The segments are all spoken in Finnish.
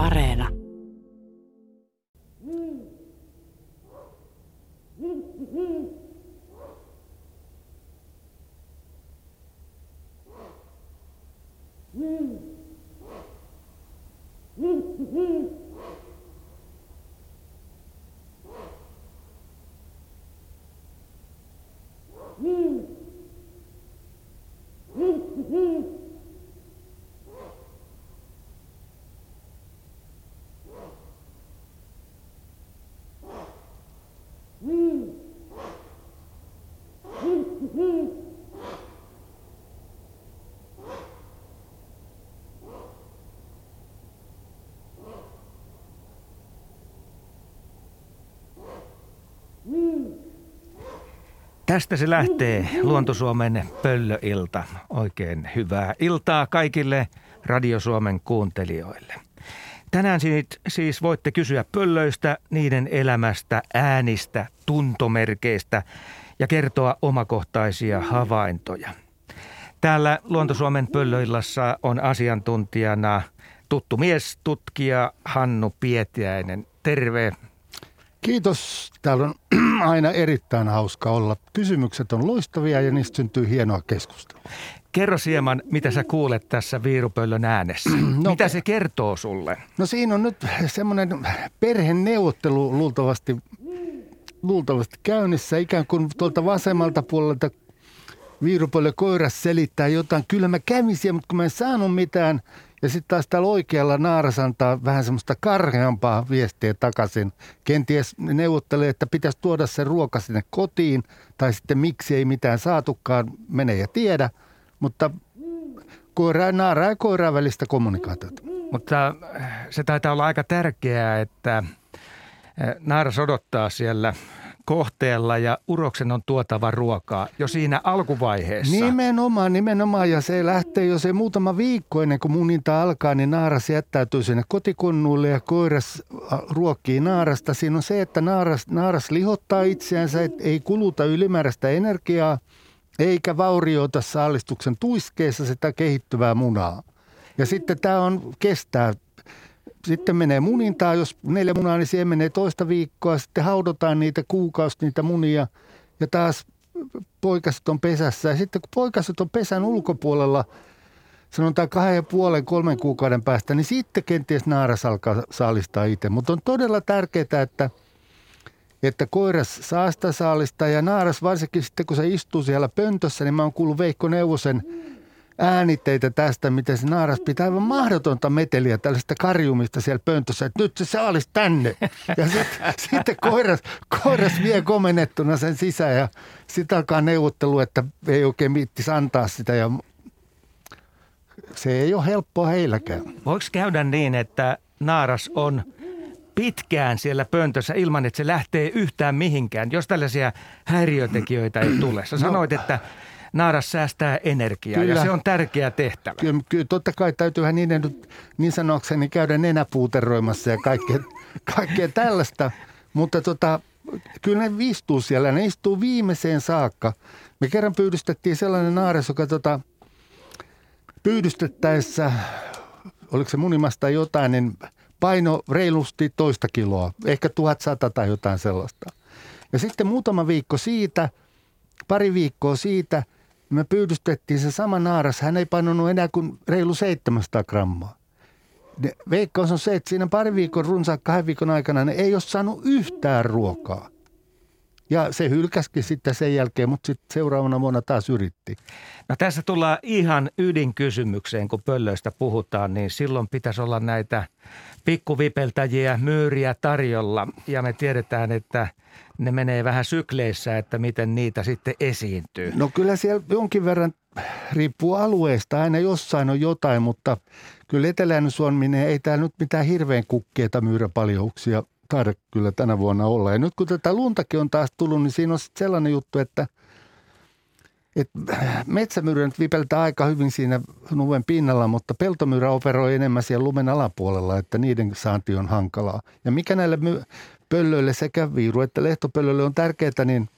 Areena. Tästä se lähtee Luontosuomen pöllöilta. Oikein hyvää iltaa kaikille Radio Suomen kuuntelijoille. Tänään siis voitte kysyä pöllöistä, niiden elämästä, äänistä, tuntomerkeistä ja kertoa omakohtaisia havaintoja. Täällä Luontosuomen pöllöillassa on asiantuntijana tuttu mies, tutkija Hannu Pietiäinen. Terve. Kiitos. Täällä on aina erittäin hauska olla. Kysymykset on loistavia ja niistä syntyy hienoa keskustelua. Kerro hieman, mitä sä kuulet tässä viirupöllön äänessä. No, mitä se kertoo sulle? No siinä on nyt semmoinen perheneuvottelu luultavasti, luultavasti käynnissä. Ikään kuin tuolta vasemmalta puolelta viirupöllö koiras selittää jotain. Kyllä mä kävin siellä, mutta kun mä en saanut mitään – ja sitten taas täällä oikealla naaras antaa vähän semmoista karheampaa viestiä takaisin. Kenties neuvottelee, että pitäisi tuoda se ruoka sinne kotiin, tai sitten miksi ei mitään saatukaan, mene ja tiedä. Mutta koira, naara ja koiran välistä kommunikaatiota. Mutta se taitaa olla aika tärkeää, että naaras odottaa siellä kohteella ja uroksen on tuotava ruokaa jo siinä alkuvaiheessa. Nimenomaan, nimenomaan. Ja se lähtee jo se muutama viikko ennen kuin muninta alkaa, niin naaras jättäytyy sinne kotikonnuille ja koiras ruokkii naarasta. Siinä on se, että naaras, naaras lihottaa itseänsä, ei kuluta ylimääräistä energiaa eikä vaurioita saalistuksen tuiskeessa sitä kehittyvää munaa. Ja sitten tämä on, kestää sitten menee munintaa, jos neljä munaa, niin siihen menee toista viikkoa. Sitten haudotaan niitä kuukausi, niitä munia ja taas poikaset on pesässä. Ja sitten kun poikaset on pesän ulkopuolella, sanotaan kahden ja puolen, kolmen kuukauden päästä, niin sitten kenties naaras alkaa saalistaa itse. Mutta on todella tärkeää, että, että koiras saa sitä saalista ja naaras varsinkin sitten kun se istuu siellä pöntössä, niin mä oon kuullut Veikko Neuvosen äänitteitä tästä, miten se naaras pitää aivan mahdotonta meteliä tällaista karjumista siellä pöntössä, että nyt se saalis tänne. Ja sitten sit koiras, koiras vie komennettuna sen sisään ja sitten alkaa neuvottelu, että ei oikein miittisi antaa sitä ja se ei ole helppoa heilläkään. Voiko käydä niin, että naaras on pitkään siellä pöntössä ilman, että se lähtee yhtään mihinkään, jos tällaisia häiriötekijöitä ei tule? Sä no. sanoit, että naaras säästää energiaa kyllä. ja se on tärkeä tehtävä. Kyllä, kyllä totta kai täytyyhän niiden niin sanokseni käydä nenäpuuteroimassa ja kaikkea, kaikkea tällaista, mutta tota, kyllä ne istuu siellä, ne istuu viimeiseen saakka. Me kerran pyydystettiin sellainen naares, joka tota, pyydystettäessä, oliko se munimasta jotain, niin paino reilusti toista kiloa, ehkä 1100 tai jotain sellaista. Ja sitten muutama viikko siitä, pari viikkoa siitä – me pyydystettiin se sama naaras. Hän ei painunut enää kuin reilu 700 grammaa. veikkaus on se, että siinä pari viikon, runsaan kahden viikon aikana ne ei ole saanut yhtään ruokaa. Ja se hylkäskin sitten sen jälkeen, mutta sitten seuraavana vuonna taas yritti. No tässä tullaan ihan ydinkysymykseen, kun pöllöistä puhutaan, niin silloin pitäisi olla näitä pikkuvipeltäjiä, myyriä tarjolla. Ja me tiedetään, että ne menee vähän sykleissä, että miten niitä sitten esiintyy. No kyllä siellä jonkin verran riippuu alueesta. Aina jossain on jotain, mutta kyllä eteläinen Suomi ei täällä nyt mitään hirveän kukkeita myyräpaljouksia taida kyllä tänä vuonna olla. Ja nyt kun tätä luntakin on taas tullut, niin siinä on sellainen juttu, että, että metsämyyrä nyt vipeltää aika hyvin siinä nuven pinnalla, mutta peltomyyrä operoi enemmän siellä lumen alapuolella, että niiden saanti on hankalaa. Ja mikä näille my- pöllöille sekä viiru- että lehtopöllöille on tärkeää, niin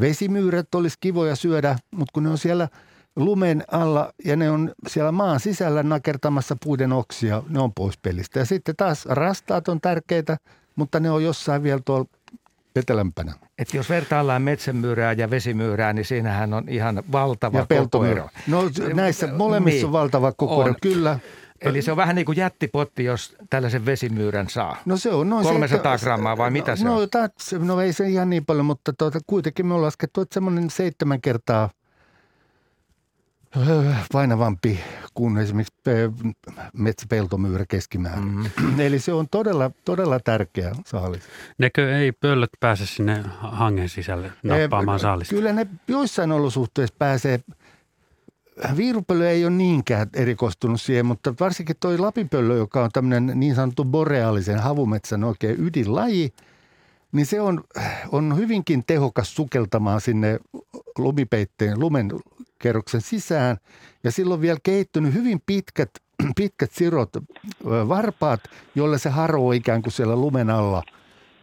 vesimyyrät olisi kivoja syödä, mutta kun ne on siellä lumen alla ja ne on siellä maan sisällä nakertamassa puiden oksia, ne on pois pelistä. Ja sitten taas rastaat on tärkeitä, mutta ne on jossain vielä tuolla etelämpänä. Et jos vertaillaan metsämyyrää ja vesimyyrää, niin siinähän on ihan valtava ja kokoero. No näissä molemmissa niin, on valtava kokoero, on. kyllä. Eli se on vähän niin kuin jättipotti, jos tällaisen vesimyyrän saa. No se on noin 300 se, grammaa vai mitä no, se no, on? Tats, no ei se ihan niin paljon, mutta tuota, kuitenkin me on laskettu, että semmoinen seitsemän kertaa painavampi kuin esimerkiksi metsäpeltomyyrä keskimäärin. Mm-hmm. Eli se on todella, todella tärkeä saalis. Nekö ei pöllöt pääse sinne hangen sisälle nappaamaan saalista? Kyllä ne joissain olosuhteissa pääsee – viirupöllö ei ole niinkään erikoistunut siihen, mutta varsinkin tuo lapipöllö, joka on tämmöinen niin sanottu boreaalisen havumetsän oikein ydinlaji, niin se on, on hyvinkin tehokas sukeltamaan sinne lumipeitteen, lumen kerroksen sisään. Ja silloin vielä kehittynyt hyvin pitkät, pitkät sirot, varpaat, joille se haroo ikään kuin siellä lumen alla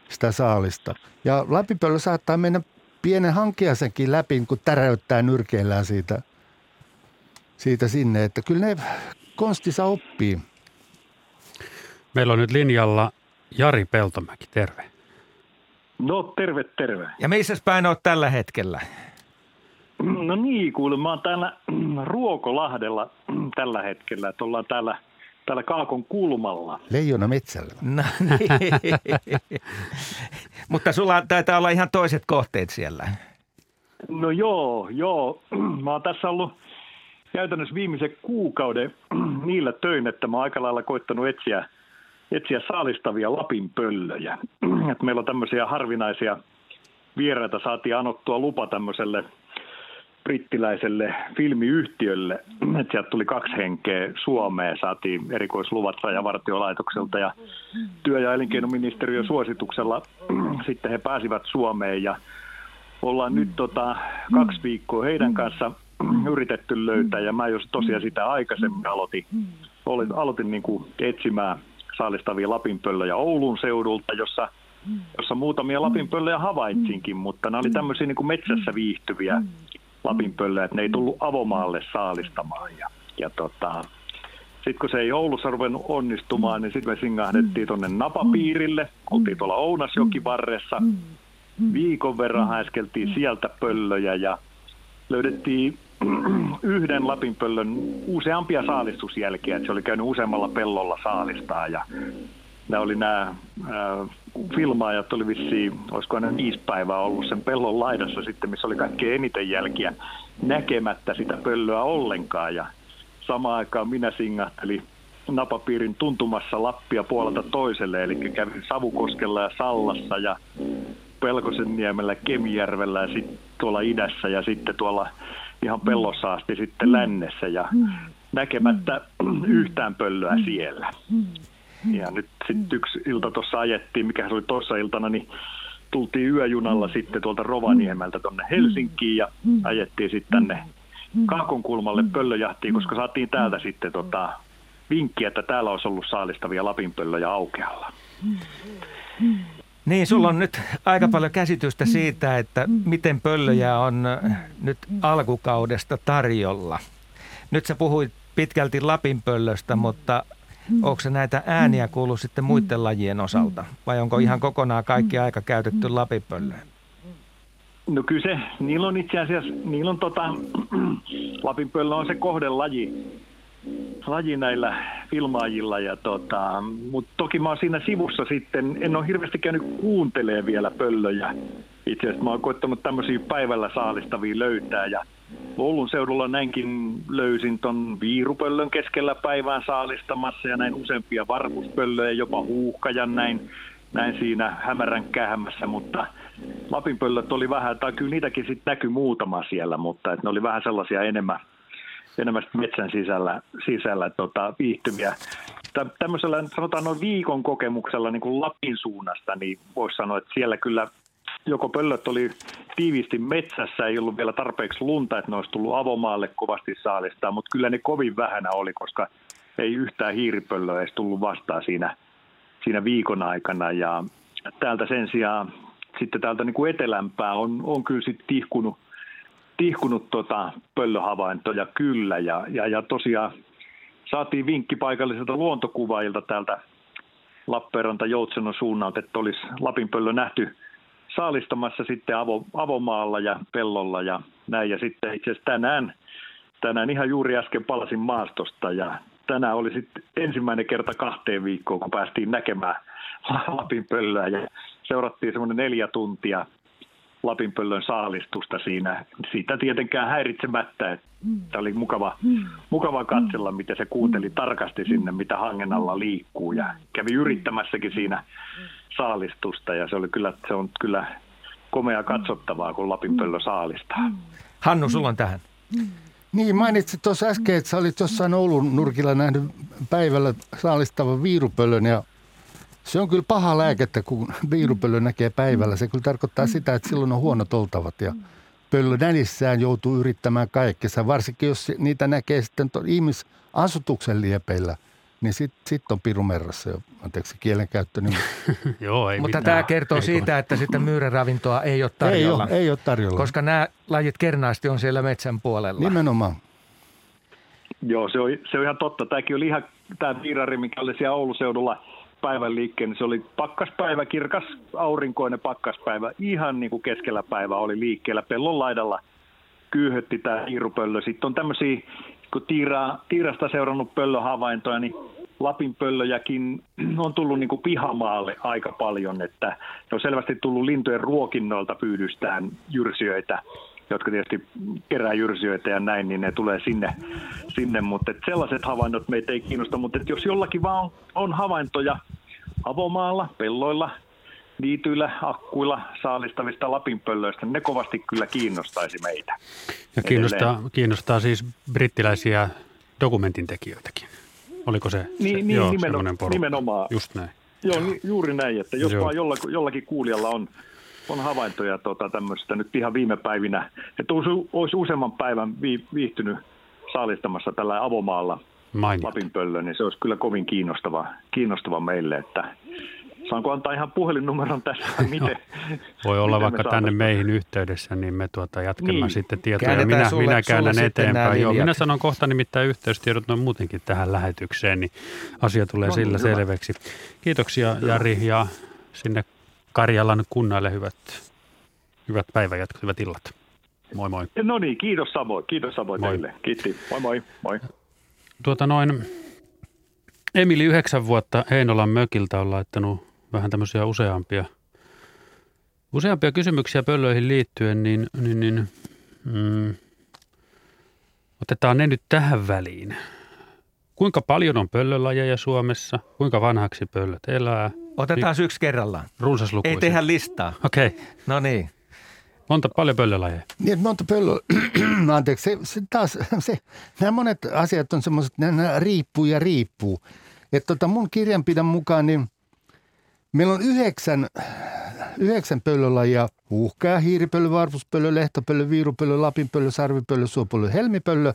sitä saalista. Ja lapipöllö saattaa mennä pienen hankiasenkin läpi, kun täräyttää nyrkeillään siitä – siitä sinne, että kyllä ne konstissa oppii. Meillä on nyt linjalla Jari Peltomäki, terve. No terve, terve. Ja missä päin olet tällä hetkellä? No niin, kuule, mä oon täällä Ruokolahdella tällä hetkellä, että ollaan täällä, täällä Kaakon kulmalla. Leijona metsällä. No niin. Mutta sulla taitaa olla ihan toiset kohteet siellä. No joo, joo. Mä oon tässä ollut käytännössä viimeisen kuukauden niillä töin, että mä aika lailla koittanut etsiä, etsiä saalistavia Lapin pöllöjä. Et meillä on tämmöisiä harvinaisia vieraita, saatiin anottua lupa tämmöiselle brittiläiselle filmiyhtiölle. Et sieltä tuli kaksi henkeä Suomeen, saatiin erikoisluvat rajavartiolaitokselta ja työ- ja elinkeinoministeriön suosituksella sitten he pääsivät Suomeen ja ollaan nyt tota, kaksi viikkoa heidän kanssa yritetty löytää ja mä jos tosiaan sitä aikaisemmin aloitin, olin, aloitin niin kuin etsimään saalistavia lapinpöllöjä Oulun seudulta, jossa, jossa muutamia lapinpöllöjä havaitsinkin, mutta nämä oli tämmöisiä niin kuin metsässä viihtyviä lapinpöllöjä, että ne ei tullut avomaalle saalistamaan. Ja, ja tota, sitten kun se ei Oulussa ruvennut onnistumaan, niin sitten me singahdettiin tuonne napapiirille. Oltiin tuolla Ounasjokivarressa. Viikon verran häiskeltiin sieltä pöllöjä ja löydettiin yhden lapinpöllön useampia saalistusjälkiä, että se oli käynyt useammalla pellolla saalistaa. Ja nämä oli nämä äh, filmaajat oli vissiin, olisiko ne viisi päivää ollut sen pellon laidassa sitten, missä oli kaikkein eniten jälkiä näkemättä sitä pöllöä ollenkaan. Ja samaan aikaan minä singahtelin napapiirin tuntumassa Lappia puolelta toiselle, eli kävin Savukoskella ja Sallassa ja Pelkosen niemellä, Kemijärvellä ja sitten tuolla idässä ja sitten tuolla ihan pellossa asti sitten lännessä ja näkemättä yhtään pöllöä siellä. Ja nyt sitten yksi ilta tuossa ajettiin, mikä se oli tuossa iltana, niin tultiin yöjunalla sitten tuolta Rovaniemeltä tuonne Helsinkiin ja ajettiin sitten tänne Kaakonkulmalle pöllöjahtiin, koska saatiin täältä sitten tota, vinkkiä, että täällä olisi ollut saalistavia lapinpöllöjä aukealla. Niin, sulla on nyt aika paljon käsitystä siitä, että miten pöllöjä on nyt alkukaudesta tarjolla. Nyt sä puhuit pitkälti Lapinpöllöstä, mutta onko se näitä ääniä kuullut sitten muiden lajien osalta? Vai onko ihan kokonaan kaikki aika käytetty Lapinpöllöön? No kyllä se, niillä on itse asiassa, niillä on tota, Lapinpöllö on se kohdelaji, laji näillä filmaajilla. Ja tota, mutta toki mä oon siinä sivussa sitten, en ole hirveästi käynyt kuuntelee vielä pöllöjä. Itse asiassa mä oon koittanut tämmöisiä päivällä saalistavia löytää ja Oulun seudulla näinkin löysin ton viirupöllön keskellä päivään saalistamassa ja näin useampia varpuspöllöjä, jopa huuhkajan näin, näin siinä hämärän kähmässä, mutta Lapinpöllöt oli vähän, tai kyllä niitäkin sitten näkyi muutama siellä, mutta et ne oli vähän sellaisia enemmän enemmän metsän sisällä, sisällä tota, viihtyviä. Tämmöisellä sanotaan noin viikon kokemuksella niin kuin Lapin suunnasta, niin voisi sanoa, että siellä kyllä joko pöllöt oli tiiviisti metsässä, ei ollut vielä tarpeeksi lunta, että ne olisi tullut avomaalle kovasti saalistaa, mutta kyllä ne kovin vähänä oli, koska ei yhtään hiiripöllöä edes tullut vastaan siinä, siinä viikon aikana. Ja täältä sen sijaan sitten täältä niin kuin etelämpää on, on kyllä sitten tihkunut tihkunut tota pöllöhavaintoja kyllä. Ja, ja, ja tosiaan saatiin vinkki paikallisilta luontokuvaajilta täältä Lappeenranta Joutsenon suunnalta, että olisi Lapinpöllö nähty saalistamassa sitten avo, avomaalla ja pellolla ja näin. Ja sitten itse asiassa tänään, tänään ihan juuri äsken palasin maastosta ja tänään oli sitten ensimmäinen kerta kahteen viikkoon, kun päästiin näkemään Lapinpöllöä ja seurattiin semmoinen neljä tuntia Lapinpöllön saalistusta siinä. Siitä tietenkään häiritsemättä, että tämä oli mukava, mukava katsella, miten se kuunteli tarkasti sinne, mitä hangen alla liikkuu ja kävi yrittämässäkin siinä saalistusta ja se oli kyllä, se on kyllä komea katsottavaa, kun Lapinpöllö saalistaa. Hannu, sulla on tähän. Niin, mainitsit tuossa äsken, että sä olit jossain Oulun nurkilla nähnyt päivällä saalistavan viirupöllön ja se on kyllä paha lääkettä, kun viirupöllö näkee päivällä. Se kyllä tarkoittaa sitä, että silloin on huonot oltavat ja pöllö nälissään joutuu yrittämään kaikkensa. Varsinkin jos niitä näkee sitten ihmisasutuksen liepeillä, niin sitten sit on pirumerrassa jo. Anteeksi kielenkäyttö. Niin... Joo, ei Mutta mitään. tämä kertoo Ei siitä, että sitä myyräravintoa ei ole ei, tarjolla. ole, ei ole tarjolla. Koska nämä lajit kernaasti on siellä metsän puolella. Nimenomaan. Joo, se on, se on ihan totta. Tämäkin oli ihan, tämä viirari, mikä oli siellä Oulun seudulla päivän liikkeen, niin se oli pakkaspäivä, kirkas aurinkoinen pakkaspäivä, ihan niin kuin keskellä päivää oli liikkeellä. Pellon laidalla kyyhötti tämä hiirupöllö. Sitten on tämmöisiä, kun tiiraa, tiirasta seurannut pöllöhavaintoja, niin Lapin pöllöjäkin on tullut niin kuin pihamaalle aika paljon, että ne on selvästi tullut lintujen ruokinnoilta pyydystään jyrsijöitä, jotka tietysti kerää jyrsijöitä ja näin, niin ne tulee sinne, sinne. mutta et sellaiset havainnot meitä ei kiinnosta, mutta jos jollakin vaan on, on havaintoja avomaalla, pelloilla, niityillä, akkuilla saalistavista lapinpöllöistä, ne kovasti kyllä kiinnostaisi meitä. Ja kiinnostaa, kiinnostaa siis brittiläisiä dokumentintekijöitäkin. Oliko se, Niin, se niin joo, nimeno- semmoinen porukka? nimenomaan. Just näin. Joo, ni, juuri näin, että jos Joo. vaan jollakin, jollakin kuulijalla on, on havaintoja tota, tämmöistä nyt ihan viime päivinä, että olisi, useamman päivän vi, viihtynyt saalistamassa tällä avomaalla. Lapinpöllö, niin se olisi kyllä kovin kiinnostava, kiinnostava meille, että saanko antaa ihan puhelinnumeron tässä, miten? Voi olla miten me vaikka tänne meihin yhteydessä, niin me tuota jatkamme Niin. sitten tietoja. Käännetään Minä, sulle- minä sulle käännän eteenpäin. Joo, minä sanon kohta nimittäin yhteystiedot noin muutenkin tähän lähetykseen, niin asia tulee No sillä hyvä. selväksi. Kiitoksia Jari ja sinne Karjalan kunnalle hyvät, hyvät päivänjatkot, hyvät illat. Moi moi. No niin, kiitos Savoy, kiitos Savoy Moi. teille. Kiitti, moi moi, moi. Tuota noin, Emili yhdeksän vuotta Heinolan mökiltä on laittanut vähän tämmöisiä useampia, useampia kysymyksiä pöllöihin liittyen, niin, niin, niin mm, otetaan ne nyt tähän väliin. Kuinka paljon on pöllölajeja Suomessa? Kuinka vanhaksi pöllöt elää? Otetaan yksi kerrallaan. Runsaslukuisia. Ei tehdä listaa. Okei. Okay. No niin. Monta paljon pöllölajeja. Niin, monta pöllöä, anteeksi, se, se taas, se, nämä monet asiat on semmoiset, nämä riippuu ja riippuu. Että tota mun kirjanpidon mukaan, niin meillä on yhdeksän, yhdeksän pöllölajia, uhkaa, hiiripöllö, varpuspöllö, lehtopöllö, viirupöllö, lapinpöllö, sarvipöllö, suopöllö, helmipöllö,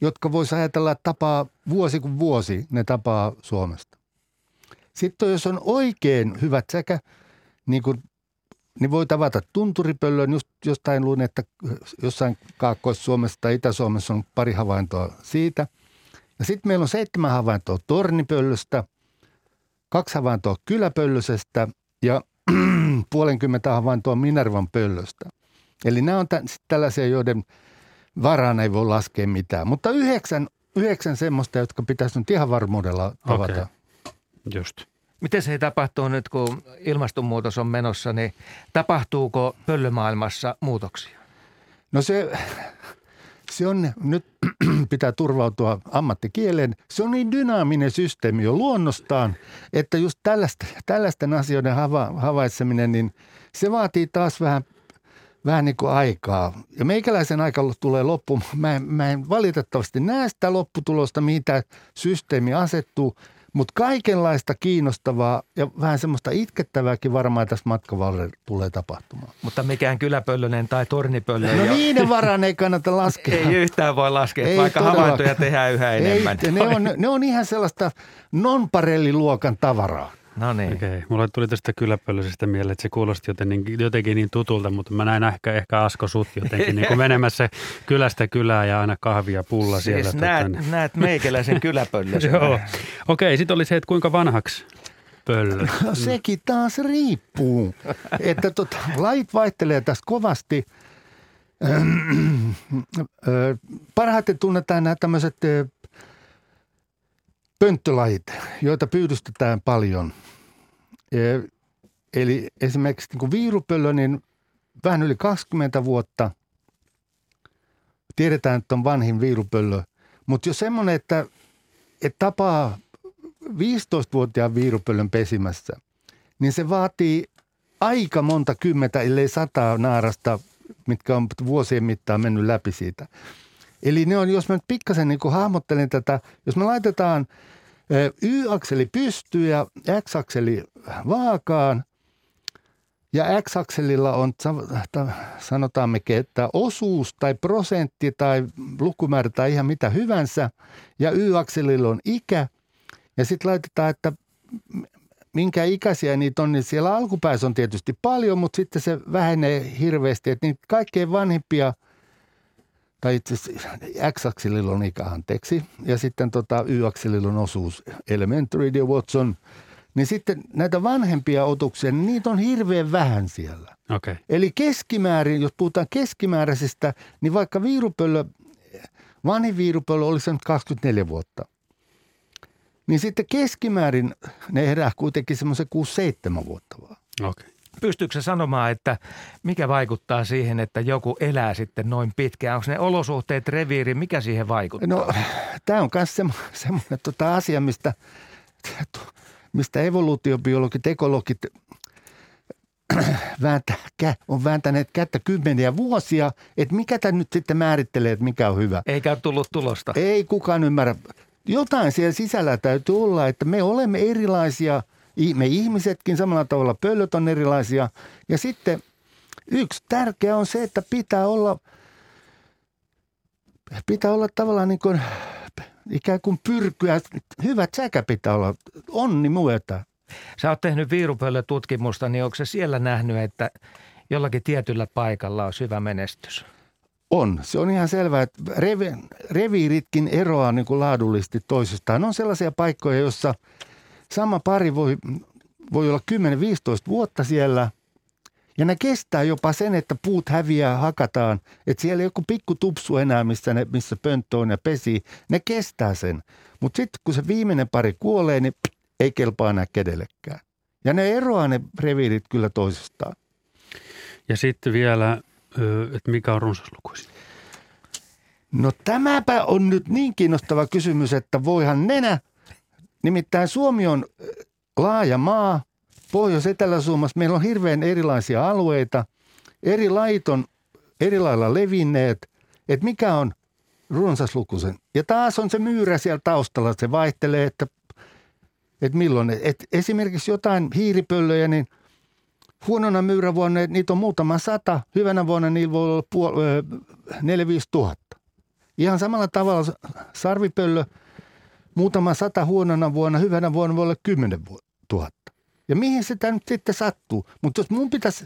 jotka voisi ajatella, että tapaa vuosi kuin vuosi, ne tapaa Suomesta. Sitten jos on oikein hyvät säkä, niin kuin niin voi tavata tunturipöllön. Just jostain luin, että jossain Kaakkois-Suomessa tai Itä-Suomessa on pari havaintoa siitä. Ja sitten meillä on seitsemän havaintoa tornipöllöstä, kaksi havaintoa kyläpöllösestä ja puolenkymmentä havaintoa Minervan pöllöstä. Eli nämä on tä- sit tällaisia, joiden varaan ei voi laskea mitään. Mutta yhdeksän, yhdeksän semmoista, jotka pitäisi nyt ihan varmuudella tavata. Okei. Just. Miten se tapahtuu nyt, kun ilmastonmuutos on menossa, niin tapahtuuko pöllömaailmassa muutoksia? No se, se on, nyt pitää turvautua ammattikieleen. Se on niin dynaaminen systeemi jo luonnostaan, että just tällaista, tällaisten asioiden hava, havaitseminen, niin se vaatii taas vähän, vähän niin kuin aikaa. Ja meikäläisen aika tulee loppuun. Mä en, mä en valitettavasti näe sitä lopputulosta, mihin tämä systeemi asettuu, mutta kaikenlaista kiinnostavaa ja vähän semmoista itkettävääkin varmaan tässä matkan varrella tulee tapahtumaan. Mutta mikään kyläpöllönen tai tornipöllö No ole- niiden varaan ei kannata laskea. ei yhtään voi laskea, Ei vaikka todellakaan. havaintoja tehdään yhä enemmän. Ei, ne, on, ne on ihan sellaista non-parelliluokan tavaraa. No niin. Okei, okay. mulle tuli tästä kyläpöllöisestä mieleen, että se kuulosti jotenkin, jotenkin niin tutulta, mutta mä näin ehkä, ehkä Asko sut jotenkin niin kuin menemässä kylästä kylää ja aina kahvia pulla Siis siellä. näet, tota, niin- näet meikäläisen kyläpöllösen. Joo. Okei, okay, sitten oli se, että kuinka vanhaksi pöllö. No sekin taas riippuu, että tota, lait vaihtelee tässä kovasti. Ö, Parhaiten tunnetaan nämä tämmöiset ö, pönttölajit, joita pyydystetään paljon. Ö, Eli esimerkiksi niin viirupöllö, niin vähän yli 20 vuotta. Tiedetään, että on vanhin viirupöllö. Mutta jos semmoinen, että, että tapaa 15-vuotiaan viirupöllön pesimässä, niin se vaatii aika monta kymmentä, ellei sataa naarasta, mitkä on vuosien mittaan mennyt läpi siitä. Eli ne on, jos mä nyt pikkasen niin hahmottelen tätä, jos me laitetaan Y-akseli pystyyn ja X-akseli vaakaan, ja X-akselilla on, sa- ta- sanotaan me, että osuus tai prosentti tai lukumäärä tai ihan mitä hyvänsä, ja Y-akselilla on ikä, ja sitten laitetaan, että minkä ikäisiä niitä on, niin siellä alkupäässä on tietysti paljon, mutta sitten se vähenee hirveästi, että niitä kaikkein vanhimpia, tai itse asiassa X-akselilla on ikä, anteeksi, ja sitten tota Y-akselilla on osuus, elementary, dear Watson, niin sitten näitä vanhempia otuksia, niin niitä on hirveän vähän siellä. Okay. Eli keskimäärin, jos puhutaan keskimääräisestä, niin vaikka viirupöllö, vanhin viirupöllö oli se nyt 24 vuotta, niin sitten keskimäärin ne herää kuitenkin semmoisen 6-7 vuotta vaan. Okay. Pystyykö se sanomaan, että mikä vaikuttaa siihen, että joku elää sitten noin pitkään? Onko ne olosuhteet, reviiri, mikä siihen vaikuttaa? No, tämä on myös semmo, semmoinen tota asia, mistä, mistä evoluutiobiologit, ekologit vääntää, kä- on vääntäneet kättä kymmeniä vuosia, että mikä tämä nyt sitten määrittelee, että mikä on hyvä. Eikä ole tullut tulosta. Ei kukaan ymmärrä. Jotain siellä sisällä täytyy olla, että me olemme erilaisia, me ihmisetkin samalla tavalla, pöllöt on erilaisia. Ja sitten yksi tärkeä on se, että pitää olla, pitää olla tavallaan niin kuin, ikään kuin pyrkyä, hyvät säkä pitää olla, onni myötä. Sä oot tehnyt viirupöllötutkimusta, niin onko se siellä nähnyt, että jollakin tietyllä paikalla on syvä menestys? On. Se on ihan selvää, että revi, reviiritkin eroaa niin kuin laadullisesti toisistaan. On sellaisia paikkoja, joissa sama pari voi, voi olla 10-15 vuotta siellä ja ne kestää jopa sen, että puut häviää, hakataan. Että siellä ei joku pikku tupsu enää, missä, ne, missä pönttö on ja pesi. Ne kestää sen. Mutta sitten kun se viimeinen pari kuolee, niin ei kelpaa enää kedellekään. Ja ne eroaa ne reviirit kyllä toisistaan. Ja sitten vielä, että mikä on runsaslukuisin? No tämäpä on nyt niin kiinnostava kysymys, että voihan nenä. Nimittäin Suomi on laaja maa. Pohjois-Etelä-Suomessa meillä on hirveän erilaisia alueita. Eri lait on eri lailla levinneet. Että mikä on runsaslukuisen. Ja taas on se myyrä siellä taustalla. Se vaihtelee, että, että milloin. Et esimerkiksi jotain hiiripöllöjä, niin huonona myyrävuonna niitä on muutama sata. Hyvänä vuonna niillä voi olla puol- ö, 4-5 tuhatta. Ihan samalla tavalla sarvipöllö muutama sata huonona vuonna, hyvänä vuonna voi olla 10 vu- tuhatta. Ja mihin sitä nyt sitten sattuu? Mutta jos mun pitäisi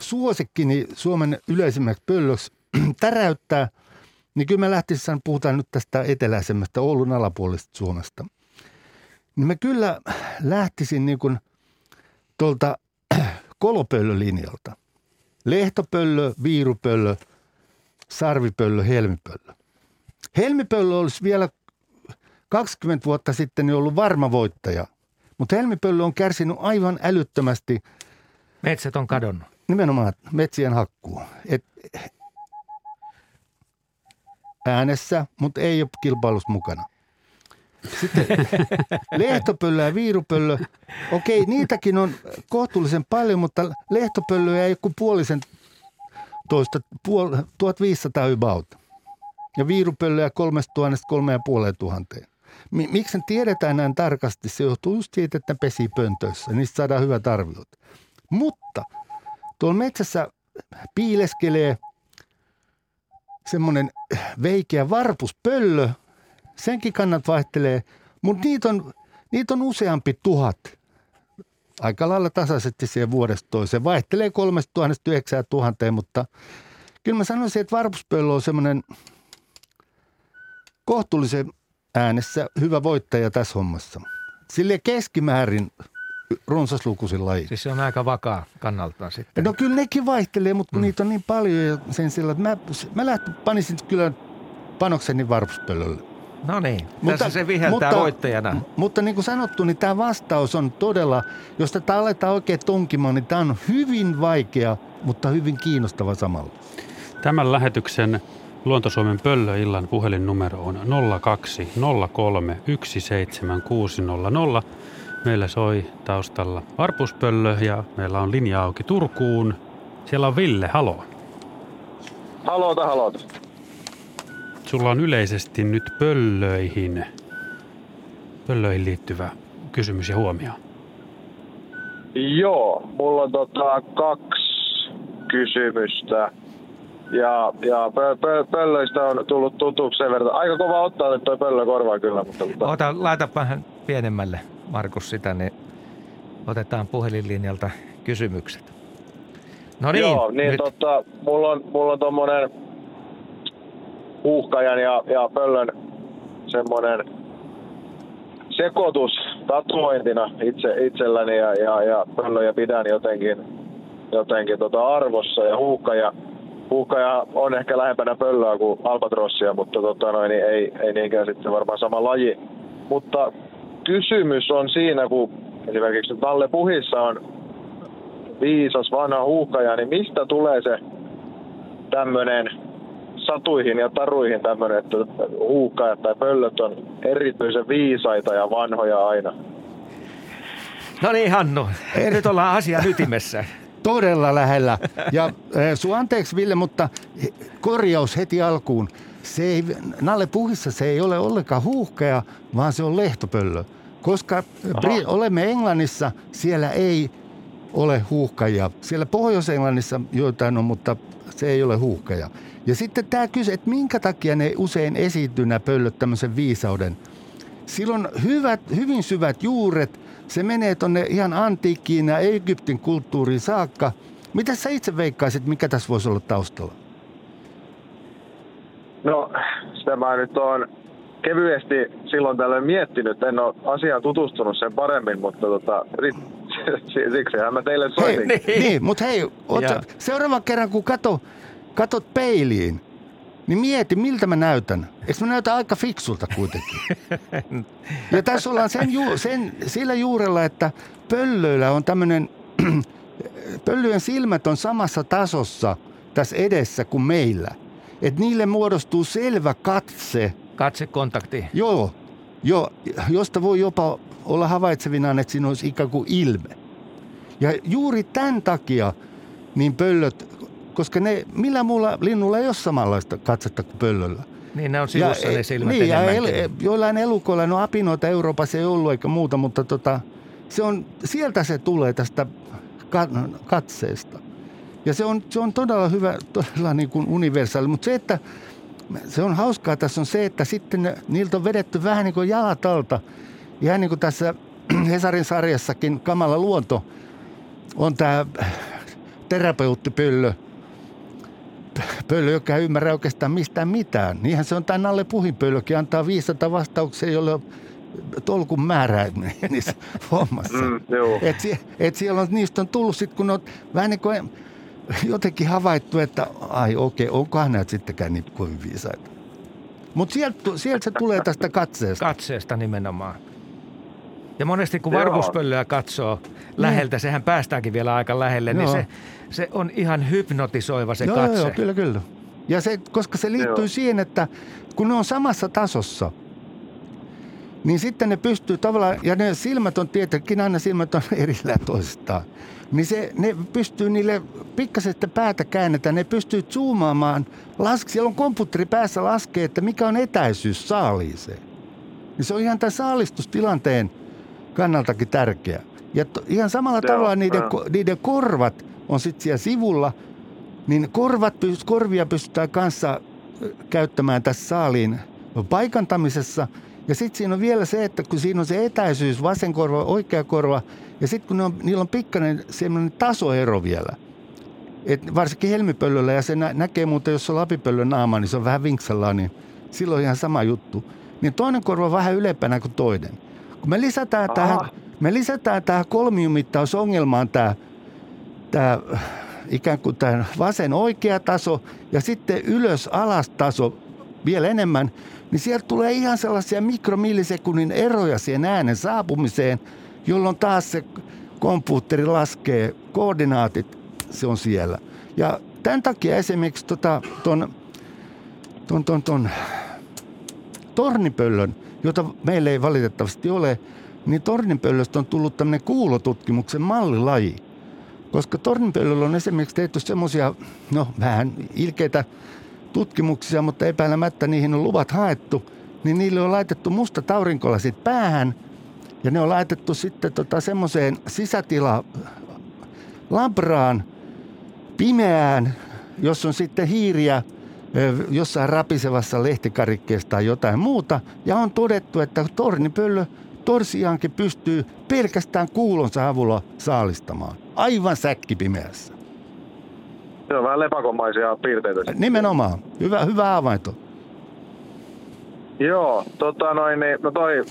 suosikkini Suomen yleisimmäksi pöllöksi täräyttää, niin kyllä mä lähtisin, puhutaan nyt tästä eteläisemmästä Oulun alapuolisesta Suomesta. Niin mä kyllä lähtisin niin kuin tuolta kolopöllölinjalta. Lehtopöllö, viirupöllö, sarvipöllö, helmipöllö. Helmipöllö olisi vielä 20 vuotta sitten jo ollut varma voittaja, mutta helmipöllö on kärsinyt aivan älyttömästi Metsät on kadonnut. nimenomaan metsien hakkuu. Et äänessä, mutta ei ole kilpailussa mukana. Sitten lehtopöllö ja viirupöllö. Okei, niitäkin on kohtuullisen paljon, mutta lehtopöllöjä ei kuin puolisen toista, puol, 1500 about. Ja viirupöllöjä 3000 3500. Mi- miksi sen tiedetään näin tarkasti? Se johtuu just siitä, että ne pesii pöntöissä. Niistä saadaan hyvät arviot. Mutta tuolla metsässä piileskelee semmoinen veikeä varpuspöllö. Senkin kannat vaihtelee, mutta niitä on, niitä on useampi tuhat aika lailla tasaisesti siihen vuodesta toiseen. Vaihtelee 3000 9000, mutta kyllä mä sanoisin, että varpuspöllö on semmoinen kohtuullisen äänessä hyvä voittaja tässä hommassa. Sille keskimäärin runsaslukuisin laji. Siis se on aika vakaa kannaltaan sitten. No kyllä nekin vaihtelee, mutta kun mm. niitä on niin paljon ja sen sillä, että mä, mä lähtin, panisin kyllä panokseni varpuspöllölle. No niin, mutta, tässä se viheltää mutta, voittajana. Mutta niin kuin sanottu, niin tämä vastaus on todella, jos tätä aletaan oikein tunkimaan, niin tämä on hyvin vaikea, mutta hyvin kiinnostava samalla. Tämän lähetyksen Luontosuomen Pöllöillan puhelinnumero on 0203 17600. Meillä soi taustalla Varpuspöllö ja meillä on linja auki Turkuun. Siellä on Ville, halo. Halota, halota. Sulla on yleisesti nyt pöllöihin, pöllöihin liittyvä kysymys ja huomio. Joo, mulla on tota kaksi kysymystä. Ja, ja pö, pö, pöllöistä on tullut tutuksi sen verran. Aika kova ottaa nyt toi pöllö korvaa kyllä. Mutta, mutta... Ota, laita vähän pienemmälle, Markus, sitä, niin otetaan puhelinlinjalta kysymykset. No niin, Joo, niin nyt. Tota, mulla on, mulla on tommonen uhkajan ja, ja pöllön semmoinen sekoitus tatuointina itse, itselläni ja, ja, ja pöllöjä pidän jotenkin, jotenkin tota arvossa ja huuhkaja, huuhkaja on ehkä lähempänä pöllöä kuin albatrossia, mutta tota noin, niin ei, ei niinkään sitten varmaan sama laji. Mutta kysymys on siinä, kun esimerkiksi Nalle Puhissa on viisas vanha huuhkaja, niin mistä tulee se tämmöinen satuihin ja taruihin tämmöinen, että huuhkajat tai pöllöt on erityisen viisaita ja vanhoja aina. No niin Hannu, nyt ollaan asian ytimessä. Todella lähellä. Ja äh, sun anteeksi Ville, mutta korjaus heti alkuun. Se ei, Nalle Puhissa se ei ole ollenkaan huuhkaja, vaan se on lehtopöllö. Koska Aha. olemme Englannissa, siellä ei ole huuhkajia. Siellä Pohjois-Englannissa joitain on, mutta se ei ole huuhkaja. Ja sitten tämä kyse, että minkä takia ne usein esiintyy nämä pöllöt tämmöisen viisauden. Silloin hyvät, hyvin syvät juuret, se menee tuonne ihan antiikkiin ja Egyptin kulttuuriin saakka. Mitä sä itse veikkaisit, mikä tässä voisi olla taustalla? No, sitä mä nyt on kevyesti silloin tällöin miettinyt. En ole asiaan tutustunut sen paremmin, mutta tota, siksihän mä teille soitin. Hei, niin, niin mutta hei, seuraavan kerran kun kato, katot peiliin, niin mieti, miltä mä näytän. Eikö mä näytä aika fiksulta kuitenkin? Ja tässä ollaan sen, ju, sen, sillä juurella, että pöllöillä on tämmöinen, pöllöjen silmät on samassa tasossa tässä edessä kuin meillä. Että niille muodostuu selvä katse. Katsekontakti. Joo, joo, josta voi jopa olla havaitsevinaan, että siinä olisi ikään kuin ilme. Ja juuri tämän takia niin pöllöt koska ne, millä muulla linnulla ei ole samanlaista katsetta kuin pöllöllä. Niin ne on sivussa ja, ne silmät Niin, ja el, joillain elukoilla, no apinoita Euroopassa ei ollut eikä muuta, mutta tota, se on, sieltä se tulee tästä katseesta. Ja se on, se on todella hyvä, todella niin kuin universaali, mutta se, että se on hauskaa tässä on se, että sitten ne, niiltä on vedetty vähän niin kuin jalat alta. Ihan niin kuin tässä Hesarin sarjassakin Kamala luonto on tämä terapeuttipöllö – pöllö, joka ei ymmärrä oikeastaan mistään mitään. Niinhän se on tämä Nalle Puhinpöllökin, antaa 500 vastauksia, jolle tolkun määrää niissä hommassa. Mm, et, et siellä on, niistä on tullut sitten, kun on vähän niin kuin jotenkin havaittu, että ai okei, okay, onkohan näitä sittenkään niin kuin viisaita. Mutta sieltä, sieltä se tulee tästä katseesta. Katseesta nimenomaan. Ja monesti kun varpuspöllöä katsoo läheltä, niin. sehän päästäänkin vielä aika lähelle, niin joo. niin se, se on ihan hypnotisoiva se joo, katse. Joo, kyllä, kyllä. Ja se, koska se liittyy joo. siihen, että kun ne on samassa tasossa, niin sitten ne pystyy tavallaan, ja ne silmät on tietenkin, aina silmät on erillään toisistaan, niin se, ne pystyy niille pikkasesta päätä käännetään, ne pystyy zoomaamaan, lask, siellä on komputteri päässä laskee, että mikä on etäisyys saaliiseen. Niin se on ihan tämän saalistustilanteen kannaltakin tärkeä. Ja to, ihan samalla Joo, tavalla niiden, ko, niiden korvat on sitten siellä sivulla, niin korvat, korvia pystytään kanssa käyttämään tässä saaliin paikantamisessa. Ja sitten siinä on vielä se, että kun siinä on se etäisyys, vasen korva, oikea korva, Ja sitten kun on, niillä on pikkainen semmoinen tasoero vielä. Et varsinkin helmipöllöllä, ja se nä- näkee muuten, jos on lapipöllön naama, niin se on vähän vinksallaan, niin silloin ihan sama juttu. Niin toinen korva on vähän ylempänä kuin toinen. Kun me lisätään Aha. tähän, me lisätään tähän kolmiumittausongelmaan tämä, tämä ikään kuin tämä vasen oikea taso ja sitten ylös alas taso vielä enemmän, niin sieltä tulee ihan sellaisia mikromillisekunnin eroja siihen äänen saapumiseen, jolloin taas se kompuutteri laskee koordinaatit, se on siellä. Ja tämän takia esimerkiksi tota, ton, ton, ton, ton tornipöllön, jota meillä ei valitettavasti ole, niin tornipöllöstä on tullut tämmöinen kuulotutkimuksen mallilaji. Koska tornipöllöllä on esimerkiksi tehty semmoisia, no vähän ilkeitä tutkimuksia, mutta epäilemättä niihin on luvat haettu, niin niille on laitettu musta aurinkolasit päähän ja ne on laitettu sitten tota semmoiseen sisätila labraan, pimeään, jos on sitten hiiriä jossain rapisevassa lehtikarikkeessa tai jotain muuta. Ja on todettu, että tornipöllö torsiaankin pystyy pelkästään kuulonsa avulla saalistamaan. Aivan säkkipimeässä. Se on vähän lepakomaisia piirteitä. Nimenomaan. Hyvä, hyvä havainto. Joo, tota noin, niin, no toi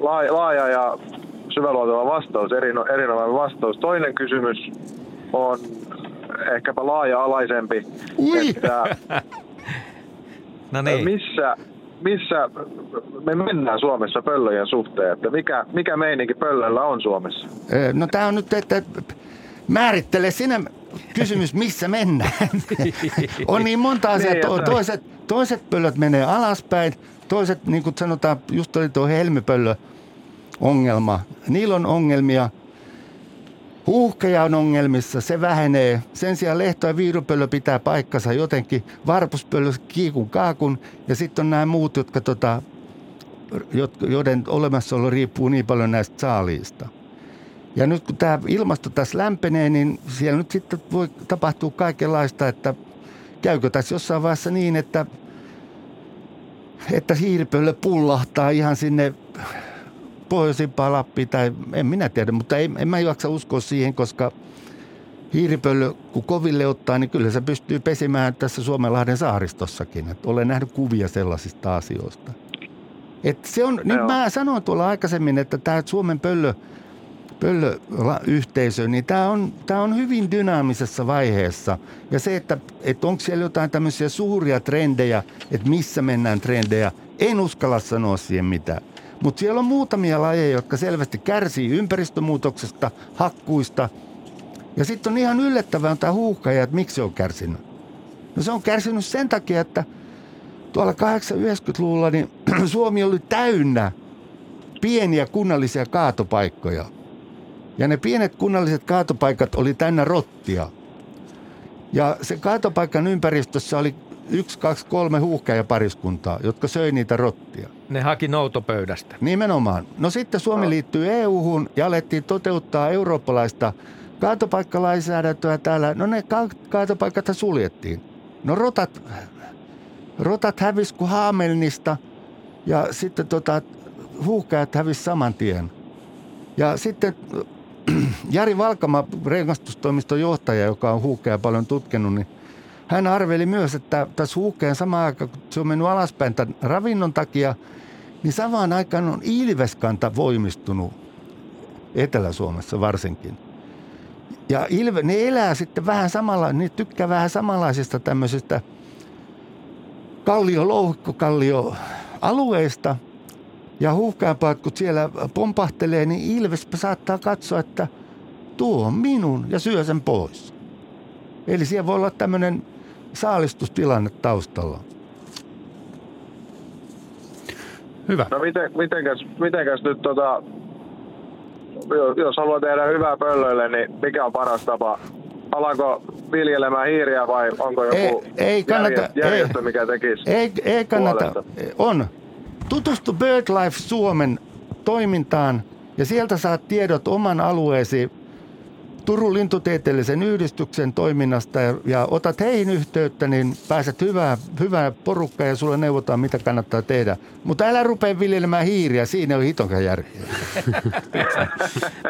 laaja, laaja ja syväluotava vastaus, erino, erinomainen vastaus. Toinen kysymys on ehkäpä laaja-alaisempi. Ui! Että No niin. missä, missä me mennään Suomessa pöllöjen suhteen? Että mikä, mikä meininki pöllöllä on Suomessa? No tämä on nyt, että määrittele sinä kysymys, missä mennään. on niin monta asiaa. Niin, toiset, toiset pöllöt menee alaspäin, toiset, niin kuin sanotaan, just oli tuo helmipöllö ongelma. Niillä on ongelmia. Huuhkeja on ongelmissa, se vähenee. Sen sijaan lehto- ja viirupöllö pitää paikkansa jotenkin. Varpuspöllö kiikun kaakun ja sitten on nämä muut, jotka tota, joiden olemassaolo riippuu niin paljon näistä saaliista. Ja nyt kun tämä ilmasto tässä lämpenee, niin siellä nyt sitten voi tapahtua kaikenlaista, että käykö tässä jossain vaiheessa niin, että, että hiiripöllö pullahtaa ihan sinne pohjoisimpaan Lappiin tai en minä tiedä, mutta en, en mä jaksa uskoa siihen, koska hiiripöllö kun koville ottaa, niin kyllä se pystyy pesimään tässä Suomenlahden saaristossakin. Et olen nähnyt kuvia sellaisista asioista. Et se on, nyt Joo. mä sanoin tuolla aikaisemmin, että tämä Suomen pöllö, pöllöyhteisö, niin tämä on, tää on hyvin dynaamisessa vaiheessa. Ja se, että, että onko siellä jotain tämmöisiä suuria trendejä, että missä mennään trendejä, en uskalla sanoa siihen mitään. Mutta siellä on muutamia lajeja, jotka selvästi kärsii ympäristömuutoksesta, hakkuista. Ja sitten on ihan yllättävää tämä huuhkaja, että miksi se on kärsinyt. No se on kärsinyt sen takia, että tuolla 80-90-luvulla niin Suomi oli täynnä pieniä kunnallisia kaatopaikkoja. Ja ne pienet kunnalliset kaatopaikat oli täynnä rottia. Ja se kaatopaikan ympäristössä oli yksi, kaksi, kolme huuhkajapariskuntaa, jotka söi niitä rottia. Ne haki noutopöydästä. Nimenomaan. No sitten Suomi liittyy EU-hun ja alettiin toteuttaa eurooppalaista kaatopaikkalainsäädäntöä täällä. No ne ka- kaatopaikat suljettiin. No rotat, rotat hävis kuin Haamelnista ja sitten tota, huuhkajat hävis saman tien. Ja sitten Jari Valkama, rengastustoimiston johtaja, joka on huuhkeja paljon tutkinut, niin hän arveli myös, että tässä huuhkeen samaan aikaan, kun se on mennyt alaspäin tämän ravinnon takia, niin samaan aikaan on ilveskanta voimistunut Etelä-Suomessa varsinkin. Ja ilve, ne elää sitten vähän samalla, ne tykkää vähän samanlaisista tämmöisistä kallio, louhikkokallio alueista. Ja huuhkääpäät, kun siellä pompahtelee, niin ilves saattaa katsoa, että tuo on minun ja syö sen pois. Eli siellä voi olla tämmöinen saalistustilanne taustalla. Hyvä. No miten, mitenkäs, mitenkäs nyt tota, jo- jos haluaa tehdä hyvää pöllöille, niin mikä on paras tapa? Alanko viljelemään hiiriä vai onko joku Ei- ei kannata- järjestö, järjestö ei. mikä tekisi? Ei, ei kannata. puolesta? On. Tutustu BirdLife Suomen toimintaan ja sieltä saat tiedot oman alueesi Turun lintutieteellisen yhdistyksen toiminnasta ja, ja otat heihin yhteyttä, niin pääset hyvää, hyvää porukkaa ja sulle neuvotaan, mitä kannattaa tehdä. Mutta älä rupea viljelemään hiiriä, siinä on hitonkaan järkeä.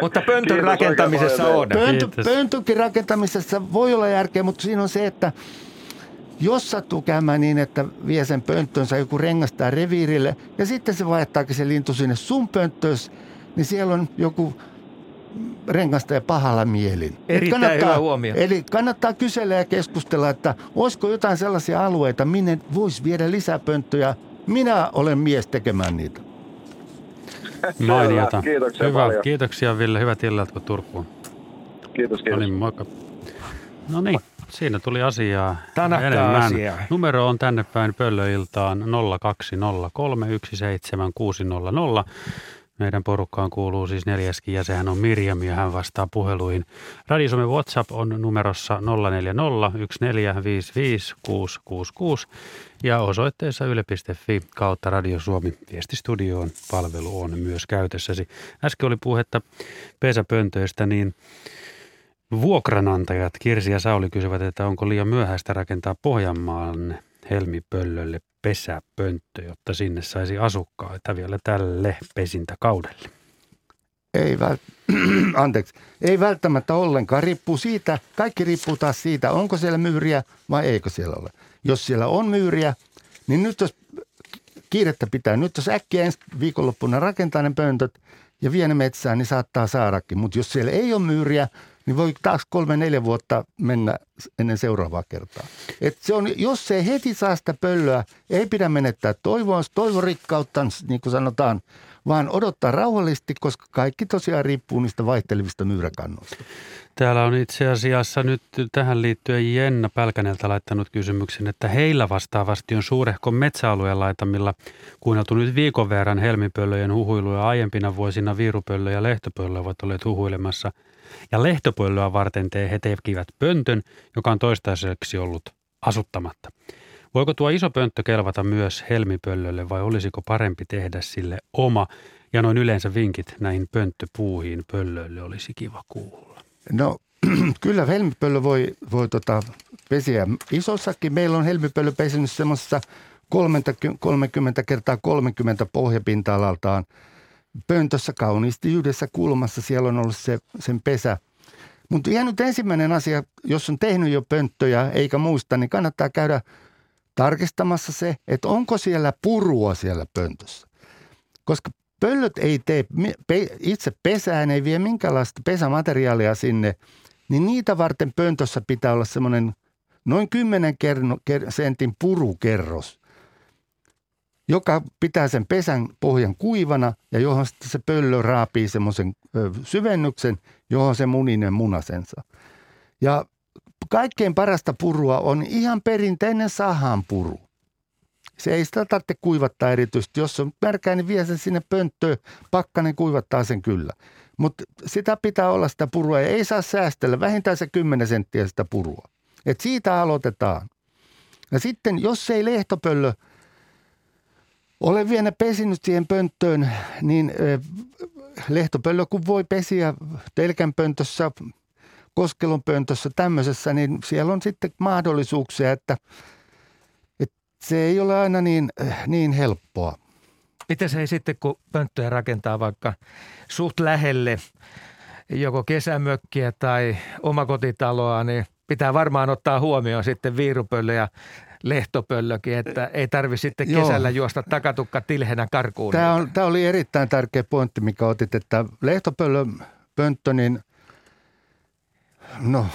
mutta pöntön Kiitos rakentamisessa on. Pönty, pöntönkin rakentamisessa voi olla järkeä, mutta siinä on se, että jos sattuu käymään niin, että vie sen pönttönsä, joku rengastaa reviirille ja sitten se vaihtaakin se lintu sinne sun pönttös, niin siellä on joku rengastaja pahalla mielin. Erittäin kannattaa, hyvä huomio. Eli kannattaa kysellä ja keskustella, että olisiko jotain sellaisia alueita, minne voisi viedä lisää pönttöjä. Minä olen mies tekemään niitä. Mainiota. Kiitoksia Hyvä. paljon. Kiitoksia Ville. Hyvät illat, kun Turkuun. Kiitos, kiitos. No niin, moikka. No niin, siinä tuli asiaa Tänäkään enemmän. Asiaa. Numero on tänne päin pöllöiltaan 020317600. Meidän porukkaan kuuluu siis neljäskin ja sehän on Mirjam ja hän vastaa puheluihin. Radiosomen WhatsApp on numerossa 0401455666 ja osoitteessa yle.fi kautta Radio Suomi viestistudioon palvelu on myös käytössäsi. Äsken oli puhetta pesäpöntöistä, niin vuokranantajat Kirsi ja Sauli kysyvät, että onko liian myöhäistä rakentaa Pohjanmaan helmipöllölle pesäpönttö, jotta sinne saisi asukkaita vielä tälle pesintäkaudelle? Ei, vält- Anteeksi. ei välttämättä ollenkaan. Riippuu siitä, kaikki riippuu taas siitä, onko siellä myyriä vai eikö siellä ole. Jos siellä on myyriä, niin nyt jos kiirettä pitää, nyt jos äkkiä ensi viikonloppuna rakentaa ne pöntöt ja vie ne metsään, niin saattaa saadakin. Mutta jos siellä ei ole myyriä, niin voi taas kolme, neljä vuotta mennä ennen seuraavaa kertaa. Et se on, jos se heti saa sitä pöllöä, ei pidä menettää toivoa, toivorikkautta, niin kuin sanotaan, vaan odottaa rauhallisesti, koska kaikki tosiaan riippuu niistä vaihtelevista myyräkannoista. Täällä on itse asiassa nyt tähän liittyen Jenna Pälkäneltä laittanut kysymyksen, että heillä vastaavasti on suurehko metsäalueen laitamilla kuunneltu nyt viikon verran helmipöllöjen huhuiluja. Aiempina vuosina viirupöllö ja lehtopöllö ovat olleet huhuilemassa – ja lehtopöllöä varten te he tekivät pöntön, joka on toistaiseksi ollut asuttamatta. Voiko tuo iso pönttö kelvata myös helmipöllölle vai olisiko parempi tehdä sille oma? Ja noin yleensä vinkit näihin pönttöpuuhiin pöllöille olisi kiva kuulla. No kyllä helmipöllö voi, voi tota, pesiä isossakin. Meillä on helmipöllö pesinyt semmoisessa 30 kertaa 30 pohjapinta-alaltaan – pöntössä kauniisti yhdessä kulmassa. Siellä on ollut se, sen pesä. Mutta ihan nyt ensimmäinen asia, jos on tehnyt jo pönttöjä eikä muista, niin kannattaa käydä tarkistamassa se, että onko siellä purua siellä pöntössä. Koska pöllöt ei tee itse pesään, ei vie minkäänlaista pesämateriaalia sinne, niin niitä varten pöntössä pitää olla semmoinen noin 10 sentin purukerros joka pitää sen pesän pohjan kuivana ja johon sitten se pöllö raapii semmoisen syvennyksen, johon se muninen munasensa. Ja kaikkein parasta purua on ihan perinteinen sahan puru. Se ei sitä tarvitse kuivattaa erityisesti. Jos on märkää, niin vie sen sinne pönttöön. Pakkanen kuivattaa sen kyllä. Mutta sitä pitää olla sitä purua ja ei saa säästellä. Vähintään se 10 senttiä sitä purua. Et siitä aloitetaan. Ja sitten, jos ei lehtopöllö – olen vielä pesinyt siihen pönttöön, niin lehtopöllö kun voi pesiä telkän pöntössä, koskelon pöntössä, tämmöisessä, niin siellä on sitten mahdollisuuksia, että, että se ei ole aina niin, niin helppoa. Miten se ei sitten, kun pönttöjä rakentaa vaikka suht lähelle joko kesämökkiä tai omakotitaloa, niin pitää varmaan ottaa huomioon sitten viirupöllö ja lehtopöllökin, että ei tarvi sitten kesällä Joo. juosta takatukka tilhenä karkuun. Tämä, on, tämä oli erittäin tärkeä pointti, mikä otit, että lehtopöllö pönttö, niin no,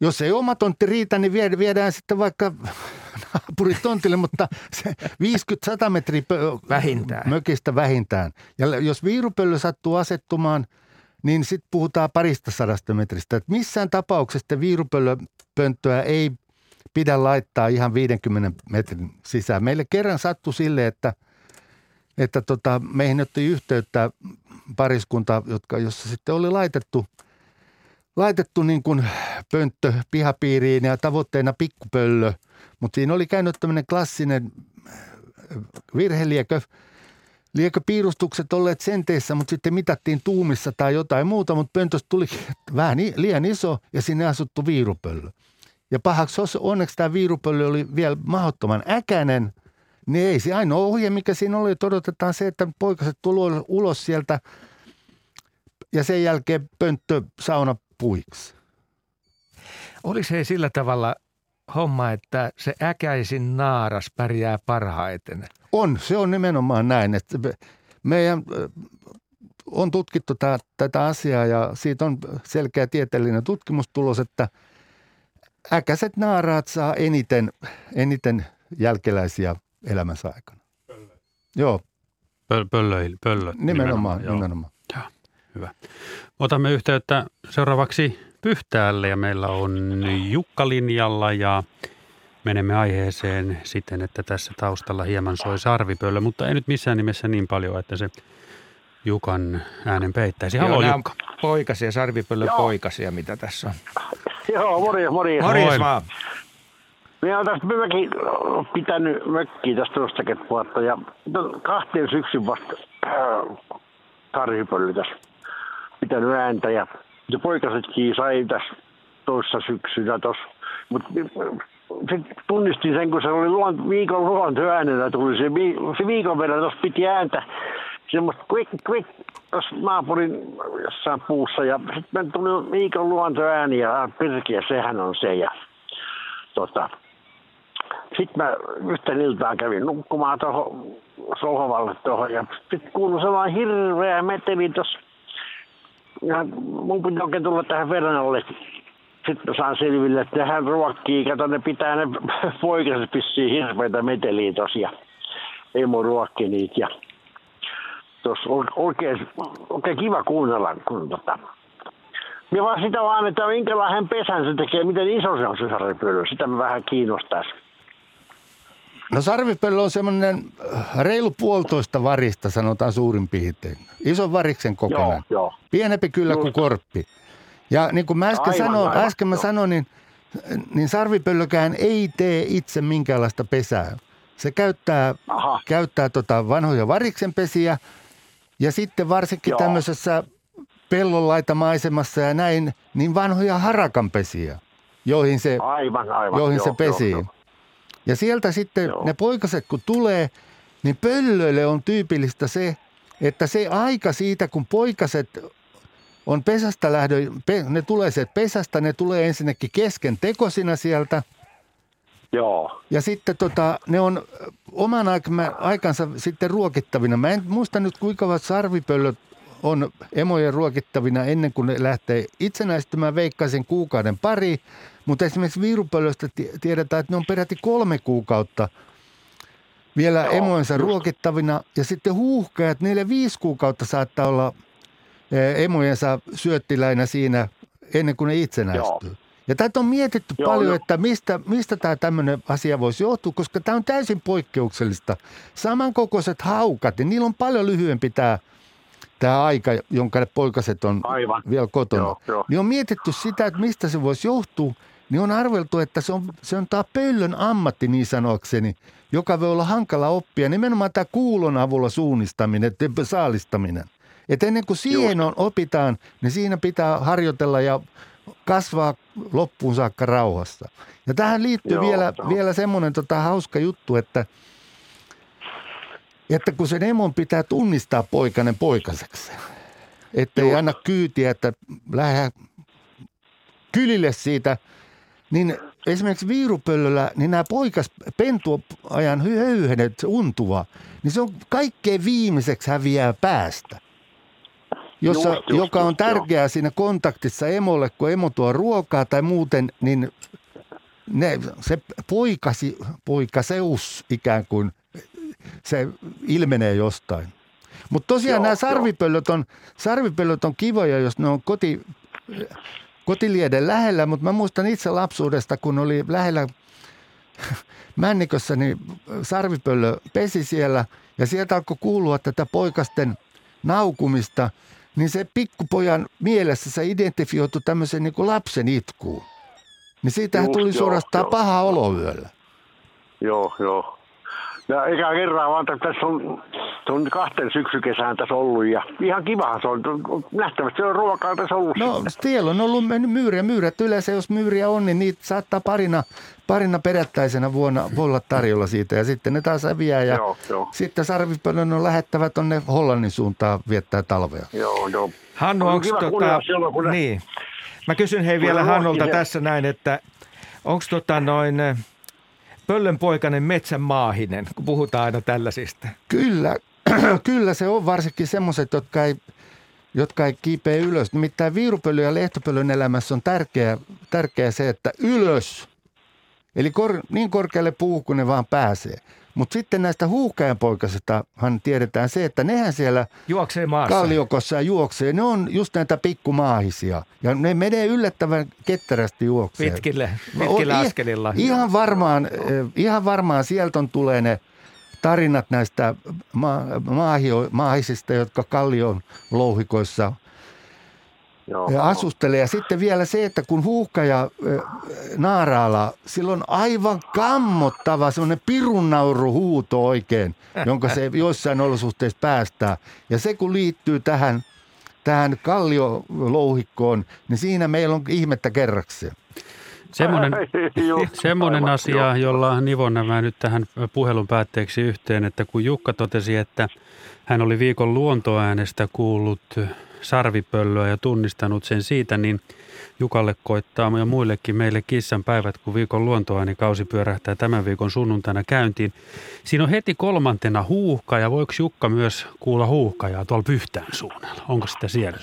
jos ei oma tontti riitä, niin viedään sitten vaikka naapuritontille, mutta se 50-100 metriä vähintään. mökistä vähintään. Ja jos viirupöllö sattuu asettumaan, niin sitten puhutaan parista sadasta metristä. Et missään tapauksessa viirupöllöpönttöä ei pidä laittaa ihan 50 metrin sisään. Meille kerran sattui sille, että, että tota, meihin otti yhteyttä pariskunta, jotka, jossa sitten oli laitettu, laitettu niin kuin pönttö pihapiiriin ja tavoitteena pikkupöllö. Mutta siinä oli käynyt tämmöinen klassinen virheliekö. liekö piirustukset olleet senteissä, mutta sitten mitattiin tuumissa tai jotain muuta, mutta pöntöstä tuli vähän liian iso ja sinne asuttu viirupöllö. Ja pahaksi onneksi tämä viirupöllö oli vielä mahdottoman äkänen, niin ei se ainoa ohje, mikä siinä oli, että odotetaan se, että poikaset tulee ulos sieltä ja sen jälkeen pönttö sauna puiksi. Oliko se sillä tavalla homma, että se äkäisin naaras pärjää parhaiten? On, se on nimenomaan näin. Että meidän on tutkittu tätä, tätä asiaa ja siitä on selkeä tieteellinen tutkimustulos, että äkäiset naaraat saa eniten, eniten jälkeläisiä elämänsä aikana. Pöllö. Joo. Pöl, pöllö, pöllö. Nimenomaan, nimenomaan. nimenomaan. Joo. Hyvä. Otamme yhteyttä seuraavaksi Pyhtäälle ja meillä on Jukka linjalla ja menemme aiheeseen siten, että tässä taustalla hieman soi sarvipöllö, mutta ei nyt missään nimessä niin paljon, että se Jukan äänen peittäisi. Halo Joo, Jukka. Poikasia, sarvipöllö poikasia, mitä tässä on. Joo, morjens, morjens. Morjens vaan. Minä olen tästä mökin pitänyt mökkiä tästä tuostakin vuotta ja kahteen syksyn vasta äh, tässä pitänyt ääntä ja, ja poikasetkin sai tässä toissa syksynä tuossa. Mutta sitten tunnistin sen, kun se oli luon, viikon luontoäänenä tuli se, se viikon verran tuossa piti ääntä semmoista quick, quick naapurin jossain puussa ja sitten tuli viikon luontoääni ja pirkiä, sehän on se ja tota, sitten mä yhten iltaan kävin nukkumaan tuohon sohvalle tuohon ja sitten kuului sellainen hirveä meteli tuossa ja mun piti oikein tulla tähän verannalle. Sitten saan selville, että hän ruokkii, kato ne pitää ne poikaset pissiin hirveitä meteliä tosiaan. Emo ruokki niitä ja tuossa oikein, oikein kiva kuunnella, kun tota, Minä vaan sitä vaan, että minkälainen pesän se tekee, miten iso se on se sarvipöllö. Sitä me vähän kiinnostaisi. No sarvipöllö on semmoinen äh, reilu puolitoista varista, sanotaan suurin piirtein. Ison variksen kokonaan. Joo, joo. Pienempi kyllä Just. kuin korppi. Ja niin kuin mä äsken, aivan, sanoin, aivan, äsken mä sanoin, niin, niin sarvipöllökään ei tee itse minkäänlaista pesää. Se käyttää, käyttää tota vanhoja variksenpesiä ja sitten varsinkin Joo. tämmöisessä pellonlaitamaisemassa ja näin, niin vanhoja harakanpesiä, joihin se, aivan, aivan. Joihin Joo, se pesii. Joo, Ja sieltä sitten Joo. ne poikaset kun tulee, niin pöllöille on tyypillistä se, että se aika siitä, kun poikaset on pesästä lähdö, ne tulee sieltä pesästä, ne tulee ensinnäkin kesken tekosina sieltä. Joo. Ja sitten tota, ne on oman aikansa sitten ruokittavina. Mä en muista nyt kuinka ovat sarvipöllöt on emojen ruokittavina ennen kuin ne lähtee itsenäistymään veikkaisen kuukauden pari. Mutta esimerkiksi viirupöllöstä tiedetään, että ne on peräti kolme kuukautta vielä Joo, emoensa just. ruokittavina. Ja sitten huuhkajat, neljä viisi kuukautta saattaa olla emojensa syöttiläinä siinä ennen kuin ne itsenäistyy. Joo. Ja tätä on mietitty Joo, paljon, no. että mistä, mistä tämä tämmöinen asia voisi johtua, koska tämä on täysin poikkeuksellista. Samankokoiset haukat, niin niillä on paljon lyhyempi tämä, tämä aika, jonka ne poikaset on Aivan. vielä kotona. Joo, jo. Niin on mietitty sitä, että mistä se voisi johtua, niin on arveltu, että se on, se on tämä pöllön ammatti niin sanokseni, joka voi olla hankala oppia. Nimenomaan tämä kuulon avulla suunnistaminen, saalistaminen. Että ennen kuin siihen on, opitaan, niin siinä pitää harjoitella ja kasvaa loppuun saakka rauhassa. Ja tähän liittyy Joo, vielä, no. vielä semmoinen tota, hauska juttu, että, että kun sen emon pitää tunnistaa poikainen poikaseksi, että ei anna kyytiä, että lähde kylille siitä, niin esimerkiksi viirupöllöllä, niin nämä poikas pentuajan höyhenet, untuva, niin se on kaikkein viimeiseksi häviää päästä – jossa, just, just, joka on tärkeää siinä kontaktissa emolle, kun emo tuo ruokaa tai muuten, niin ne, se poikasi, poikaseus ikään kuin, se ilmenee jostain. Mutta tosiaan joo, nämä sarvipöllöt on, sarvipöllöt on kivoja, jos ne on koti, kotilieden lähellä, mutta mä muistan itse lapsuudesta, kun oli lähellä Männikössä, niin sarvipöllö pesi siellä ja sieltä alkoi kuulua tätä poikasten naukumista – niin se pikkupojan mielessä se identifioitu tämmöisen niin kuin lapsen itkuun. Niin siitähän Just, tuli joo, suorastaan joo, paha olo yöllä. Joo, joo. Ja eikä kerran vaan, että tässä on on kahteen syksykesään tässä ollut ja ihan kivahan se on. Nähtävästi se on ruokaa tässä ollut. No siellä on ollut mennyt myyriä. Myyrät yleensä, jos myyriä on, niin niitä saattaa parina, parina perättäisenä vuonna olla tarjolla siitä. Ja sitten ne taas häviää ja Joo, joo. sitten sarvipöllön on lähettävä tuonne Hollannin suuntaan viettää talvea. Joo, joo. Hannu, On onko tota, silloin, kun niin. Mä kysyn hei vielä se- tässä näin, että onko tota noin pöllönpoikainen metsänmaahinen, kun puhutaan aina tällaisista? Kyllä, kyllä se on varsinkin semmoiset, jotka ei, jotka ei kiipeä ylös. Nimittäin viirupöllyn ja lehtopöllyn elämässä on tärkeää, tärkeää se, että ylös. Eli kor, niin korkealle puu kuin ne vaan pääsee. Mutta sitten näistä huuhkajanpoikasistahan tiedetään se, että nehän siellä Juoksee maassa. kalliokossa ja juoksee. Ne on just näitä pikkumaahisia. Ja ne menee yllättävän ketterästi juokseen. Pitkille, Mä pitkillä oon i- askelilla. Ihan varmaan, eh, ihan varmaan sieltä on tulee ne tarinat näistä ma- maahio, maahisista, jotka kallion louhikoissa Joo. asustelee. Ja sitten vielä se, että kun huuhkaja eh, naaraala, sillä on aivan kammottava semmoinen pirunnauru huuto oikein, jonka se joissain olosuhteissa päästää. Ja se kun liittyy tähän, tähän kalliolouhikkoon, niin siinä meillä on ihmettä kerrakseen. Semmoinen, semmoinen asia, jolla nivon nämä nyt tähän puhelun päätteeksi yhteen, että kun Jukka totesi, että hän oli viikon luontoäänestä kuullut sarvipöllöä ja tunnistanut sen siitä, niin Jukalle koittaa ja muillekin meille kissan päivät, kun viikon luontoäänikausi pyörähtää tämän viikon sunnuntaina käyntiin. Siinä on heti kolmantena huuhka ja voiko Jukka myös kuulla huuhkajaa tuolla Pyhtään suunnalla? Onko sitä siellä?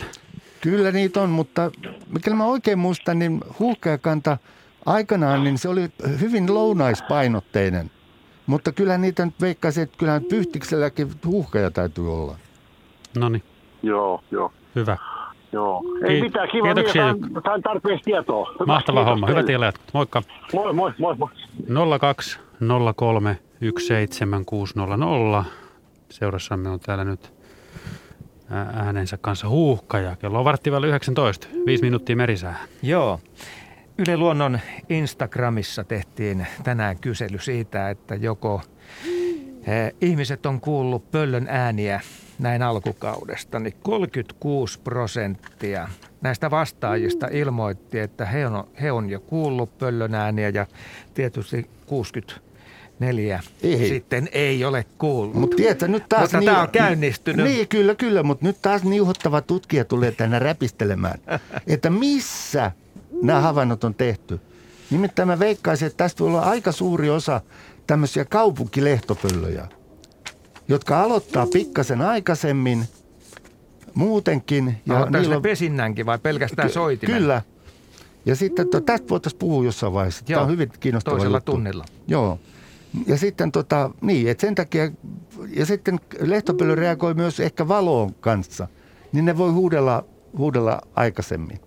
Kyllä niitä on, mutta mikäli mä oikein muistan, niin huuhkajakanta aikanaan, niin se oli hyvin lounaispainotteinen. Mutta kyllä niitä nyt veikkaisin, että kyllähän Pyhtikselläkin huuhkaja täytyy olla. No niin, Joo, joo. Hyvä. Joo. Ei Kiit- mitään, kiva. kiitoksia, sain, sain tarpeeksi tietoa. Hyvä, Mahtava kiitos homma. Hyvät teille. tilat. Moikka. Moi, moi, moi, moi. 02 03 17600. Seurassamme on täällä nyt ää- äänensä kanssa huuhkaja. Kello on varttivällä 19. Viisi minuuttia merisää. Joo. Yle Luonnon Instagramissa tehtiin tänään kysely siitä, että joko eh, ihmiset on kuullut pöllön ääniä näin alkukaudesta, niin 36 prosenttia näistä vastaajista ilmoitti, että he on, he on jo kuullut pöllön ääniä ja tietysti 64 Ei. sitten ei ole kuullut. Mutta tiedätkö, nyt taas... Mutta tää on käynnistynyt. Niin, kyllä, kyllä, mutta nyt taas niuhottava tutkija tulee tänne räpistelemään, että missä nämä havainnot on tehty. Nimittäin mä veikkaisin, että tästä voi olla aika suuri osa tämmöisiä kaupunkilehtopöllöjä, jotka aloittaa pikkasen aikaisemmin muutenkin. Ja Aloittaako niillä on- pesinnänkin vai pelkästään Ky- soitimen? Kyllä. Ja sitten to, tästä voitaisiin puhua jossain vaiheessa. Tämä Joo, on hyvin kiinnostava toisella juttu. tunnilla. Joo. Ja sitten tota, niin, että sen takia, ja sitten lehtopöly reagoi myös ehkä valoon kanssa, niin ne voi huudella, huudella aikaisemmin.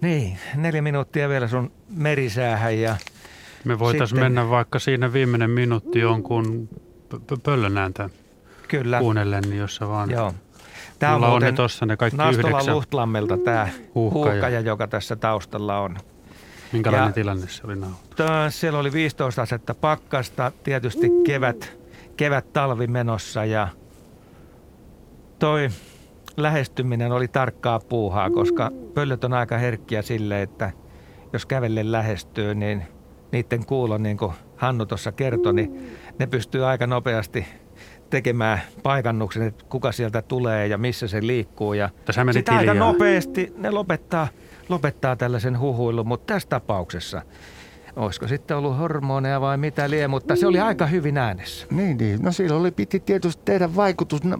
Niin, neljä minuuttia vielä sun merisäähän ja Me voitaisiin mennä vaikka siinä viimeinen minuutti jonkun p- p- pöllön ääntä kyllä. kuunnellen, niin jossa vaan Joo. Mulla on ne tossa ne kaikki Nastola yhdeksän. Luhtlammelta tämä Huuhkaja. huuhkaja, joka tässä taustalla on. minkälainen Ja- tilanne se oli nauhoitettu. Tää, siellä oli 15 asetta pakkasta, tietysti kevät, kevät talvi menossa ja toi lähestyminen oli tarkkaa puuhaa, koska pöllöt on aika herkkiä sille, että jos kävelle lähestyy, niin niiden kuulo, niin kuin Hannu tuossa kertoi, niin ne pystyy aika nopeasti tekemään paikannuksen, että kuka sieltä tulee ja missä se liikkuu. Ja sitten aika nopeasti ne lopettaa, lopettaa tällaisen huhuilun, mutta tässä tapauksessa, olisiko sitten ollut hormoneja vai mitä lie, mutta se oli aika hyvin äänessä. Niin, niin. No silloin oli, piti tietysti tehdä vaikutus. No,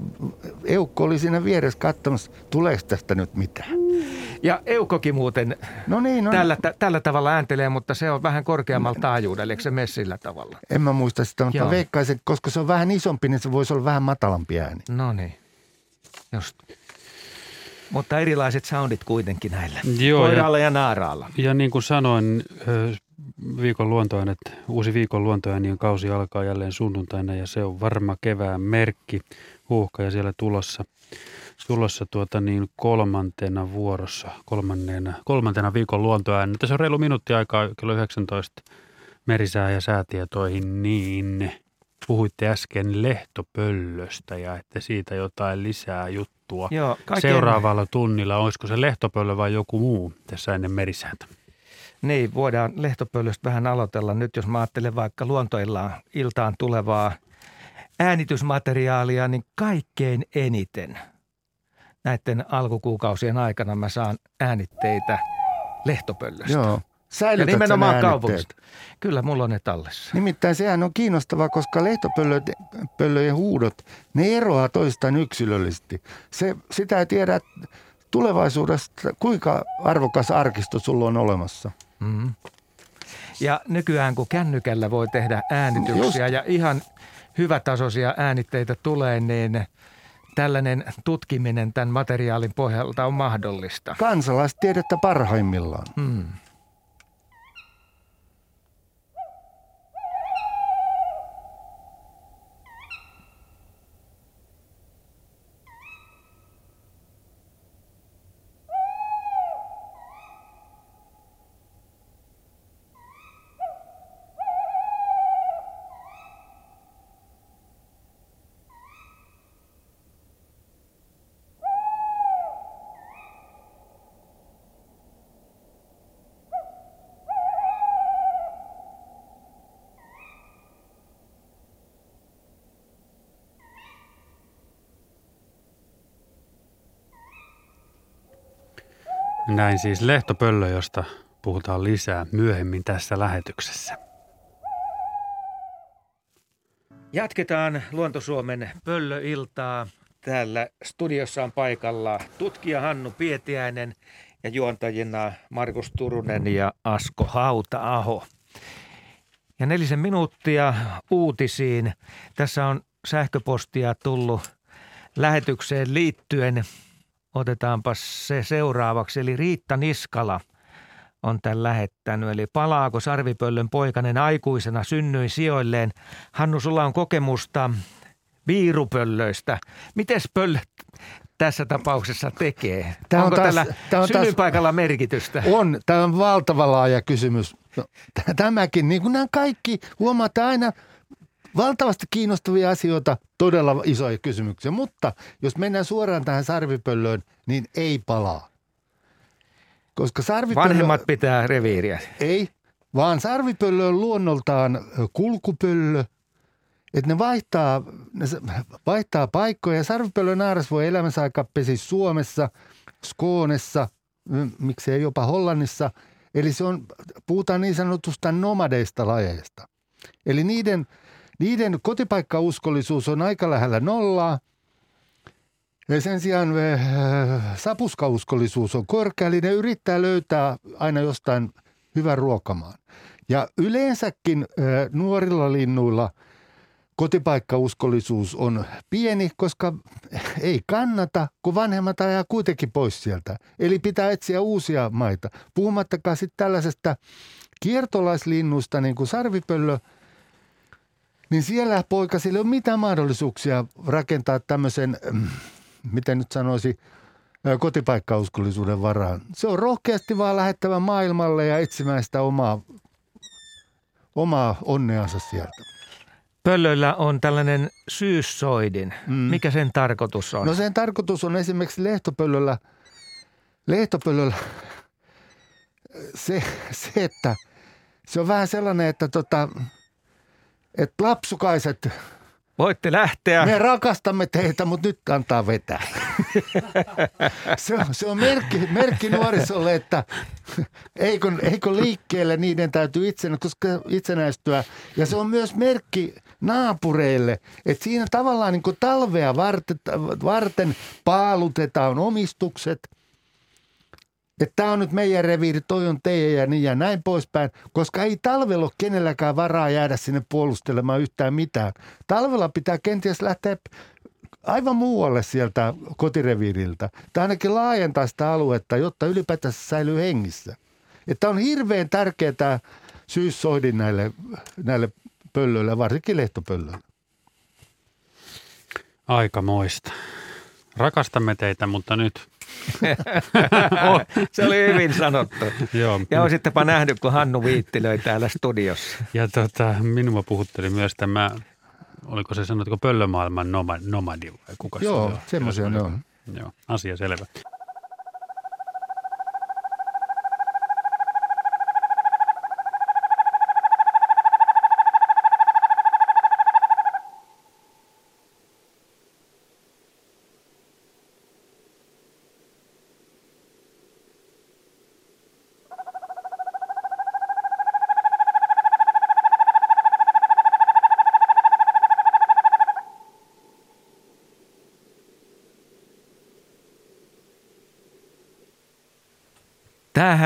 Eukko oli siinä vieressä katsomassa, tuleeko tästä nyt mitään. Ja Eukokin muuten No niin, no, tällä, tä- tällä tavalla ääntelee, mutta se on vähän korkeammalla taajuudella, eikö se mene sillä tavalla? en mä muista sitä, mutta Joo. veikkaisin, koska se on vähän isompi, niin se voisi olla vähän matalampi ääni. No niin, just. Mutta erilaiset soundit kuitenkin näillä. Joo, ja- Koiraalla ja naaraalla. Ja niin kuin sanoin, viikon luontoäänet, uusi viikon luontoäänien kausi alkaa jälleen sunnuntaina ja se on varma kevään merkki, huuhka ja siellä tulossa, tulossa tuota niin kolmantena vuorossa, kolmannena, kolmantena viikon luontoääni. Tässä on reilu minuutti aikaa kello 19 merisää ja säätietoihin, niin puhuitte äsken lehtopöllöstä ja että siitä jotain lisää juttua. Joo, kaikkein, Seuraavalla tunnilla, olisiko se lehtopöllö vai joku muu tässä ennen merisäätä? Niin, voidaan lehtopöllöstä vähän aloitella nyt, jos mä ajattelen vaikka luontoillaan iltaan tulevaa äänitysmateriaalia, niin kaikkein eniten näiden alkukuukausien aikana mä saan äänitteitä lehtopöllöstä. Joo. Ja Säilytätkö nimenomaan ne äänitteet? kaupungista. Kyllä, mulla on ne tallessa. Nimittäin sehän on kiinnostavaa, koska lehtopöllöjen huudot, ne eroaa toistaan yksilöllisesti. Se, sitä ei tiedä tulevaisuudesta, kuinka arvokas arkisto sulla on olemassa. Mm. Ja nykyään kun kännykällä voi tehdä äänityksiä ja ihan hyvätasoisia äänitteitä tulee, niin tällainen tutkiminen tämän materiaalin pohjalta on mahdollista. Kansalaistiedettä parhaimmillaan. Mm. Näin siis lehtopöllö, josta puhutaan lisää myöhemmin tässä lähetyksessä. Jatketaan Luontosuomen pöllöiltaa. Täällä studiossa on paikalla tutkija Hannu Pietiäinen ja juontajina Markus Turunen ja Asko Hauta-aho. Ja nelisen minuuttia uutisiin. Tässä on sähköpostia tullut lähetykseen liittyen. Otetaanpa se seuraavaksi. Eli Riitta Niskala on tämän lähettänyt. Eli palaako sarvipöllön poikanen aikuisena synnyin sijoilleen? Hannu, sulla on kokemusta viirupöllöistä. Mites pöllöt tässä tapauksessa tekee? Tää on Onko taas- tällä tää on taas- synnyinpaikalla merkitystä? On, tämä on valtava laaja kysymys. No, tämäkin, niin kuin nämä kaikki, huomaatte aina valtavasti kiinnostavia asioita, todella isoja kysymyksiä. Mutta jos mennään suoraan tähän sarvipöllöön, niin ei palaa. Koska sarvipöllö... Vanhemmat pitää reviiriä. Ei, vaan sarvipöllö on luonnoltaan kulkupöllö. Että ne vaihtaa, ne vaihtaa paikkoja. Sarvipöllö naaras voi elämänsä aika pesi Suomessa, Skoonessa, miksei jopa Hollannissa. Eli se on, puhutaan niin sanotusta nomadeista lajeista. Eli niiden, niiden kotipaikkauskollisuus on aika lähellä nollaa. Ja sen sijaan äh, sapuskauskollisuus on korkea, eli ne yrittää löytää aina jostain hyvän ruokamaan. Ja yleensäkin äh, nuorilla linnuilla kotipaikkauskollisuus on pieni, koska ei kannata, kun vanhemmat ajaa kuitenkin pois sieltä. Eli pitää etsiä uusia maita. Puhumattakaan sitten tällaisesta kiertolaislinnusta, niin kuin sarvipöllö, niin siellä poikasille ei ole mitään mahdollisuuksia rakentaa tämmöisen, mm, miten nyt sanoisi, kotipaikkauskollisuuden varaan. Se on rohkeasti vaan lähettävä maailmalle ja etsimään sitä omaa, omaa onneansa sieltä. Pöllöillä on tällainen syyssoidin. Mm. Mikä sen tarkoitus on? No sen tarkoitus on esimerkiksi lehtopöllöllä, lehtopöllöllä se, se, että se on vähän sellainen, että tota, että lapsukaiset, Voitte lähteä. me rakastamme teitä, mutta nyt antaa vetää. se, on, se on merkki, merkki nuorisolle, että eikö, eikö liikkeelle niiden täytyy itsenä, koska itsenäistyä. Ja se on myös merkki naapureille, että siinä tavallaan niin talvea varten, varten paalutetaan omistukset – että tämä on nyt meidän reviiri, toi on teidän ja niin ja näin poispäin, koska ei talvella ole kenelläkään varaa jäädä sinne puolustelemaan yhtään mitään. Talvella pitää kenties lähteä aivan muualle sieltä kotireviiriltä, tai ainakin laajentaa sitä aluetta, jotta ylipäätään se säilyy hengissä. Että on hirveän tärkeää tämä syyssoidin näille, näille pöllöille, varsinkin lehtopöllöille. Aikamoista. Rakastamme teitä, mutta nyt. Oh, se oli hyvin sanottu. Joo. Ja olisittepä nähnyt, kun Hannu viittilöi täällä studiossa. Ja tota, minua puhutteli myös tämä oliko se sanotko pöllömaailman nomadi vai kuka Joo, semmoisia ne on. Joo, asia selvä.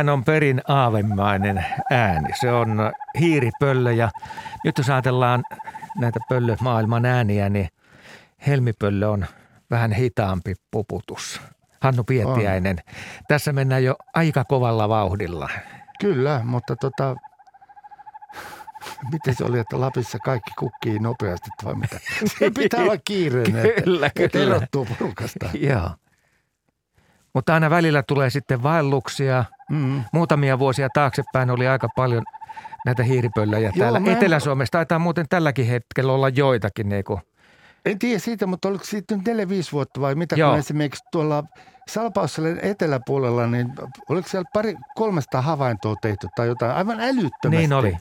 Tämähän on perin aavemainen ääni. Se on hiiripöllö ja nyt jos ajatellaan näitä pöllömaailman ääniä, niin helmipöllö on vähän hitaampi puputus. Hannu Pietiäinen, on. tässä mennään jo aika kovalla vauhdilla. Kyllä, mutta tota, miten se oli, että Lapissa kaikki kukkii nopeasti vai mitä? Se pitää olla kiireinen, kyllä, että, kyllä. erottuu porukasta. Joo. Mutta aina välillä tulee sitten vaelluksia. Mm. Muutamia vuosia taaksepäin oli aika paljon näitä hiiripöllöjä Joo, täällä. En... Etelä-Suomessa taitaa muuten tälläkin hetkellä olla joitakin. Niin kuin... En tiedä siitä, mutta oliko siitä nyt 4-5 vuotta vai mitä, Joo. kun esimerkiksi tuolla Salpausselän eteläpuolella, niin oliko siellä pari, kolmesta havaintoa tehty tai jotain aivan älyttömästi. Niin oli.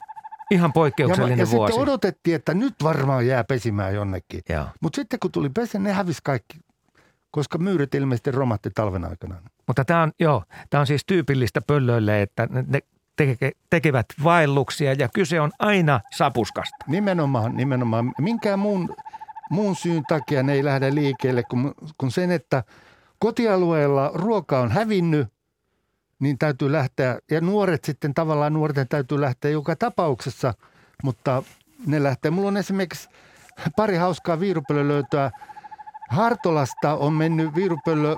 Ihan poikkeuksellinen ja, ja vuosi. Ja sitten odotettiin, että nyt varmaan jää pesimään jonnekin. Mutta sitten kun tuli pese, ne hävisi kaikki koska myyrit ilmeisesti romahti talven aikana. Mutta tämä on, joo, tämä on siis tyypillistä pöllöille, että ne teke, tekevät vaelluksia ja kyse on aina sapuskasta. Nimenomaan, nimenomaan. Minkään muun, muun syyn takia ne ei lähde liikkeelle kuin, kuin sen, että kotialueella ruoka on hävinnyt, niin täytyy lähteä, ja nuoret sitten tavallaan nuorten täytyy lähteä joka tapauksessa, mutta ne lähtee. Mulla on esimerkiksi pari hauskaa viirupölölöytöä – Hartolasta on mennyt viirupöllö,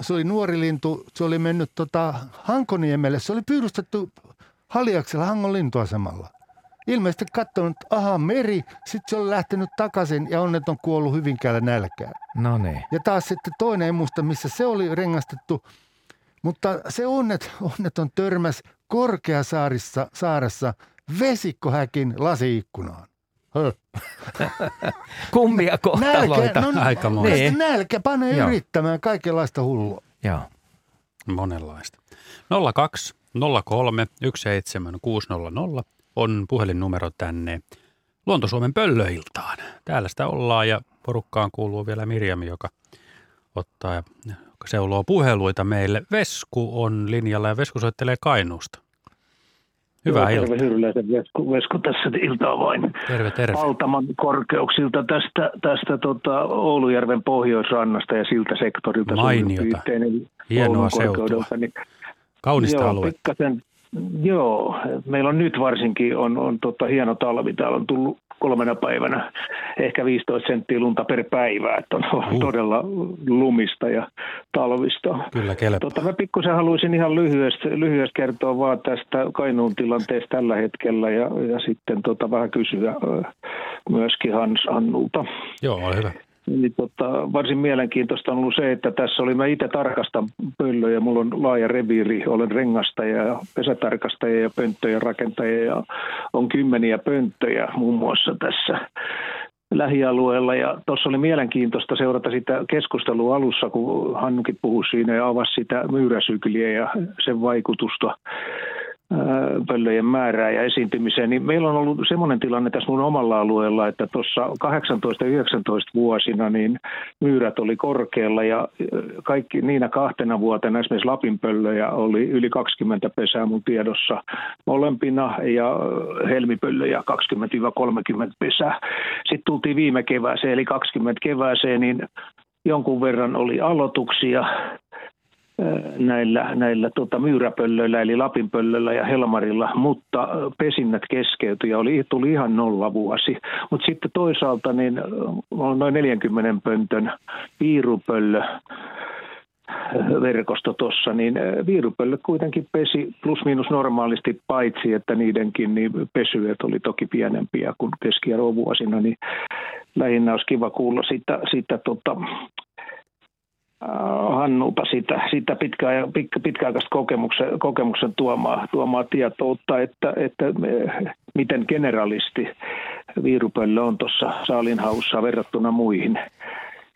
se oli nuori lintu, se oli mennyt tota Hankoniemelle. Se oli pyydystetty Haljaksella Hangon lintuasemalla. Ilmeisesti katsonut, aha meri, sitten se oli lähtenyt takaisin ja onnet on kuollut Hyvinkäällä nälkään. No niin. Ja taas sitten toinen, ei muista missä se oli rengastettu, mutta se onnet, onneton törmäs Korkeasaarissa saaressa vesikkohäkin lasiikkunaan. Kummia kohtaloita. Nälkä, no, Aika niin. nälkä panee Joo. yrittämään kaikenlaista hullua. Joo. Monenlaista. 02 03 17600 on puhelinnumero tänne Luontosuomen pöllöiltaan. Täällä sitä ollaan ja porukkaan kuuluu vielä Mirjami, joka ottaa ja seuloo puheluita meille. Vesku on linjalla ja Vesku soittelee Kainuusta. Hyvää Joo, terve Hyrläisen Vesku, Vesku tässä iltaa vain. Terve, terve. Altaman korkeuksilta tästä, tästä tota Oulujärven pohjoisrannasta ja siltä sektorilta. Mainiota. Hienoa seutua. Niin, Kaunista joo, aluetta. Pikkasen, joo, meillä on nyt varsinkin on, on tota, hieno talvi. Täällä on tullut kolmena päivänä ehkä 15 senttiä lunta per päivä, että on uh. todella lumista ja talvista. Kyllä, kelpaa. Tota, mä pikkusen haluaisin ihan lyhyesti, lyhyesti kertoa vaan tästä Kainuun tilanteesta tällä hetkellä ja, ja sitten tota, vähän kysyä myöskin Hans Annulta. Joo, ole hyvä. Niin tota, varsin mielenkiintoista on ollut se, että tässä oli, mä itse tarkastan pöllöjä, mulla on laaja reviiri, olen rengastaja ja pesätarkastaja ja pönttöjä rakentaja ja on kymmeniä pönttöjä muun muassa tässä lähialueella. Ja tuossa oli mielenkiintoista seurata sitä keskustelua alussa, kun Hannukin puhui siinä ja avasi sitä myyräsykliä ja sen vaikutusta pöllöjen määrää ja esiintymiseen, niin meillä on ollut semmoinen tilanne tässä mun omalla alueella, että tuossa 18-19 vuosina niin myyrät oli korkealla ja kaikki niinä kahtena vuotena esimerkiksi Lapin pöllöjä oli yli 20 pesää mun tiedossa molempina ja helmipöllöjä 20-30 pesää. Sitten tultiin viime kevääseen eli 20 kevääseen, niin jonkun verran oli aloituksia näillä, näillä tota, myyräpöllöillä eli lapinpöllöllä ja helmarilla, mutta pesinnät keskeytyi ja oli, tuli ihan nolla vuosi. Mutta sitten toisaalta niin on noin 40 pöntön viirupöllö verkosto tuossa, niin viirupöllöt kuitenkin pesi plus miinus normaalisti, paitsi että niidenkin niin pesyet oli toki pienempiä kuin keskiarvovuosina, niin lähinnä olisi kiva kuulla sitä, sitä tota, Hannulta sitä, sitä pitkä, pitkä, pitkäaikaista kokemuksen, kokemuksen tuomaa, tuomaa tietoutta, että, että miten generalisti viirupöllö on tuossa saalinhaussa verrattuna muihin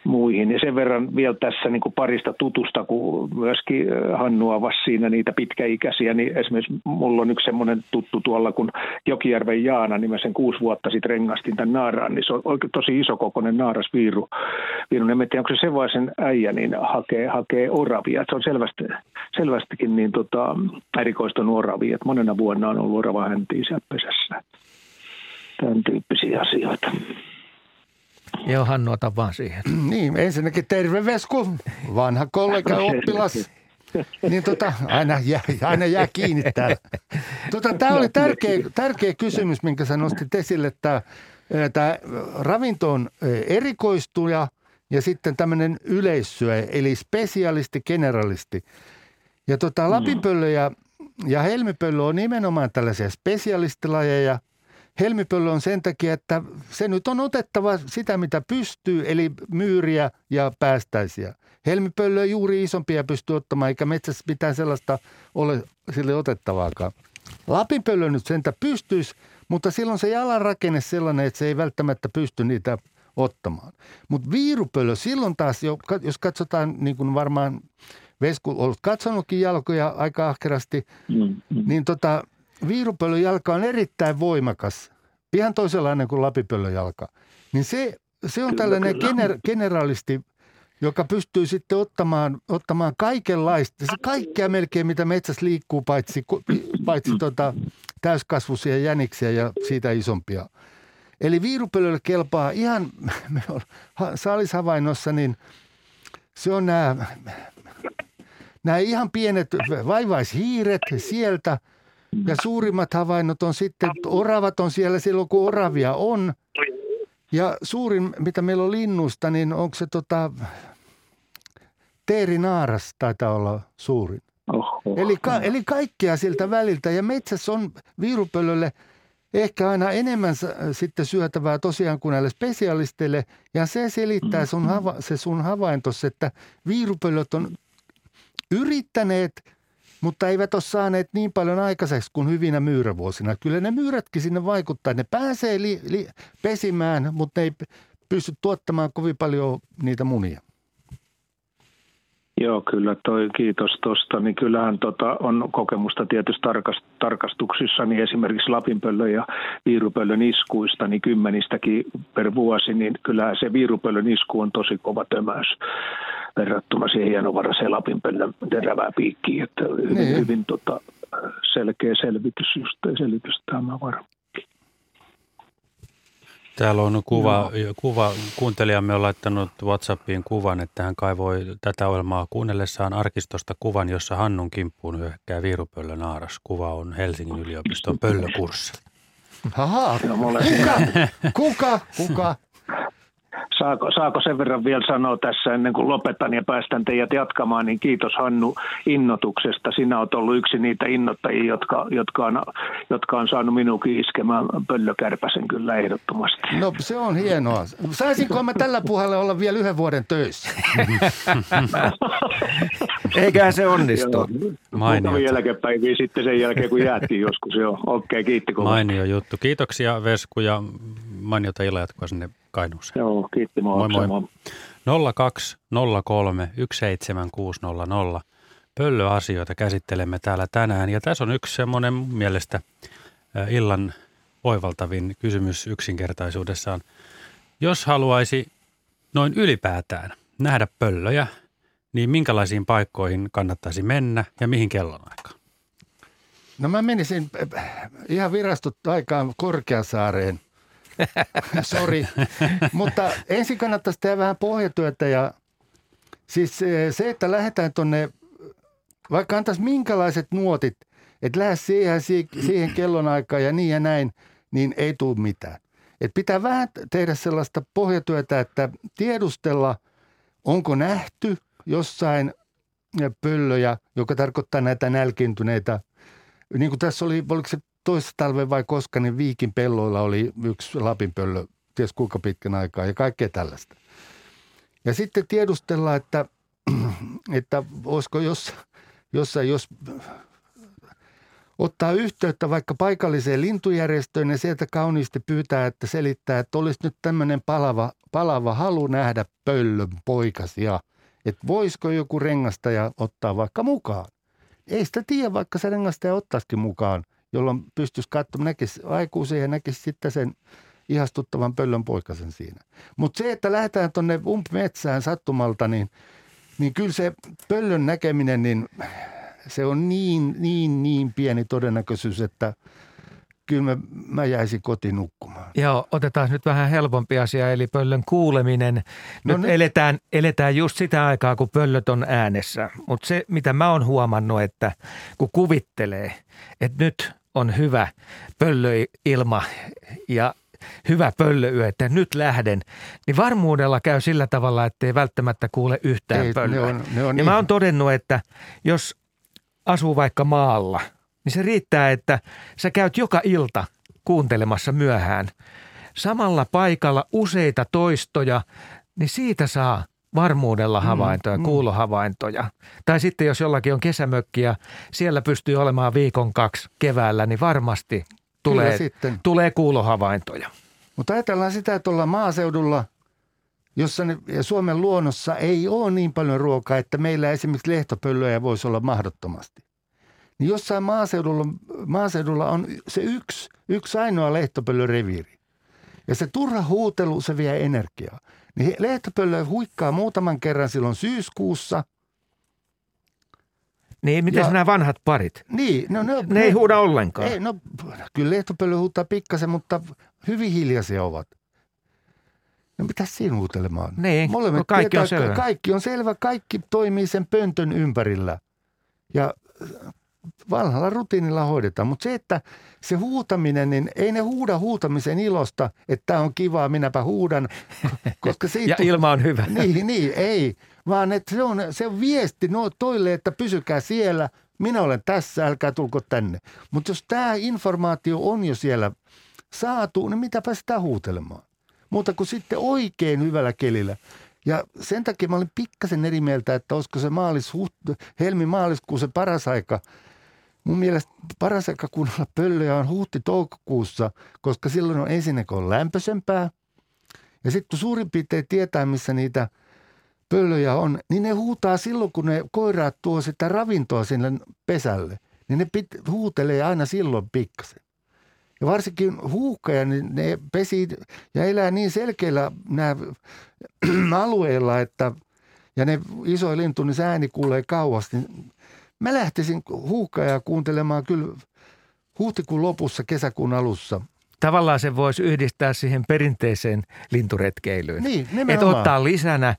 muihin. Ja sen verran vielä tässä niin kuin parista tutusta, kun myöskin Hannu avasi siinä niitä pitkäikäisiä, niin esimerkiksi mulla on yksi semmoinen tuttu tuolla, kun Jokijärven Jaana, niin mä sen kuusi vuotta sitten rengastin tämän naaraan, niin se on oikein tosi isokokoinen naarasviiru. Viiru, en tiedä, onko se sen äijä, niin hakee, hakee oravia. se on selvästi, selvästikin niin tota, erikoistunut oravia, että monena vuonna on ollut orava häntiä pesässä. Tämän tyyppisiä asioita. Joo, Hannu, ota vaan siihen. niin, ensinnäkin terve Vesku, vanha kollega oppilas. Niin tota, aina jää, aina jää kiinni täällä. Tota, tämä oli tärkeä, tärkeä kysymys, minkä sä nostit esille, että tämä ravinto on erikoistuja ja sitten tämmöinen yleissyö, eli spesialisti, generalisti. Ja tota, lapinpöllö ja, ja helmipöllö on nimenomaan tällaisia spesialistilajeja – Helmipöllö on sen takia, että se nyt on otettava sitä, mitä pystyy, eli myyriä ja päästäisiä. Helmipöllö juuri isompia pystyy ottamaan, eikä metsässä mitään sellaista ole sille otettavaakaan. Lapinpöllö nyt sentä pystyisi, mutta silloin se jalan rakenne sellainen, että se ei välttämättä pysty niitä ottamaan. Mutta viirupöllö silloin taas, jos katsotaan niin kuin varmaan Vesku olet katsonutkin jalkoja aika ahkerasti, mm, mm. niin tota, viirupöllön jalka on erittäin voimakas, ihan toisenlainen kuin lapipöllön jalka, niin se, se on kyllä, tällainen kyllä. Gener, generalisti, joka pystyy sitten ottamaan, ottamaan kaikenlaista, se kaikkea melkein, mitä metsässä liikkuu, paitsi, paitsi tota, täyskasvuisia jäniksiä ja siitä isompia. Eli viirupöllölle kelpaa ihan, me saalishavainnossa, niin se on nämä, nämä ihan pienet vaivaishiiret sieltä – ja suurimmat havainnot on sitten, oravat on siellä silloin, kun oravia on. Ja suurin, mitä meillä on linnusta, niin onko se tota, teerinaaras taitaa olla suurin. Oho. Eli, ka, eli kaikkea siltä väliltä. Ja metsässä on viirupöllölle ehkä aina enemmän sitten syötävää tosiaan kuin näille spesialisteille. Ja se selittää sun hava, se sun havaintos, että viirupöllöt on yrittäneet – mutta eivät ole saaneet niin paljon aikaiseksi kuin hyvinä myyrävuosina. Kyllä ne myyrätkin sinne vaikuttaa. Ne pääsee li, li, pesimään, mutta ne ei pysty tuottamaan kovin paljon niitä munia. Joo, kyllä toi, kiitos tuosta. Niin kyllähän tota, on kokemusta tietysti tarkast, tarkastuksissa, niin esimerkiksi Lapinpöllön ja Viirupöllön iskuista, niin kymmenistäkin per vuosi, niin kyllähän se Viirupöllön isku on tosi kova tömäys verrattuna siihen hienovaraiseen Lapinpöllön terävää piikkiin, että hyvin, niin. hyvin tota, selkeä selvitys, just selitys tämä varmaan. Täällä on kuva, kuva, kuuntelijamme on laittanut Whatsappiin kuvan, että hän kaivoi tätä ohjelmaa kuunnellessaan arkistosta kuvan, jossa Hannun kimppuun hyökkää viirupöllö naaras. Kuva on Helsingin yliopiston pöllökurssi. Haha, kuka? Kuka? Kuka? Saako, saako sen verran vielä sanoa tässä ennen kuin lopetan ja päästän teidät jatkamaan, niin kiitos Hannu innotuksesta. Sinä olet ollut yksi niitä innottajia, jotka, jotka, on, jotka on saanut minunkin iskemään pöllökärpäsen kyllä ehdottomasti. No se on hienoa. Saisinko mä tällä puolella olla vielä yhden vuoden töissä? Eiköhän se onnistu. Mainio. jälkepäiviä sitten sen jälkeen, kun jäätiin joskus jo. Okei, okay, kiitti kovasti. Mainio juttu. Kiitoksia Vesku ja mainiota illanjatkoa sinne Kainuuseen. Joo, kiitti. Moi, moi. moi. 0203 17600. Pöllöasioita käsittelemme täällä tänään. Ja tässä on yksi semmoinen mielestä illan oivaltavin kysymys yksinkertaisuudessaan. Jos haluaisi noin ylipäätään nähdä pöllöjä, niin minkälaisiin paikkoihin kannattaisi mennä ja mihin kellonaikaan? No mä menisin ihan virastut aikaan Korkeasaareen – Sori. Mutta ensin kannattaisi tehdä vähän pohjatyötä ja siis se, että lähdetään tuonne, vaikka antaisi minkälaiset nuotit, että lähde siihen, siihen kellonaikaan ja niin ja näin, niin ei tule mitään. Et pitää vähän tehdä sellaista pohjatyötä, että tiedustella, onko nähty jossain pöllöjä, joka tarkoittaa näitä nälkintyneitä. Niin kuin tässä oli, oliko se toista talven vai koska, niin Viikin pelloilla oli yksi lapinpöllö, ties kuinka pitkän aikaa ja kaikkea tällaista. Ja sitten tiedustellaan, että, että olisiko jos, jossain, jos ottaa yhteyttä vaikka paikalliseen lintujärjestöön ja sieltä kauniisti pyytää, että selittää, että olisi nyt tämmöinen palava, palava halu nähdä pöllön poikasia. Että voisiko joku rengastaja ottaa vaikka mukaan. Ei sitä tiedä, vaikka se rengastaja ottaisikin mukaan, jolloin pystyisi katsomaan, näkisi aikuisen ja näkisi sitten sen ihastuttavan pöllön poikasen siinä. Mutta se, että lähdetään tuonne umpmetsään sattumalta, niin, niin kyllä se pöllön näkeminen, niin se on niin, niin, niin pieni todennäköisyys, että kyllä mä, mä jäisin kotiin nukkumaan. Joo, otetaan nyt vähän helpompi asia, eli pöllön kuuleminen. Nyt no, nyt eletään, eletään just sitä aikaa, kun pöllöt on äänessä. Mutta se, mitä mä oon huomannut, että kun kuvittelee, että nyt on hyvä pöllöilma ja hyvä pöllöyö, että nyt lähden, niin varmuudella käy sillä tavalla, että ei välttämättä kuule yhtään ei, pöllöä. Ne on, ne on ja niin. mä oon todennut, että jos asuu vaikka maalla, niin se riittää, että sä käyt joka ilta kuuntelemassa myöhään samalla paikalla useita toistoja, niin siitä saa varmuudella mm, havaintoja, mm, kuulohavaintoja. Tai sitten jos jollakin on kesämökki ja siellä pystyy olemaan viikon kaksi keväällä, niin varmasti tulee, sitten. tulee kuulohavaintoja. Mutta ajatellaan sitä, että ollaan maaseudulla, jossa ne, ja Suomen luonnossa ei ole niin paljon ruokaa, että meillä esimerkiksi lehtopöllöjä voisi olla mahdottomasti. Niin jossain maaseudulla, maaseudulla on se yksi, yksi ainoa lehtopöllöreviiri. Ja se turha huutelu, se vie energiaa. Niin lehtopöllö huikkaa muutaman kerran silloin syyskuussa – niin, miten nämä vanhat parit? Niin, no, ne, ne, ne ei huuda ollenkaan. Ei, no kyllä lehtopöllö huutaa pikkasen, mutta hyvin hiljaisia ovat. No mitä siinä huutelemaan? Niin, Molemmat kaikki tietää, on selvä. Kaikki on selvä, kaikki toimii sen pöntön ympärillä. Ja vanhalla rutiinilla hoidetaan. Mutta se, että se huutaminen, niin ei ne huuda huutamisen ilosta, että tämä on kivaa, minäpä huudan. Koska siitä, ja ilma on hyvä. Niin, niin ei. Vaan että se on, se on viesti no, toille, että pysykää siellä, minä olen tässä, älkää tulko tänne. Mutta jos tämä informaatio on jo siellä saatu, niin mitäpä sitä huutelemaan. Mutta kuin sitten oikein hyvällä kelillä. Ja sen takia mä olin pikkasen eri mieltä, että olisiko se maalis, helmi-maaliskuu se paras aika – Mun mielestä paras aika kuunnella pöllöjä on huhti-toukokuussa, koska silloin on ensinnäkin on lämpöisempää. Ja sitten suurin piirtein tietää, missä niitä pöllöjä on, niin ne huutaa silloin, kun ne koiraat tuo sitä ravintoa sinne pesälle. Niin ne pit, huutelee aina silloin pikkasen. Ja varsinkin huuhkaja, niin ne pesii ja elää niin selkeillä nämä alueilla, että ja ne iso lintu, niin se ääni kuulee kauas, niin Mä lähtisin huuhkajaa kuuntelemaan kyllä huhtikuun lopussa, kesäkuun alussa. Tavallaan se voisi yhdistää siihen perinteiseen linturetkeilyyn. Niin, Että ottaa lisänä,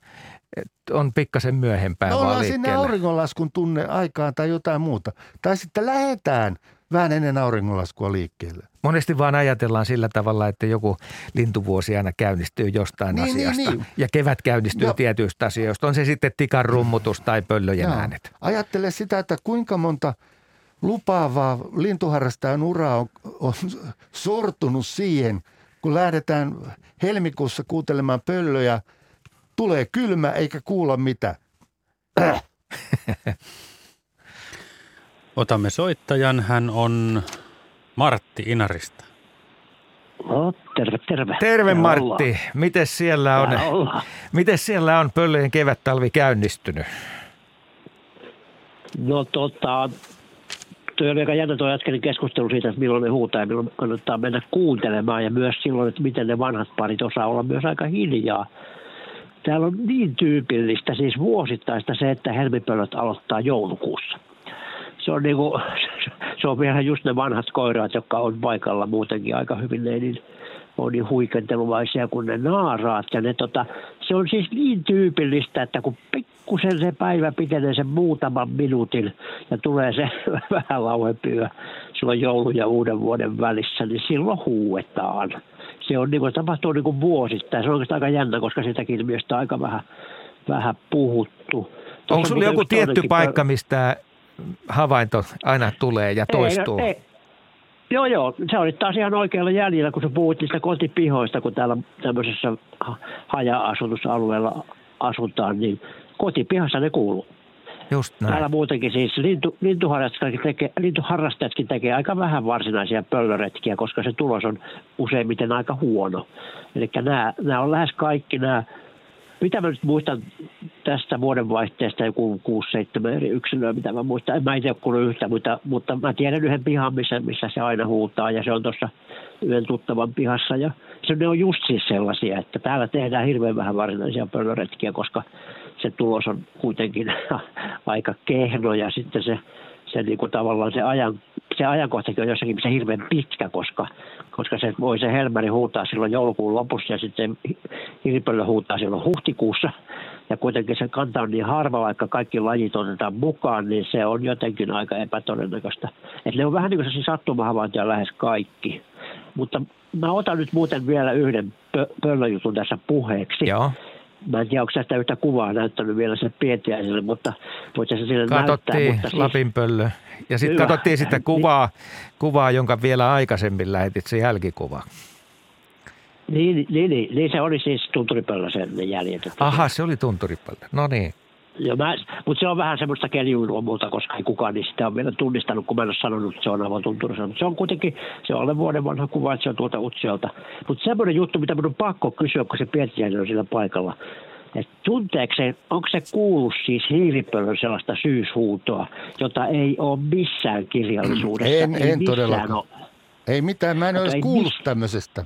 on pikkasen myöhempään no, vaan sinne auringonlaskun tunne aikaan tai jotain muuta. Tai sitten lähetään vähän ennen auringonlaskua liikkeelle. Monesti vaan ajatellaan sillä tavalla, että joku lintuvuosi aina käynnistyy jostain niin, niin asiasta. Niin, niin. Ja kevät käynnistyy no. tietyistä asioista. On se sitten tikan rummutus tai pöllöjen no. äänet. Ajattele sitä, että kuinka monta lupaavaa lintuharrastajan uraa on, on sortunut siihen, kun lähdetään helmikuussa kuuntelemaan pöllöjä. Tulee kylmä eikä kuulla mitä. Otamme soittajan. Hän on Martti Inarista. No, terve, terve. Terve Martti. Miten siellä on, miten siellä on pöllöjen kevät-talvi käynnistynyt? No tota, tuo oli aika jännä tuo äskeinen keskustelu siitä, että milloin ne huutaa ja milloin kannattaa mennä kuuntelemaan ja myös silloin, että miten ne vanhat parit osaa olla myös aika hiljaa. Täällä on niin tyypillistä, siis vuosittaista se, että helmipöllöt aloittaa joulukuussa – se on, niin kuin, se on vielä just ne vanhat koiraat, jotka on paikalla muutenkin aika hyvin, ne niin on niin huikenteluvaisia kuin ne naaraat. Ja ne, tota, se on siis niin tyypillistä, että kun pikkusen se päivä pitenee sen muutaman minuutin ja tulee se vähän lauempi yö silloin joulun ja uuden vuoden välissä, niin silloin huuetaan. Se on niin kuin, tapahtuu niin kuin vuosittain. Se on oikeastaan aika jännä, koska sitäkin ilmiöstä aika vähän, vähän puhuttu. Onko sinulla joku tietty paikka, mistä havainto aina tulee ja toistuu. Ei, ei. Joo, joo. Se oli taas ihan oikealla jäljellä, kun sä puhuit niistä kotipihoista, kun täällä tämmöisessä haja-asutusalueella asutaan, niin kotipihassa ne kuuluu. Just näin. Täällä muutenkin siis lintu, lintuharrastajatkin, tekee, lintuharrastajatkin tekee aika vähän varsinaisia pöllöretkiä, koska se tulos on useimmiten aika huono. Eli nämä, nämä on lähes kaikki nämä, mitä mä nyt muistan tästä vuodenvaihteesta, joku 6-7 eri yksilöä, mitä mä muistan. En mä itse ole yhtä, mutta, mutta mä tiedän yhden pihan, missä, missä se aina huutaa, ja se on tuossa yhden tuttavan pihassa. Ja se, ne on just siis sellaisia, että täällä tehdään hirveän vähän varsinaisia pöllöretkiä, koska se tulos on kuitenkin aika kehno ja sitten se, se niin kuin tavallaan se, ajan, se ajankohtakin on jossakin se hirveän pitkä, koska, koska se voi se Helmeri huutaa silloin joulukuun lopussa ja sitten hiripöllö huutaa silloin huhtikuussa. Ja kuitenkin se kanta on niin harva, vaikka kaikki lajit otetaan mukaan, niin se on jotenkin aika epätodennäköistä. Että ne on vähän niin kuin sattumahavaintoja lähes kaikki. Mutta mä otan nyt muuten vielä yhden pö- pöllöjutun tässä puheeksi. Joo. Mä en tiedä, onko sitä yhtä kuvaa näyttänyt vielä se Pietiäiselle, mutta voit se sille Katsottiin näyttää. Mutta siis, Lapinpöllö. Ja sitten katsottiin sitä kuvaa, kuvaa, jonka vielä aikaisemmin lähetit, se jälkikuva. niin, niin, niin, niin, se oli siis tunturipöllö sen ne jäljet. Aha, se oli tunturipöllö. No niin. Ja mä, mutta se on vähän semmoista keljuilua muuta, koska ei kukaan niin sitä on vielä tunnistanut, kun mä en ole sanonut, että se on aivan tunturissa. Mutta se on kuitenkin, se on alle vuoden vanha kuva, että se on tuolta Utsiolta. Mutta semmoinen juttu, mitä minun on pakko kysyä, kun se Pietiäinen on sillä paikalla. Et tunteeko se, onko se kuullut siis hiilipöllön sellaista syyshuutoa, jota ei ole missään kirjallisuudessa? En- ei en todellakaan. ole. Ei mitään, mä en ei kuullut miss- tämmöisestä.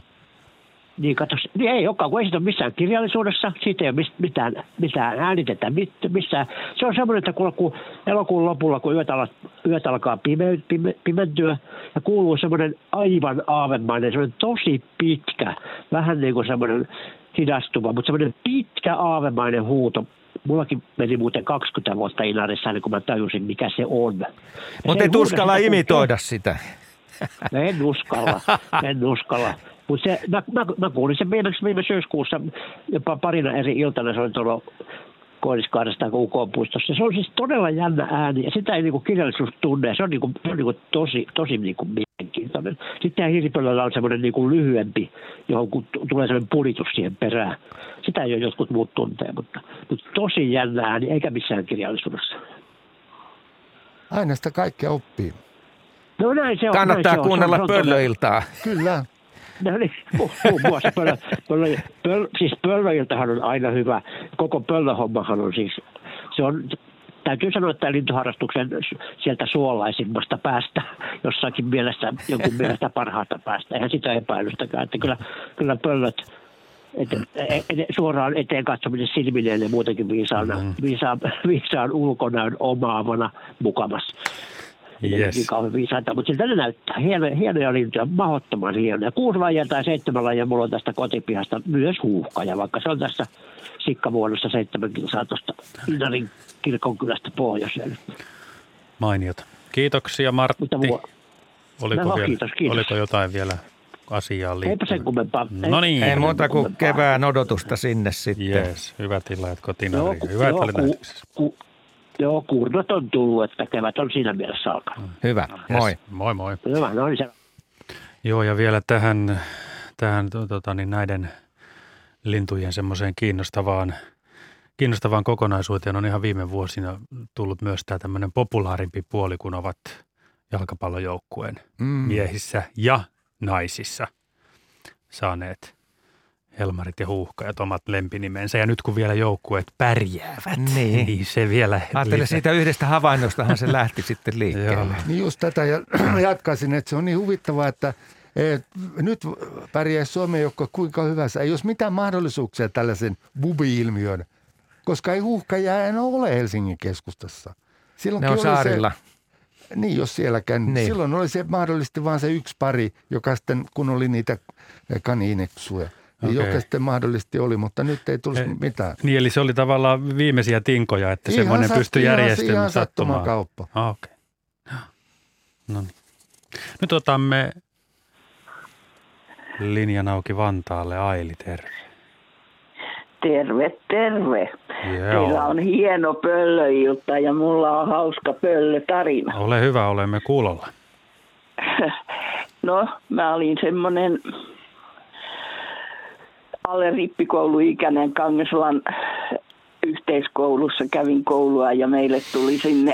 Niin, kato, niin ei olekaan, kun ei sitä ole missään kirjallisuudessa, siitä ei ole mitään, mitään äänitetä, mit, missään. Se on semmoinen, että kun, kun elokuun lopulla, kun yöt, ala, yöt alkaa pime, pime, pimentyä, ja kuuluu semmoinen aivan aavemainen, semmoinen tosi pitkä, vähän niin kuin semmoinen hidastuva, mutta semmoinen pitkä aavemainen huuto. Mullakin meni muuten 20 vuotta Inarissa, ennen kuin mä tajusin, mikä se on. Mutta et uskalla sitä, kun- imitoida sitä. No en uskalla, en uskalla. Mutta mä, mä, mä, kuulin sen viimeksi viime syyskuussa jopa parina eri iltana, se oli tuolla Koilliskaaresta UK-puistossa. Se on siis todella jännä ääni ja sitä ei niinku kirjallisuus tunne. Se on, niinku, se on niinku tosi, tosi niinku mielenkiintoinen. Sitten hiiripöllöllä on semmoinen niinku lyhyempi, johon kun tulee semmoinen pulitus siihen perään. Sitä ei ole jotkut muut tuntee, mutta, mutta tosi jännä ääni, eikä missään kirjallisuudessa. Aina sitä kaikkea oppii. No näin se on. Kannattaa näin se on. Se on- kuunnella se on pöllöiltaa. Kyllä. No niin, mu- muun muassa pöllö, pöllö, pöllö, siis pöllöiltähän on aina hyvä. Koko pöllöhommahan on siis, se on, täytyy sanoa, että lintuharrastuksen sieltä suolaisimmasta päästä, jossakin mielessä, jonkun mielestä parhaasta päästä. Eihän sitä epäilystäkään, että kyllä, kyllä pöllöt, et, et, et, suoraan eteen katsominen silmineen ja muutenkin viisaan, mm. viisaan, viisaan ulkonäön omaavana mukavassa. Yes. kauhean viisaita, mutta siltä ne näyttää. Hienoja, hienoja lintuja, mahdottoman hienoja. Kuusi lajia tai seitsemän lajia mulla on tästä kotipihasta myös huuhkaja, vaikka se on tässä sikkavuodossa seitsemän kilsaa tuosta Inarin kirkonkylästä pohjoiseen. Mainiota. Kiitoksia Martti. Mutta mua, Oliko, No, vielä, kiitos, kiitos. oliko jotain vielä asiaan eipä sen liittyen? kummempaa. No niin. Ei muuta kuin kevään odotusta sinne sitten. Jees, hyvät illat Joo, kotinariin. Hyvät joo, välit ku- ku- Joo, kurnat on tullut, että kevät on siinä mielessä alkanut. Hyvä, moi. Yes. Moi moi. Hyvä, no niin se. Joo, ja vielä tähän, tähän to- tota, niin näiden lintujen semmoiseen kiinnostavaan, kiinnostavaan kokonaisuuteen on ihan viime vuosina tullut myös tämä tämmöinen populaarimpi puoli, kun ovat jalkapallojoukkueen Mm. miehissä ja naisissa saaneet Helmarit ja Huuhkajat omat lempinimensä. Ja nyt kun vielä joukkueet pärjäävät, Niin. niin se vielä... Ajattelen lisää. siitä yhdestä havainnostahan se lähti sitten liikkeelle. Joo. Niin just tätä ja jatkaisin, että se on niin huvittavaa, että et, nyt pärjäisi Suomen joukko kuinka hyvässä. Ei olisi mitään mahdollisuuksia tällaisen bubi-ilmiön, koska ei huuhkajia enää ole Helsingin keskustassa. Ne Silloinkin on saarilla. Se, niin, jos sielläkään. Niin. Niin. Silloin oli se mahdollisesti vain se yksi pari, joka sitten, kun oli niitä kaniineksuja, niin Okei. joka sitten mahdollisesti oli, mutta nyt ei tulisi Ei. mitään. Niin, eli se oli tavallaan viimeisiä tinkoja, että Ihan semmoinen sat- pystyi järjestämään ihan sattumaan. sattumakauppa. Ah, Okei. Okay. No niin. Nyt otamme linjan auki Vantaalle. Aili, terve. Terve, terve. Teillä Joo. on hieno pöllöilta ja mulla on hauska pöllötarina. Ole hyvä, olemme kuulolla. No, mä olin semmoinen alle rippikouluikäinen Kangesulan yhteiskoulussa kävin koulua ja meille tuli sinne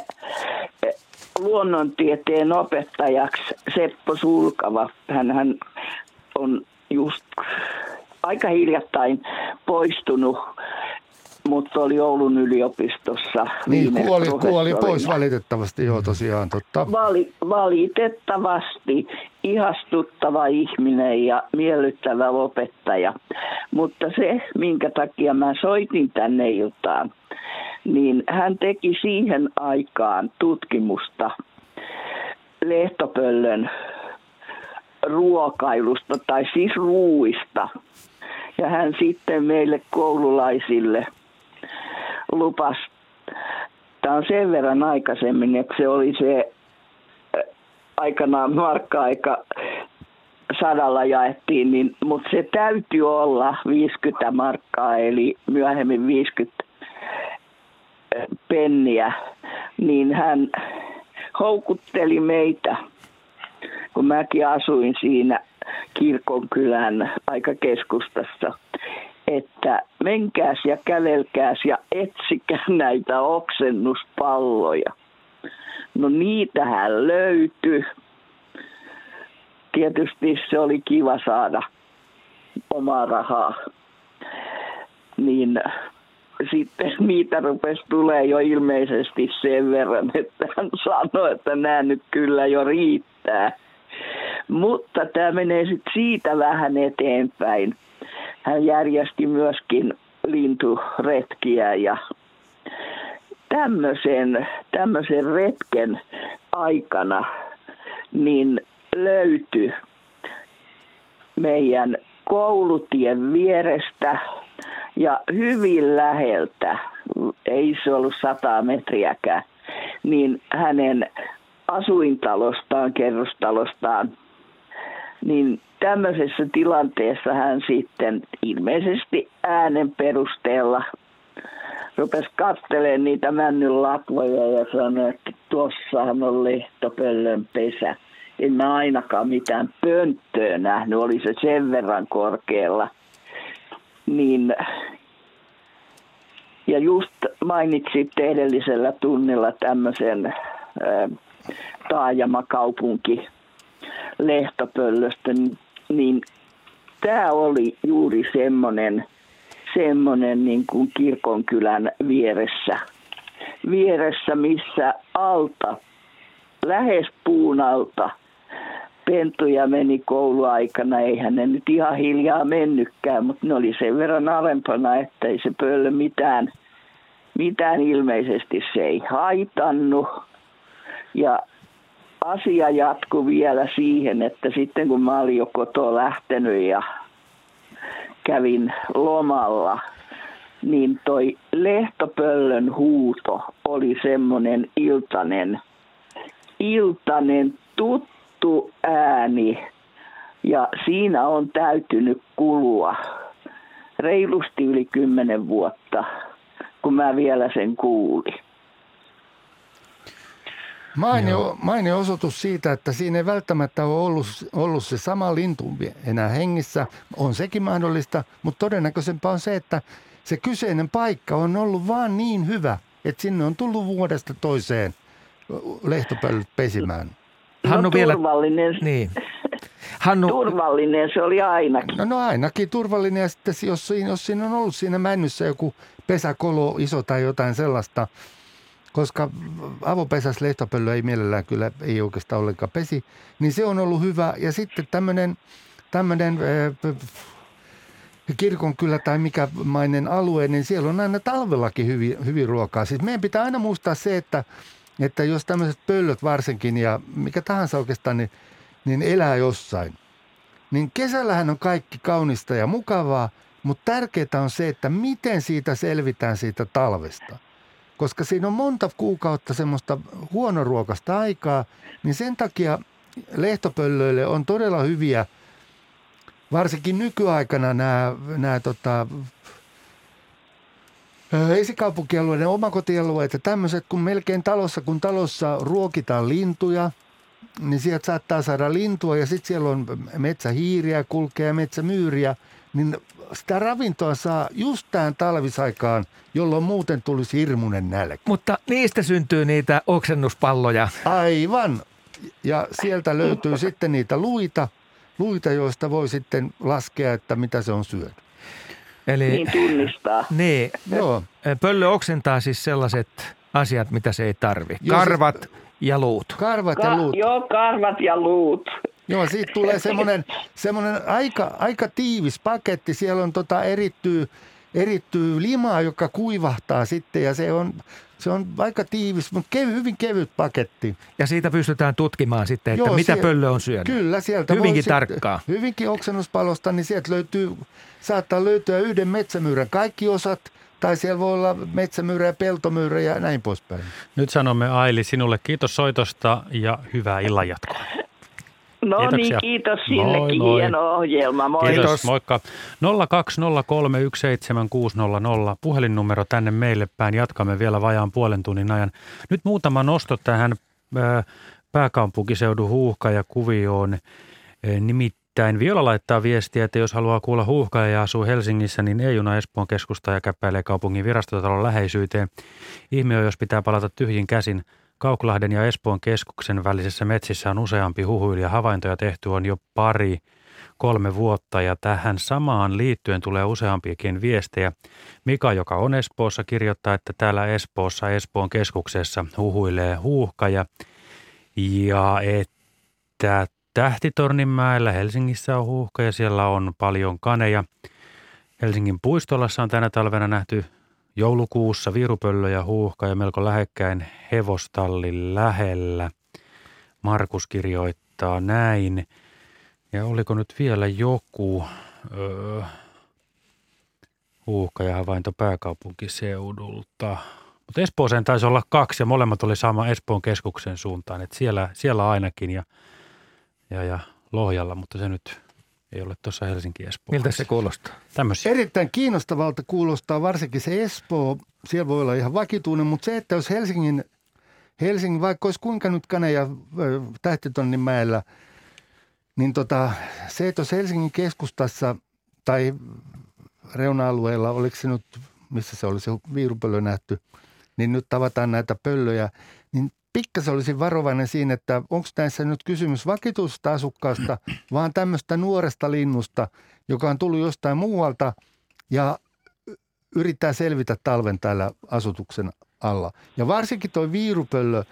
eh, luonnontieteen opettajaksi Seppo Sulkava. Hän on just aika hiljattain poistunut mutta oli Oulun yliopistossa. Niin, kuoli, kuoli pois valitettavasti, joo tosiaan, totta. Vali, valitettavasti ihastuttava ihminen ja miellyttävä opettaja. Mutta se, minkä takia mä soitin tänne iltaan, niin hän teki siihen aikaan tutkimusta lehtopöllön ruokailusta tai siis ruuista. Ja hän sitten meille koululaisille – lupas. Tämä on sen verran aikaisemmin, että se oli se aikanaan markka-aika sadalla jaettiin, niin, mutta se täytyy olla 50 markkaa, eli myöhemmin 50 penniä, niin hän houkutteli meitä, kun mäkin asuin siinä kirkonkylän aika keskustassa, että menkääs ja kävelkääs ja etsikää näitä oksennuspalloja. No niitähän löytyi. Tietysti se oli kiva saada omaa rahaa. Niin sitten niitä rupesi tulee jo ilmeisesti sen verran, että hän sanoi, että nämä nyt kyllä jo riittää. Mutta tämä menee sitten siitä vähän eteenpäin hän järjesti myöskin linturetkiä ja tämmöisen, tämmöisen retken aikana niin löytyi meidän koulutien vierestä ja hyvin läheltä, ei se ollut sata metriäkään, niin hänen asuintalostaan, kerrostalostaan, niin tämmöisessä tilanteessa hän sitten ilmeisesti äänen perusteella rupesi katselemaan niitä männyn latvoja ja sanoi, että tuossahan on lehtopöllön pesä. En mä ainakaan mitään pönttöä nähnyt, oli se sen verran korkealla. Niin, ja just mainitsitte edellisellä tunnilla tämmöisen taajamakaupunki lehtopöllöstä, niin niin tämä oli juuri semmoinen, semmoinen niin kuin kirkonkylän vieressä, vieressä, missä alta, lähes puun alta, pentuja meni kouluaikana. Eihän ne nyt ihan hiljaa mennytkään, mutta ne oli sen verran alempana, että ei se pöllö mitään, mitään ilmeisesti se ei haitannut. Ja asia jatkui vielä siihen, että sitten kun mä olin jo kotoa lähtenyt ja kävin lomalla, niin toi lehtopöllön huuto oli semmoinen iltanen, iltanen tuttu ääni. Ja siinä on täytynyt kulua reilusti yli kymmenen vuotta, kun mä vielä sen kuulin. Mainio, mainio osoitus siitä, että siinä ei välttämättä ole ollut, ollut se sama lintu enää hengissä. On sekin mahdollista, mutta todennäköisempää on se, että se kyseinen paikka on ollut vaan niin hyvä, että sinne on tullut vuodesta toiseen lehtopöllyt pesimään. No, Hannu vielä... turvallinen. Niin. Hannu... Turvallinen se oli ainakin. No, no ainakin turvallinen ja sitten jos, jos siinä on ollut siinä männyssä joku pesäkolo iso tai jotain sellaista – koska avopesäs lehtopöllö ei mielellään kyllä, ei oikeastaan ollenkaan pesi, niin se on ollut hyvä. Ja sitten tämmöinen tämmöinen kirkon kyllä tai mikä mainen alue, niin siellä on aina talvellakin hyvin, hyvin ruokaa. Siis meidän pitää aina muistaa se, että, että jos tämmöiset pöllöt varsinkin ja mikä tahansa oikeastaan, niin, niin elää jossain. Niin kesällähän on kaikki kaunista ja mukavaa, mutta tärkeää on se, että miten siitä selvitään siitä talvesta – koska siinä on monta kuukautta semmoista huonoruokasta aikaa, niin sen takia lehtopöllöille on todella hyviä, varsinkin nykyaikana nämä, nämä tota, esikaupunkialueiden omakotialueet ja tämmöiset, kun melkein talossa, kun talossa ruokitaan lintuja, niin sieltä saattaa saada lintua ja sitten siellä on metsähiiriä kulkee ja metsämyyriä, niin sitä ravintoa saa just tähän talvisaikaan, jolloin muuten tulisi hirmuinen nälkä. Mutta niistä syntyy niitä oksennuspalloja. Aivan. Ja sieltä löytyy sitten niitä luita, luita, joista voi sitten laskea, että mitä se on syönyt. Eli Niin tunnistaa. niin, Joo, pöllö oksentaa siis sellaiset asiat, mitä se ei tarvi. Se- Karvat ja luut. karvat ja Ka- luut. joo, karvat ja luut. Joo, siitä tulee semmoinen, semmoinen aika, aika tiivis paketti. Siellä on tota erittyy, erittyy limaa, joka kuivahtaa sitten ja se on, se on aika tiivis, mutta kev, hyvin kevyt paketti. Ja siitä pystytään tutkimaan sitten, että Joo, mitä sie- pöllö on syönyt. Kyllä, sieltä Hyvinkin sitten- tarkkaa. Hyvinkin oksennuspalosta, niin sieltä löytyy, saattaa löytyä yhden metsämyyrän kaikki osat, tai siellä voi olla metsämyyrä ja peltomyyrä ja näin poispäin. Nyt sanomme Aili sinulle kiitos soitosta ja hyvää illanjatkoa. No Kiitoksia. niin, kiitos Moi, sillekin. moi. Hieno ohjelma. Moi. Kiitos, Kiitos. moikka. 020317600 puhelinnumero tänne meille päin. Jatkamme vielä vajaan puolen tunnin ajan. Nyt muutama nosto tähän ää, pääkaupunkiseudun huuhka- ja kuvioon. Ee, Nimittäin Viola laittaa viestiä, että jos haluaa kuulla huuhkaa ja asuu Helsingissä, niin ei-juna Espoon keskusta ja käppäilee kaupungin virastotalon läheisyyteen. Ihme on, jos pitää palata tyhjin käsin. Kauklahden ja Espoon keskuksen välisessä metsissä on useampi huhuilija. Havaintoja tehty on jo pari, kolme vuotta ja tähän samaan liittyen tulee useampiakin viestejä. Mika, joka on Espoossa, kirjoittaa, että täällä Espoossa Espoon keskuksessa huhuilee huuhkaja ja että Tähtitorninmäellä Helsingissä on huuhka ja siellä on paljon kaneja. Helsingin puistolassa on tänä talvena nähty joulukuussa virupöllöjä huuhka ja melko lähekkäin hevostallin lähellä. Markus kirjoittaa näin. Ja oliko nyt vielä joku öö, huuhka ja havainto pääkaupunkiseudulta? Mutta Espooseen taisi olla kaksi ja molemmat oli sama Espoon keskuksen suuntaan. Et siellä, siellä ainakin ja, ja, ja Lohjalla, mutta se nyt ei ole tuossa Helsinki Espoo. Miltä se kuulostaa? Tämmöisiä. Erittäin kiinnostavalta kuulostaa varsinkin se Espoo. Siellä voi olla ihan vakituinen, mutta se, että jos Helsingin, Helsingin vaikka olisi kuinka nyt kaneja Tähtitonnin mäellä, niin tota, se, että jos Helsingin keskustassa tai reuna-alueella, oliko se nyt, missä se oli se viirupöllö nähty, niin nyt tavataan näitä pöllöjä, pikkasen olisin varovainen siinä, että onko näissä nyt kysymys vakituista asukkaasta, vaan tämmöistä nuoresta linnusta, joka on tullut jostain muualta ja yrittää selvitä talven täällä asutuksen alla. Ja varsinkin tuo viirupöllö,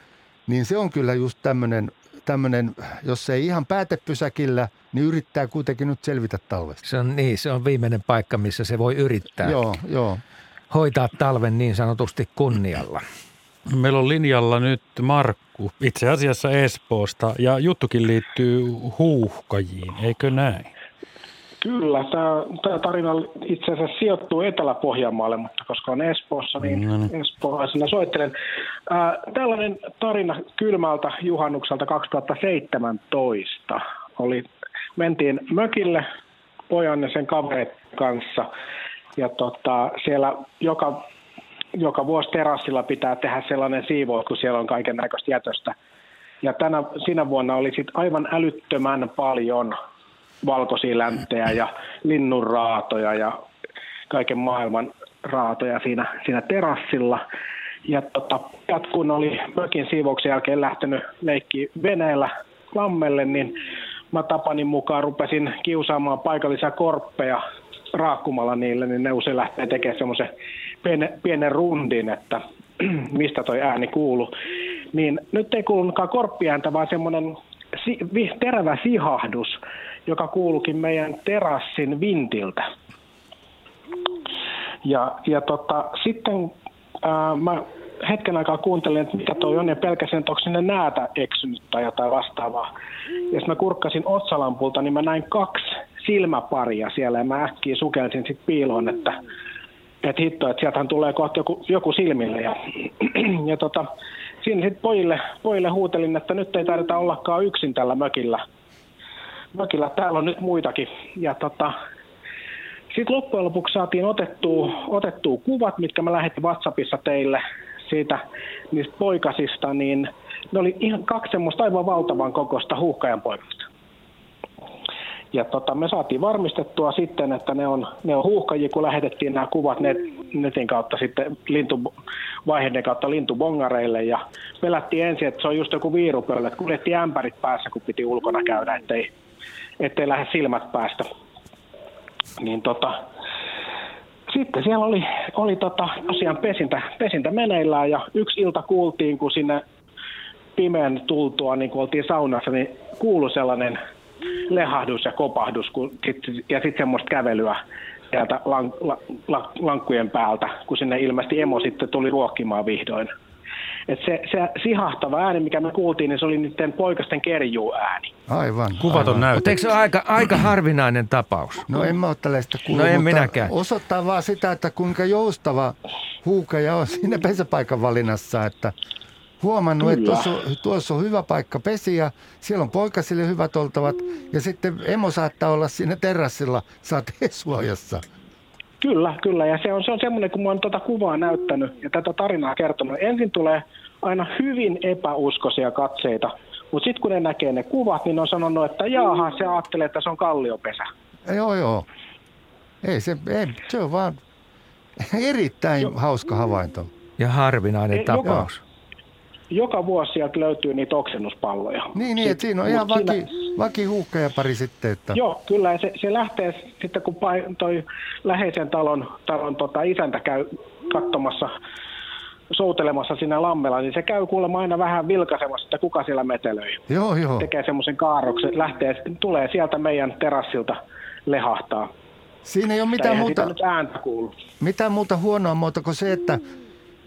niin se on kyllä just tämmöinen, tämmöinen jos ei ihan päätepysäkillä, niin yrittää kuitenkin nyt selvitä talvesta. Se on niin, se on viimeinen paikka, missä se voi yrittää Joo, joo. hoitaa talven niin sanotusti kunnialla. Meillä on linjalla nyt Markku, itse asiassa Espoosta, ja juttukin liittyy huuhkajiin, eikö näin? Kyllä, tämä, tämä tarina itse asiassa sijoittuu Etelä-Pohjanmaalle, mutta koska on Espoossa, niin No niin. espoolaisena soittelen. Ää, tällainen tarina kylmältä juhannukselta 2017 oli, mentiin mökille pojan ja sen kaverin kanssa, ja tota, siellä joka, joka vuosi terassilla pitää tehdä sellainen siivous, kun siellä on kaiken näköistä jätöstä. Ja tänä, sinä vuonna oli sit aivan älyttömän paljon valkoisia länttejä ja linnunraatoja ja kaiken maailman raatoja siinä, siinä terassilla. Ja tota, kun oli mökin siivouksen jälkeen lähtenyt leikki veneellä lammelle, niin mä Tapanin mukaan rupesin kiusaamaan paikallisia korppeja raakkumalla niille, niin ne usein lähtee tekemään semmoisen pienen, pienen rundin, että mistä toi ääni kuuluu. Niin nyt ei kuulunutkaan korppiääntä, vaan semmoinen si- terävä sihahdus, joka kuulukin meidän terassin vintiltä. Ja, ja tota, sitten ää, mä hetken aikaa kuuntelin, että mitä toi on, ja pelkäsin, että onko sinne näätä eksynyt tai jotain vastaavaa. Ja jos mä kurkkasin otsalampulta, niin mä näin kaksi silmäparia siellä, ja mä äkkiä sukelsin sitten piiloon, että, että hitto, että sieltähän tulee kohta joku, joku silmille. Ja, ja tota, siinä sitten pojille, pojille huutelin, että nyt ei tarvita ollakaan yksin tällä mökillä. Mökillä täällä on nyt muitakin. Ja tota, sitten loppujen lopuksi saatiin otettua, otettua kuvat, mitkä mä lähetin WhatsAppissa teille siitä niistä poikasista, niin ne oli ihan kaksi semmoista aivan valtavan kokoista huuhkajan poikasta. Ja tota, me saatiin varmistettua sitten, että ne on, ne on huuhkajia, kun lähetettiin nämä kuvat net, netin kautta sitten lintu, vaiheiden kautta lintubongareille. Ja pelättiin ensin, että se on just joku viirupöllö, että kuljettiin ämpärit päässä, kun piti ulkona käydä, ettei, ettei lähde silmät päästä. Niin tota, sitten siellä oli, oli tota, tosiaan pesintä, pesintä meneillään ja yksi ilta kuultiin, kun sinne pimeän tultua, niin kun oltiin saunassa, niin kuului sellainen lehahdus ja kopahdus kun, ja sitten semmoista kävelyä sieltä lank, la, la, lankkujen päältä, kun sinne ilmeisesti emo sitten tuli ruokkimaan vihdoin. Et se, se sihahtava ääni, mikä me kuultiin, niin se oli niiden poikasten kerjuu ääni. Aivan. Kuvaton näyttö. Mutta eikö se ole aika, aika harvinainen tapaus? No en mä ole tällaista kuullut, No en minäkään. osoittaa vaan sitä, että kuinka joustava huukaja on siinä pesäpaikan valinnassa, että huomannut, että Kyllä. tuossa on, tuossa on hyvä paikka pesiä, siellä on poikasille hyvät oltavat ja sitten emo saattaa olla siinä terassilla sateisuojassa. Kyllä, kyllä. Ja se on, se on semmoinen, kun mä oon tuota kuvaa näyttänyt ja tätä tarinaa kertonut. Ensin tulee aina hyvin epäuskoisia katseita, mutta sitten kun ne näkee ne kuvat, niin ne on sanonut, että jaaha, se ajattelee, että se on kalliopesä. Joo, joo. Ei se, ei, se on vaan erittäin hauska havainto. Ja harvinainen Ei, tapaus. Joka vuosi sieltä löytyy niitä oksennuspalloja. Niin, niin että siinä on ihan vaki, siinä- vaki huuhkajapari sitten. Että... Joo, kyllä. ja Se, se lähtee sitten, kun toi läheisen talon, talon tota, isäntä käy katsomassa, soutelemassa siinä lammella, niin se käy kuulemma aina vähän vilkaisemassa, että kuka siellä metelöi. Joo, joo. Tekee semmoisen kaarroksen, lähtee, tulee sieltä meidän terassilta lehahtaa. Siinä ei ole mitään muuta, mitään muuta huonoa muuta kuin se, että,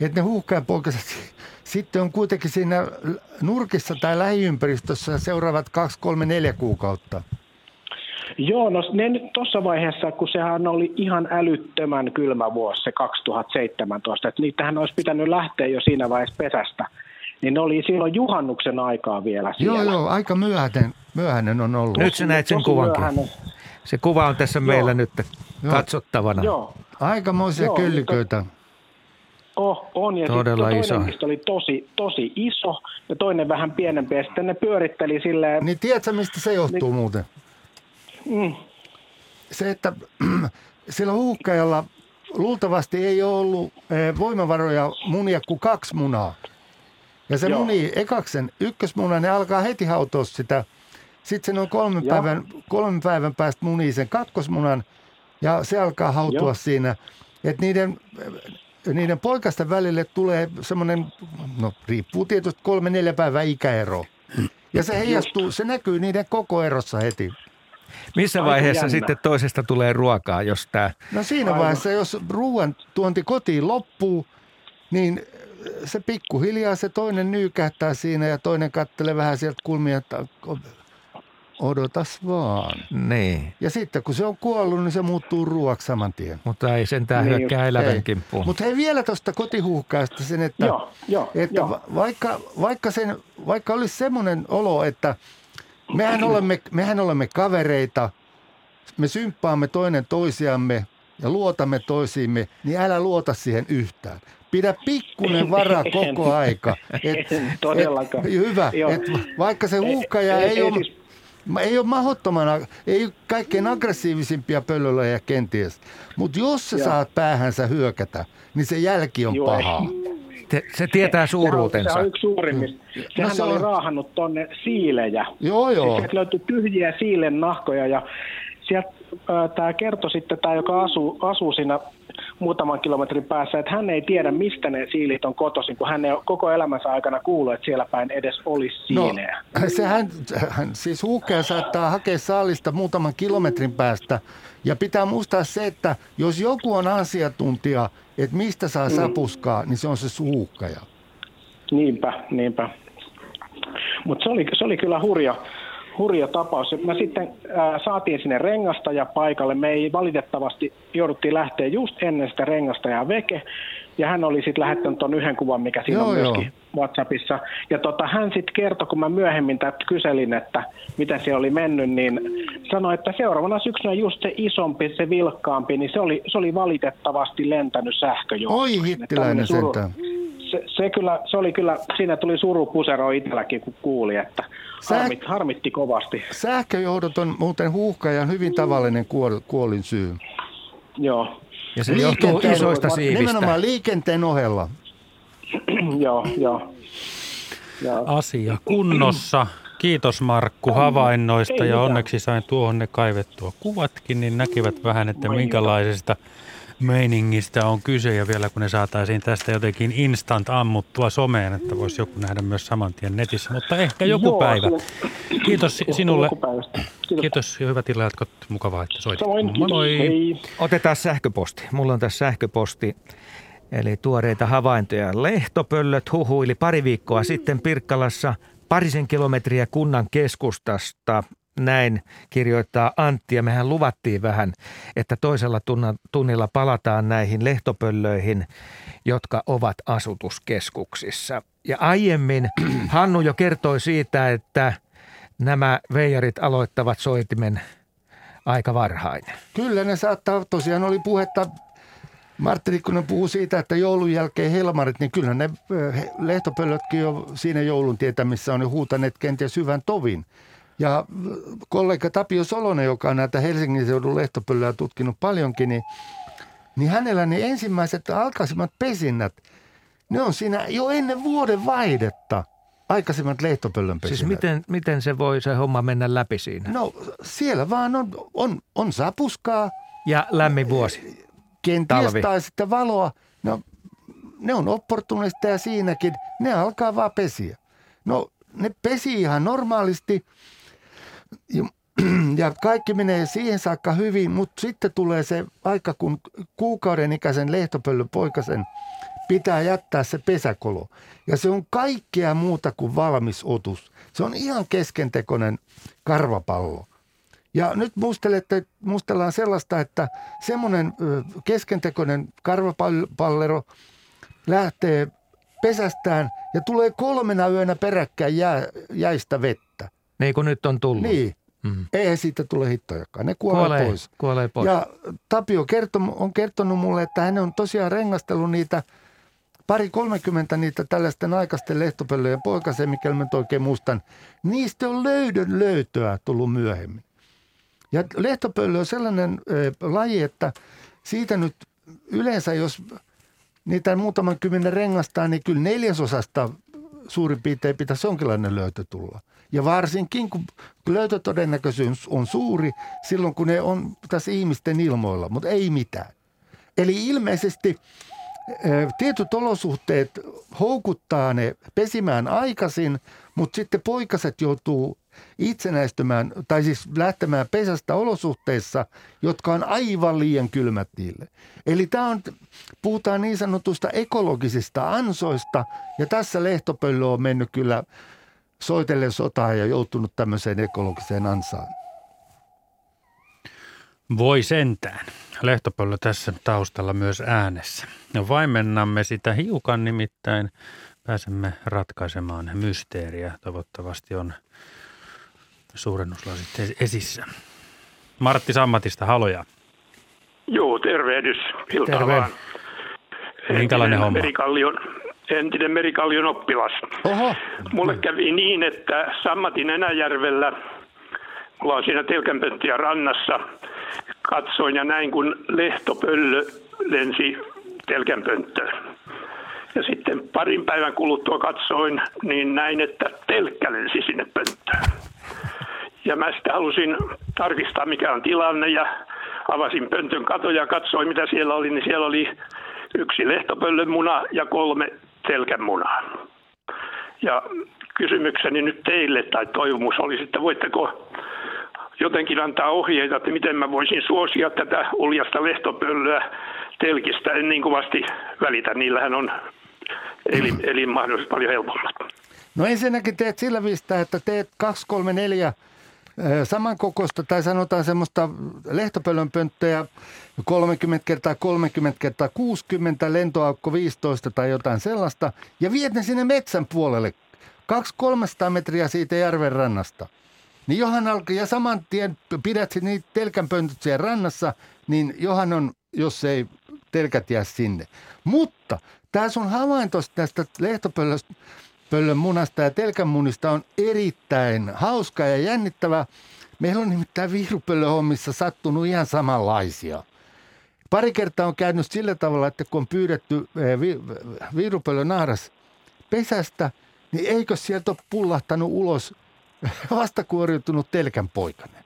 että ne huuhkajapoikaset sitten on kuitenkin siinä nurkissa tai lähiympäristössä seuraavat kaksi, kolme, neljä kuukautta. Joo, no ne nyt tuossa vaiheessa, kun sehän oli ihan älyttömän kylmä vuosi se 2017, että niitähän olisi pitänyt lähteä jo siinä vaiheessa pesästä, niin ne oli silloin juhannuksen aikaa vielä siellä. Joo, joo, aika myöhäinen, myöhäinen on ollut. Nyt sä näit sen kuvankin. myöhäinen. Se kuva on tässä meillä nyt Joo. katsottavana. Joo, Aikamoisia Joo, kölliköitä. Oh, on. Ja Todella sitten iso. toinen niistä oli tosi, tosi iso ja toinen vähän pienempi. Ja sitten ne pyöritteli silleen, Niin tiedätkö, mistä se johtuu muuten? mm, Se, että sillä huuhkajalla luultavasti ei ole ollut eh, voimavaroja munia kuin kaksi munaa. Ja se Joo. muni ekaksen ykkösmunan, ne alkaa heti hautoa sitä. Sitten se on kolmen Joo. päivän, kolmen päivän päästä munii sen kakkosmunan ja se alkaa hautua Joo. siinä. Että niiden, niiden poikasten välille tulee semmoinen, no riippuu tietysti kolme neljä päivää ikäero. Ja se heijastuu, se näkyy niiden koko erossa heti. Missä Aika vaiheessa jännä. sitten toisesta tulee ruokaa, jos tämä... No siinä Aivan. vaiheessa, jos ruoan tuonti kotiin loppuu, niin se pikkuhiljaa se toinen nyykähtää siinä ja toinen kattelee vähän sieltä kulmia, että odotas vaan. Niin, Ja sitten kun se on kuollut, niin se muuttuu ruoaksi saman tien. mutta ei sentään Niin hyökkää Ei. elävän kimppuun. Mutta hei vielä tuosta kotihuuhkaasta sen, että, joo, joo, että joo. va- vaikka, vaikka, sen, vaikka olisi semmoinen olo, että mehän olemme, mehän olemme kavereita, me symppaamme toinen toisiamme ja luotamme toisiimme, niin älä luota siihen yhtään. Pidä pikkuinen vara koko aika. Et, En todellakaan. Et, hyvä. Joo. Et vaikka se huuhkaja ei, ei ole, siis- ei ole mahdottomana, ei ole kaikkein aggressiivisimpia pöllöjä kenties, mutta jos sä Joo. saat päähänsä hyökätä, niin se jälki on Joo, paha. Te, se tietää Sehän on, suuruutensa. sehän on yksi suurimmista. Sehän No se oli on- raahannut tonne siilejä. Joo, joo. Sieltä löytyi tyhjiä siilen nahkoja ja sieltä tämä kertoi sitten, tämä joka asuu, asuu siinä muutaman kilometrin päässä, että hän ei tiedä, mistä ne siilit on kotoisin, kun hän ei koko elämänsä aikana kuullut, että siellä päin edes olisi siilejä. No, sehän, hän, siis huuhkaja saattaa hakea saalista muutaman kilometrin päästä. Ja pitää muistaa se, että jos joku on asiantuntija, että mistä saa Mm. sapuskaa, niin se on se huuhkaja. Niinpä, niinpä. Mutta se oli, se oli kyllä hurja, hurja tapaus. Mä sitten ää, saatiin sinne rengastaja paikalle. Me ei valitettavasti jouduttiin lähteä just ennen sitä rengastajaa veke. Ja hän oli sitten lähettänyt tuon yhden kuvan, mikä siinä Joo, on myöskin joo. WhatsAppissa. Ja tota, hän sitten kertoi, kun mä myöhemmin tätä kyselin, että miten se oli mennyt, niin sanoi, että seuraavana syksynä just se isompi, se vilkkaampi, niin se oli, se oli valitettavasti lentänyt sähköjohtoihin. Oi hittiläinen sentään. Se, se, kyllä, se oli kyllä, siinä tuli suru pusero itselläkin, kun kuuli, että Sä- harmit, harmitti kovasti. Sähköjohdot on muuten huuhkajan hyvin tavallinen kuol, kuolin syy. Joo, Ja se johtuu isoista siivistä. Nimenomaan liikenteen ohella. joo, joo. joo. Asia kunnossa. Kiitos Markku havainnoista Ei ja mitään. onneksi sain tuohon ne kaivettua kuvatkin, niin näkivät vähän, että minkälaisesta meiningistä on kyse ja vielä kun ne saataisiin tästä jotenkin instant ammuttua someen, että voisi joku nähdä myös saman tien netissä, mutta ehkä joku Joo, päivä. Kiitos si- sinulle. Kiitos. Kiitos ja hyvät illanjatkot. Mukavaa, että soitit. Samoin, Moi kiitos. moi. Hei. Otetaan sähköposti. Mulla on tässä sähköposti. Eli tuoreita havaintoja. Lehtopöllöt huhuili pari viikkoa sitten Pirkkalassa parisen kilometriä kunnan keskustasta. Näin kirjoittaa Antti ja mehän luvattiin vähän, että toisella tunnilla palataan näihin lehtopöllöihin, jotka ovat asutuskeskuksissa. Ja aiemmin Hannu jo kertoi siitä, että nämä veijarit aloittavat soitimen aika varhain. Kyllä ne saattaa, tosiaan oli puhetta, Martti Rikkonen puhuu siitä, että joulun jälkeen helmarit, niin kyllä ne lehtopöllötkin jo siinä joulun tietämissä on jo huutaneet kenties hyvän tovin. Ja ö, kollega Tapio Solonen, joka on näitä Helsingin seudun lehtopöllöjä tutkinut paljonkin, niin, niin hänellä ne ensimmäiset alkaisimmat pesinnät, ne on siinä jo ennen vuoden vaihdetta aikaisemmat lehtopöllön pesinnät. Siis miten, miten se voi se homma mennä läpi siinä? No siellä vaan on, on, on sapuskaa, Ja lämmin vuosi. kenties Talvi. tai sitten valoa. No, ne on opportunisteja siinäkin. Ne alkaa vaan pesiä. No, ne pesi ihan normaalisti ja, kaikki menee siihen saakka hyvin, mutta sitten tulee se aika, kun kuukauden ikäisen lehtopöllön poikasen pitää jättää se pesäkolo. Ja se on kaikkea muuta kuin valmis otus. Se on ihan keskentekoinen karvapallo. Ja nyt muistelette, muistellaan sellaista, että semmoinen keskentekoinen karvapallero lähtee pesästään ja tulee kolmena yönä peräkkäin jää, jäistä vettä. Niin kuin nyt on tullut. Niin, Mm. eihän siitä tule hittojakaan. Ne kuolee, Kuolee, pois. kuolee pois. Ja Tapio kerto, on kertonut mulle, että hän on tosiaan rengastellut niitä pari 30 niitä tällaisten aikaisten lehtopöllöjen poikasen, mikäli mä oikein muistan. Niistä on löydön löytöä tullut myöhemmin. Ja lehtopöllö on sellainen ö, laji, että siitä nyt yleensä, jos niitä muutaman kymmenen rengastaa, niin kyllä neljäsosasta suurin piirtein pitäisi jonkinlainen löytö tulla. Ja varsinkin, kun löytötodennäköisyys on suuri silloin, kun ne on tässä ihmisten ilmoilla, mutta ei mitään. Eli ilmeisesti ö, tietyt olosuhteet houkuttaa ne pesimään aikaisin, mutta sitten poikaset joutuu itsenäistymään tai siis lähtemään pesästä olosuhteissa, jotka on aivan liian kylmät niille. Eli tämä on, puhutaan niin sanotusta ekologisista ansoista ja tässä lehtopöllö on mennyt kyllä soitellen sotaa ja joutunut tämmöiseen ekologiseen ansaan. Voi sentään. Lehtopöllö tässä taustalla myös äänessä. Ja vaimennamme sitä hiukan nimittäin. Pääsemme ratkaisemaan mysteeriä. Toivottavasti on suurennuslasit es- esissä. Martti Sammatista, haloja. Joo, tervehdys. Iltaa Terve. vaan. Minkälainen homma? Merikallion, entinen Merikallion oppilas. Oho, Mulle kävi niin, että Sammatin Enäjärvellä, mulla on siinä telkänpönttiä rannassa, katsoin ja näin kun lehtopöllö lensi telkänpönttöön. Ja sitten parin päivän kuluttua katsoin, niin näin, että telkkä lensi sinne pönttöön. Ja mä sitten halusin tarkistaa, mikä on tilanne ja avasin pöntön katoja ja katsoin, mitä siellä oli, niin siellä oli yksi lehtopöllön muna ja kolme telkän munaa. Ja kysymykseni nyt teille tai toivomus olisi, että voitteko jotenkin antaa ohjeita, että miten mä voisin suosia tätä uljasta lehtopöllöä telkistä. En niin kovasti välitä, niillähän on elin, elinmahdollisuudet paljon helpommat. No ensinnäkin teet sillä viistä, että teet 2, 3, 4 samankokoista tai sanotaan semmoista lehtopöllön pönttöjä 30 kertaa 30 kertaa 60, lentoaukko 15 tai jotain sellaista ja viet ne sinne metsän puolelle 200-300 metriä siitä järven rannasta. Niin johan alkaa, ja saman tien pidät niitä telkänpöntöt siellä rannassa, niin johan on, jos ei telkät jää sinne. Mutta tämä sun havainto tästä lehtopöllön munasta ja telkän munista on erittäin hauska ja jännittävä. Meillä on nimittäin viirupöllöhommissa sattunut ihan samanlaisia. Pari kertaa on käynyt sillä tavalla, että kun on pyydetty eh, vi, viirupöllön naaras pesästä, niin eikö sieltä ole pullahtanut ulos vastakuoriutunut telkän poikainen?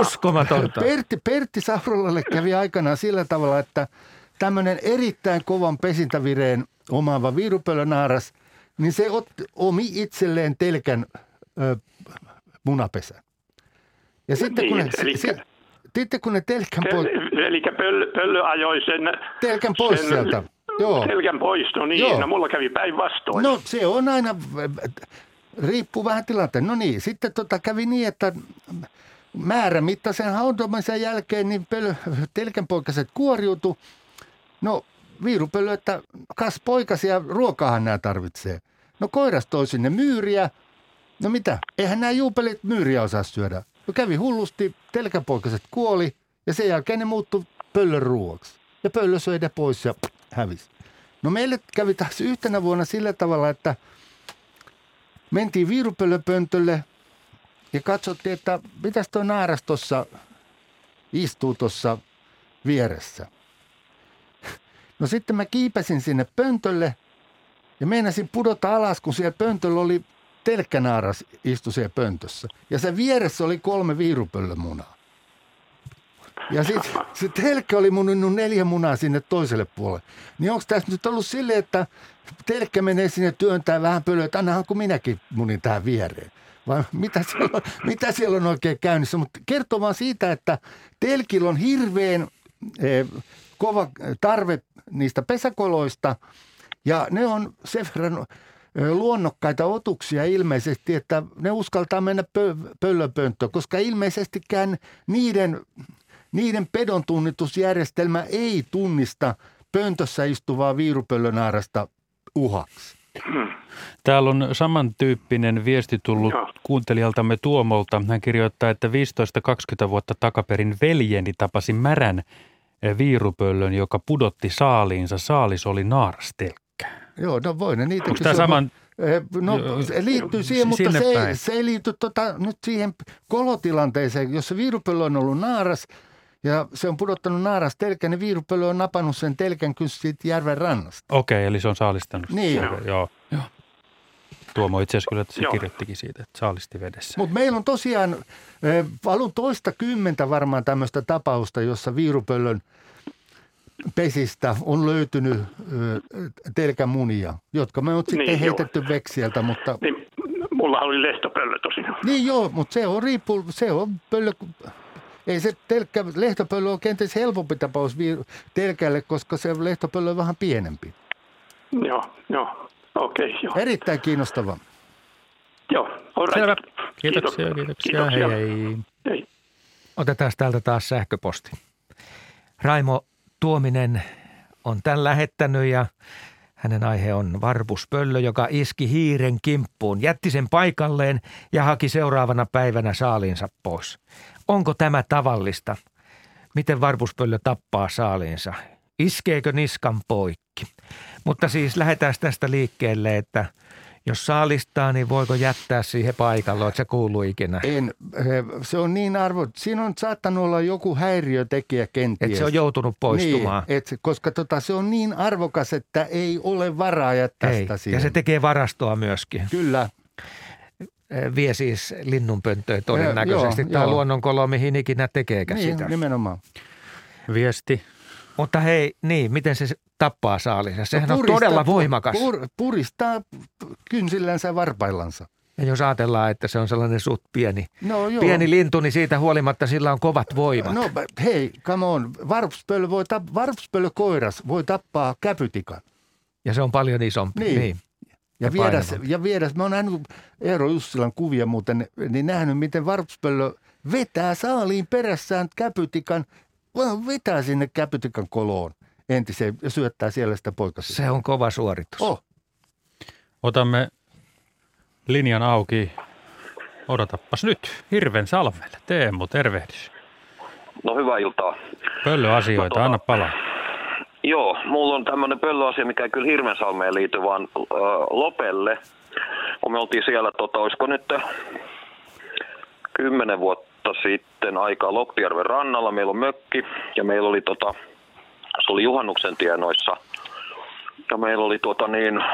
Uskomatonta. Pertti, Pertti Saurolalle kävi aikanaan sillä tavalla, että tämmöinen erittäin kovan pesintävireen omaava viirupöllönaaras, niin se otti, omi itselleen telkän ö, munapesän. Ja sitten kun, Niin, ne, eli- se, sitten kun ne telkän pois, Eli pöllö, pöllö ajoi sen... telkän pois sen sieltä. Joo. Telkän pois, no niin. Joo. No mulla kävi päinvastoin. No se on aina, riippuu vähän tilanteen. No niin, sitten tota kävi niin, että määrämittaisen hautomisen jälkeen niin pölö, telkänpoikaset kuoriutu. No viirupöllö, että kas poikasia, ruokaahan nämä tarvitsee. No koiras toi sinne myyriä. No mitä, eihän nämä juupelit myyriä osaa syödä. No kävi hullusti, telkänpoikaset kuoli ja sen jälkeen ne muuttui pöllön ruoaksi. Ja pöllö söi ne pois ja hävisi. No meille kävi taas yhtenä vuonna sillä tavalla, että mentiin viirupöllöpöntölle ja katsottiin, että mitäs tuo naaras tuossa istuu tuossa vieressä. No sitten mä kiipesin sinne pöntölle ja meinasin pudota alas, kun siellä pöntöllä oli telkkänaaras istu siellä pöntössä. Ja se vieressä oli kolme viirupöllömunaa. Ja sitten se telkkä oli muninut neljä munaa sinne toiselle puolelle. Niin onko tässä nyt ollut silleen, että telkkä menee sinne työntää vähän pölyä, että annahan kun minäkin munin tähän viereen. Vai mitä siellä on, mitä siellä on oikein käynnissä? Mutta kertoo vaan siitä, että telkillä on hirveän eh, kova tarve niistä pesäkoloista. Ja ne on sen verran luonnokkaita otuksia ilmeisesti, että ne uskaltaa mennä pö- pöllöpönttöön, koska ilmeisestikään niiden, niiden pedon tunnitusjärjestelmä ei tunnista pöntössä istuvaa viirupöllönaarasta uhaksi. Täällä on samantyyppinen viesti tullut kuuntelijaltamme Tuomolta. Hän kirjoittaa, että 15-20 vuotta takaperin veljeni tapasi märän viirupöllön, joka pudotti saaliinsa. Saalis oli naarastelkkä. Joo, no voi ne niitä Onko tämä saman... No Joo, se liittyy siihen, mutta se ei, se ei liity tota, nyt siihen kolotilanteeseen. Jos se viirupöllö on ollut naaras ja se on pudottanut naaras telkän, niin viirupöllö on napannut sen telkän kyllä siitä järven rannasta. Okei, eli se on saalistanut. Niin. Selvä, Joo. joo. Tuomo itse asiassa kyllä että se Joo. kirjoittikin siitä, että saalisti vedessä. Mutta meillä on tosiaan valun toista kymmentä varmaan tämmöistä tapausta, jossa viirupöllön pesistä on löytynyt telkämunia, jotka me on sitten Niin, joo. heitetty veksieltä, mutta Niin, mulla oli lehtopöllö tosin. Niin joo, mutta se on riippuu, se on pöllö, ei se telkkä, lehtopöllö on kenties helpompi tapaus telkälle, koska se lehtopöllö on vähän pienempi. Joo, joo. Okei, okay, joo. Erittäin kiinnostava. Joo, right. Selvä. Kiitoksia, kiitoksia. Kiitoksia. Hei, hei. Hei. Otetaan täältä taas sähköposti. Raimo Tuominen on tämän lähettänyt ja hänen aihe on varpuspöllö, joka iski hiiren kimppuun, jätti sen paikalleen ja haki seuraavana päivänä saaliinsa pois. Onko tämä tavallista? Miten varpuspöllö tappaa saaliinsa? Iskeekö niskan poikki? Mutta siis lähdetään tästä liikkeelle, että jos saalistaa, niin voiko jättää siihen paikalle, että se kuuluu ikinä? En, se on niin arvo, siinä on saattanut olla joku häiriötekijä kenties. Että se on joutunut poistumaan. Niin, et, koska tota, se on niin arvokas, että ei ole varaa jättää Ei. sitä Ja siihen. se tekee varastoa myöskin. Kyllä. Vie siis linnunpönttöä todennäköisesti. joo, Tämä joo. luonnonkolo, mihin ikinä tekeekään Niin, sitä. nimenomaan. Viesti. Mutta hei, niin, miten se tappaa saalinsa? Sehän No on puristaa- todella voimakas. Pur, puristaa kynsillänsä ja varpaillansa. Ja jos ajatellaan, että se on sellainen suht pieni, No joo. pieni lintu, niin siitä huolimatta sillä on kovat voimat. No hei, come on. Varpuspöllö voi tap- varpuspöllö koiras voi tappaa käpytikan. Ja se on paljon isompi. Niin. niin. Ja, Ja viedä, ja viedä, mä oon nähnyt Eero Jussilan kuvia muuten, niin nähnyt, miten varpuspöllö vetää saaliin perässään käpytikan, vetää sinne käpytikan koloon entiseen ja syöttää siellä sitä poikasta. Se on kova suoritus. Oh. Otamme linjan auki. Odotappas nyt. Hirven salmelle. Teemu, tervehdys. No hyvää iltaa. Pöllöasioita, No, tota- anna palaa. Joo, mulla on tämmöinen pöllöasia, mikä ei kyllä Hirvensalmeen liity, vaan äh, Lopelle. Kun me oltiin siellä, tota, olisiko nyt kymmenen vuotta sitten aikaa Loppijärven rannalla. Meillä on mökki ja meillä oli, tota, se oli juhannuksen tienoissa. Ja meillä oli tota niin,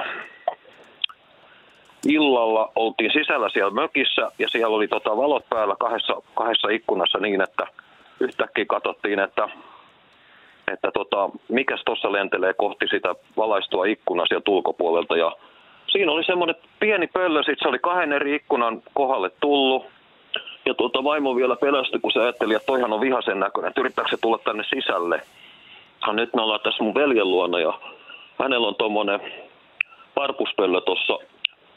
illalla oltiin sisällä siellä mökissä ja siellä oli tota valot päällä kahdessa, kahdessa ikkunassa niin, että yhtäkkiä katsottiin, että että tota, mikäs tuossa lentelee kohti sitä valaistua ikkunaa sieltä ulkopuolelta. Ja siinä oli semmoinen pieni pöllö, sit se oli kahden eri ikkunan kohdalle tullut. Ja tuota, vaimo vielä pelästyi, kun se ajatteli, että toihan on vihaisen näköinen, että yrittääkö se tulla tänne sisälle. Ja nyt me ollaan tässä mun veljen luona ja hänellä on tuommoinen parpuspöllö tuossa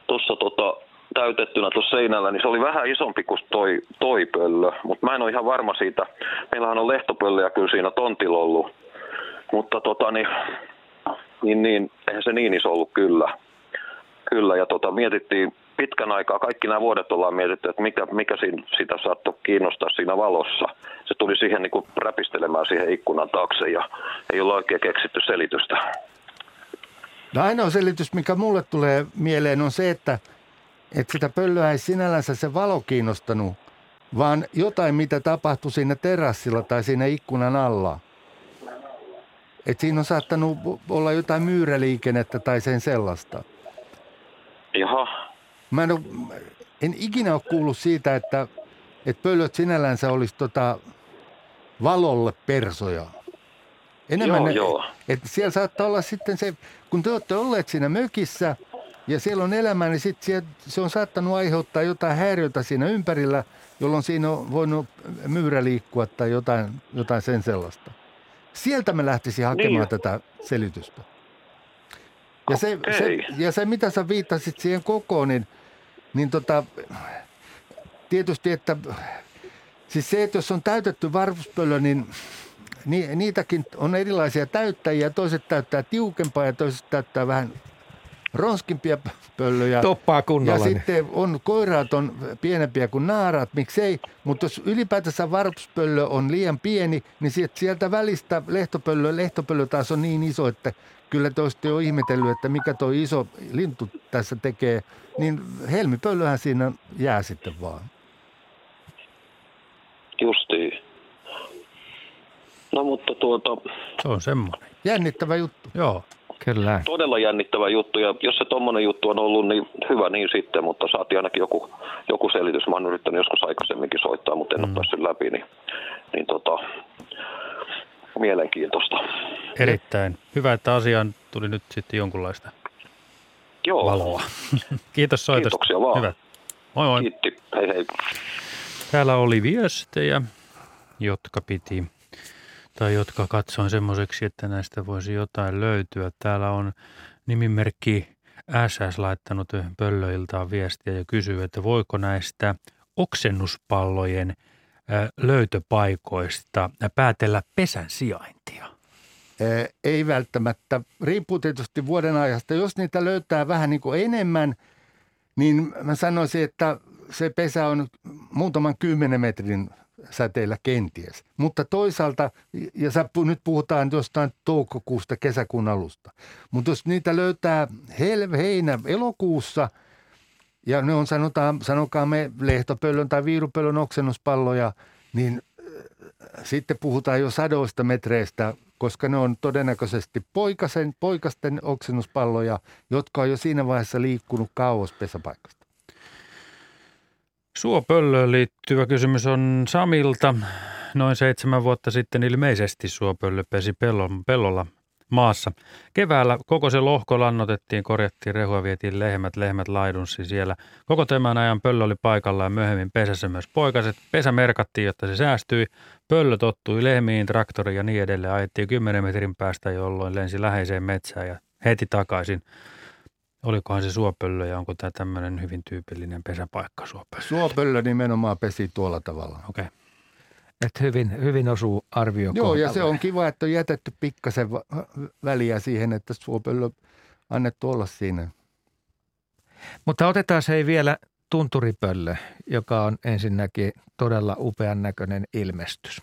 tossa, tota, täytettynä tuossa seinällä, niin se oli vähän isompi kuin toi, toi pöllö, mutta mä en ole ihan varma siitä. Meillähän on lehtopöllöjä kyllä siinä tontilla ollut, mutta tota, niin, niin, niin, eihän se niin iso ollut kyllä. Kyllä, ja tota, mietittiin pitkän aikaa, kaikki nämä vuodet ollaan mietitty, että mikä, mikä siinä, sitä saattoi kiinnostaa siinä valossa. Se tuli siihen niin kuin räpistelemään siihen ikkunan taakse ja ei ole oikein keksitty selitystä. No ainoa selitys, mikä mulle tulee mieleen on se, että, että sitä pöllöä ei sinällänsä se valo kiinnostanut, vaan jotain, mitä tapahtui siinä terassilla tai siinä ikkunan alla. Et siinä on saattanut olla jotain myyräliikennettä tai sen sellaista. Jaha. Mä en, ole, en ikinä ole kuullut siitä, että, että pöllöt sinällänsä olisi tota valolle persoja. Enemmän Joo, ne, joo. Että siellä saattaa olla sitten se, kun te olette olleet siinä mökissä ja siellä on elämä, niin sit siellä, se on saattanut aiheuttaa jotain häiriötä siinä ympärillä, jolloin siinä on voinut myyrä liikkua tai jotain, jotain sen sellaista. Sieltä me lähtisi hakemaan Niin. tätä selitystä. Ja se, Okei. se, ja se, mitä sä viittasit siihen kokoon, niin, niin tota, tietysti, että siis se, että jos on täytetty varpuspöllö, niin ni, niitäkin on erilaisia täyttäjiä. Toiset täyttää tiukempaa ja toiset täyttää vähän ronskimpia pöllöjä. Toppaa kunnolla. Ja niin. sitten on koiraat on pienempiä kuin naaraat, miksei. Mutta jos ylipäätänsä varpuspöllö on liian pieni, niin sieltä välistä lehtopöllö, lehtopöllö taas on niin iso, että kyllä te olisitte jo ihmetellyt, että mikä tuo iso lintu tässä tekee. Niin helmipöllöhän siinä jää sitten vaan. Justiin. No mutta tuota, Se on semmoinen. Jännittävä juttu. Joo. Kyllä. todella jännittävä juttu ja jos se tommonen juttu on ollut, niin hyvä niin sitten, mutta saatiin ainakin joku, joku selitys. Mä oon yrittänyt joskus aikaisemminkin soittaa, mutta en mm. ole päässyt läpi, niin, niin tota, mielenkiintoista. Erittäin. Hyvä, että asiaan tuli nyt sitten jonkunlaista Joo, valoa. Kiitos soitosta. Kiitoksia vaan. Hyvä. Moi moi. kiitti. Hei hei. Täällä oli viestejä, jotka piti, tai jotka katsoin semmoiseksi, että näistä voisi jotain löytyä. Täällä on nimimerkki SS laittanut pöllöiltaan viestiä ja kysyy, että voiko näistä oksennuspallojen löytöpaikoista päätellä pesän sijaintia. Ei välttämättä. Riippuu tietysti vuoden ajasta. Jos niitä löytää vähän niin kuin enemmän, niin mä sanoisin, että se pesä on muutaman kymmenen metrin säteellä kenties. Mutta toisaalta, ja sä nyt puhutaan jostain toukokuusta, kesäkuun alusta. Mutta jos niitä löytää hel- heinä elokuussa, ja ne on sanotaan, sanokaa me lehtopöllön tai viirupöllön oksennuspalloja, niin äh, sitten puhutaan jo sadoista metreistä, koska ne on todennäköisesti poikasen, poikasten oksennuspalloja, jotka on jo siinä vaiheessa liikkunut kauas pesäpaikasta. Suopöllöön liittyvä kysymys on Samilta. Noin seitsemän vuotta sitten ilmeisesti suopöllö pesi pellon, pellolla maassa. Keväällä koko se lohko lannotettiin, korjattiin rehua, vietiin lehmät, lehmät laidunssi siellä. Koko tämän ajan pöllö oli paikalla ja myöhemmin pesässä myös poikaset. Pesä merkattiin, jotta se säästyi. Pöllö tottui lehmiin, traktoriin ja niin edelleen. Ajettiin 10 metrin päästä, jolloin lensi läheiseen metsään ja heti takaisin. Olikohan se suopöllö ja onko tämä tämmöinen hyvin tyypillinen pesäpaikka suopöllö? Suopöllö nimenomaan pesi tuolla tavalla. Okei. Et hyvin, hyvin osuu arvio Joo, ja kohdalle. se on kiva, että on jätetty pikkasen väliä siihen, että suopöllö annettu olla siinä. Mutta otetaan se vielä tunturipöllö, joka on ensinnäkin todella upean näköinen ilmestys.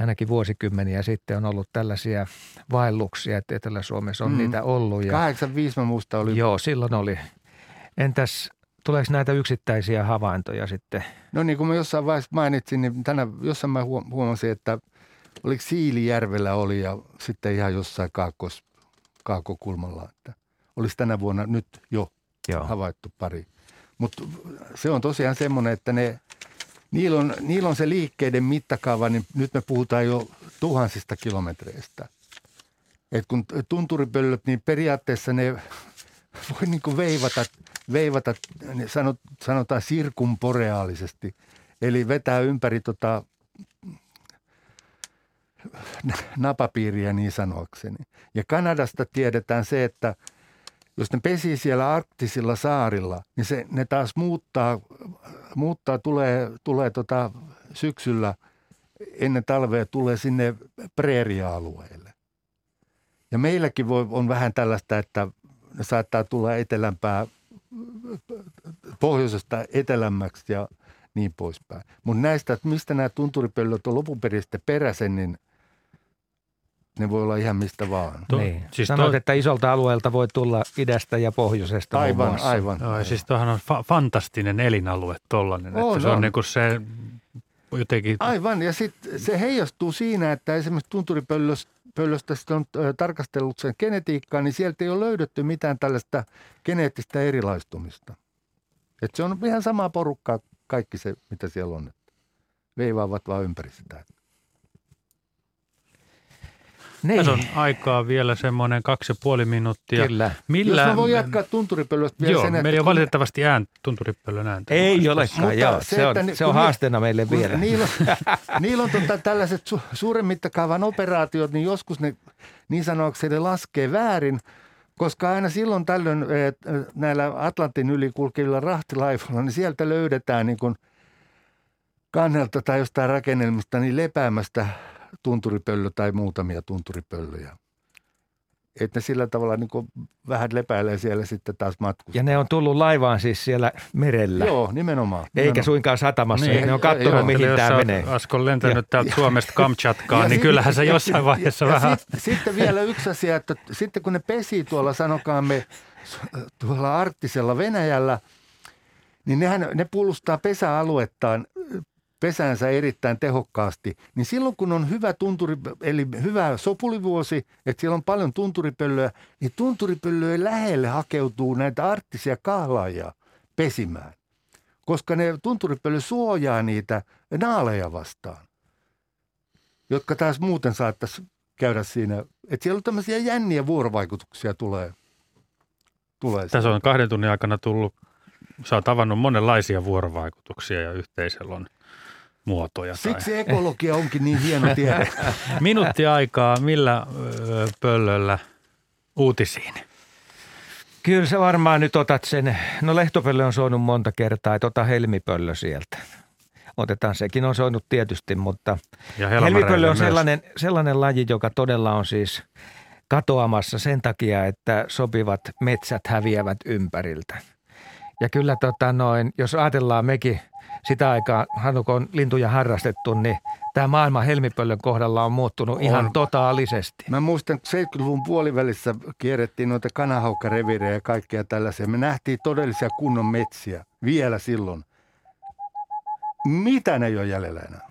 ainakin vuosikymmeniä sitten on ollut tällaisia vaelluksia, että Etelä-Suomessa on Mm. mm. niitä ollut. Ja, 85 mä muista oli. Joo, silloin oli. Entäs tuleeko näitä yksittäisiä havaintoja sitten? No niin kuin mä jossain vaiheessa mainitsin, niin tänä, jossain mä huom- huomasin, että oliko Siilijärvellä oli ja sitten ihan jossain kaakos, kaakokulmalla, että olisi tänä vuonna nyt jo Joo. havaittu pari. Mutta se on tosiaan semmoinen, että ne, niillä, on, niillä on se liikkeiden mittakaava, niin nyt me puhutaan jo tuhansista kilometreistä. Et kun tunturipöllöt, niin periaatteessa ne voi niin kuin veivata, veivata sanotaan sirkumporeaalisesti. Eli vetää ympäri tota, napapiiriä niin sanoakseni. Ja Kanadasta tiedetään se, että jos ne pesii siellä arktisilla saarilla, niin se, ne taas muuttaa, muuttaa tulee, tulee tota syksyllä ennen talvea tulee sinne preeria-alueelle. Ja meilläkin voi, on vähän tällaista, että ne saattaa tulla etelämpää, pohjoisesta etelämmäksi ja niin poispäin. Mutta näistä, että mistä nämä tunturipöllöt on sitten peräisen, niin ne voi olla ihan mistä vaan. To, niin. siis Sanoit, to... että isolta alueelta voi tulla idästä ja pohjoisesta Aivan, muun muassa. aivan. Joo, siis tuohan on fa- fantastinen elinalue tollainen, On, että se on, on. niin kuin se jotenkin... Aivan, ja sitten se heijastuu siinä, että esimerkiksi sitten on tarkastellut sen genetiikkaa, niin sieltä ei ole löydetty mitään tällaista geneettistä erilaistumista. Et se on ihan samaa porukkaa kaikki se, mitä siellä on. Veivaavat vaan ympäri sitä. Niin. Tässä on aikaa vielä semmoinen kaksi ja puoli minuuttia. Kyllä. Millä... Jos mä voin jatkaa tunturipöllöstä vielä Joo, sen, meillä ei ole valitettavasti ään, tunturipöllön ääntä. Ei olekaan, joo. Se, se, on, että, se on haasteena meille kun vielä. Niillä on, niillä on tota, tällaiset su, suuren mittakaavan operaatiot, niin joskus ne niin sanoakseni laskee väärin, koska aina silloin tällöin et, näillä Atlantin yli kulkevilla rahtilaivoilla, niin sieltä löydetään niin kuin kannelta tai jostain rakennelmista niin lepäämästä tunturipöllö tai muutamia tunturipöllöjä. Että ne sillä tavalla niin vähän lepäilee siellä sitten taas matkustaa. Ja ne on tullut laivaan siis siellä merellä. Joo, nimenomaan. Eikä nimenomaan. suinkaan satamassa. Niin, ne on katsonut, joo, mihin tämä menee. Asko lentänyt Ja- täältä Suomesta Kamchatkaan, Ja niin sit- kyllähän se jossain vaiheessa ja, vähän... Ja sit, sitten vielä yksi asia, että sitten kun ne pesii tuolla, sanokaamme, tuolla arktisella Venäjällä, niin nehän, ne puolustaa pesäaluettaan pesänsä erittäin tehokkaasti, niin silloin kun on hyvä tunturi, eli hyvä sopulivuosi, että siellä on paljon tunturipöllöä, niin tunturipöllöjen lähelle hakeutuu näitä arktisia kahlaajia pesimään, koska ne tunturipöllö suojaa niitä naaleja vastaan, jotka taas muuten saattaisi käydä siinä, että siellä on tämmöisiä jänniä vuorovaikutuksia tulee. tulee Tässä on kahden tunnin aikana tullut, sä oot tavannut monenlaisia vuorovaikutuksia ja yhteiselon muotoja. tai- Siksi ekologia onkin niin hieno tiede. Minuutti aikaa, millä pöllöllä uutisiin? Kyllä sä varmaan nyt otat sen. No lehtopöllö on soinut monta kertaa, että ota helmipöllö sieltä. Otetaan sekin on soinut tietysti, mutta helmipöllö on myös. sellainen, sellainen laji, joka todella on siis katoamassa sen takia, että sopivat metsät häviävät ympäriltä. Ja kyllä tota noin, jos ajatellaan mekin sitä aikaa, kun on lintuja harrastettu, niin tämä maailma helmipöllön kohdalla on muuttunut ihan On. totaalisesti. Mä muistan, kun 70-luvun puolivälissä kierrettiin noita kanahaukkareviirejä ja kaikkea tällaisia. Me nähtiin todellisia kunnon metsiä vielä silloin. Mitä ne ei ole jäljellä enää?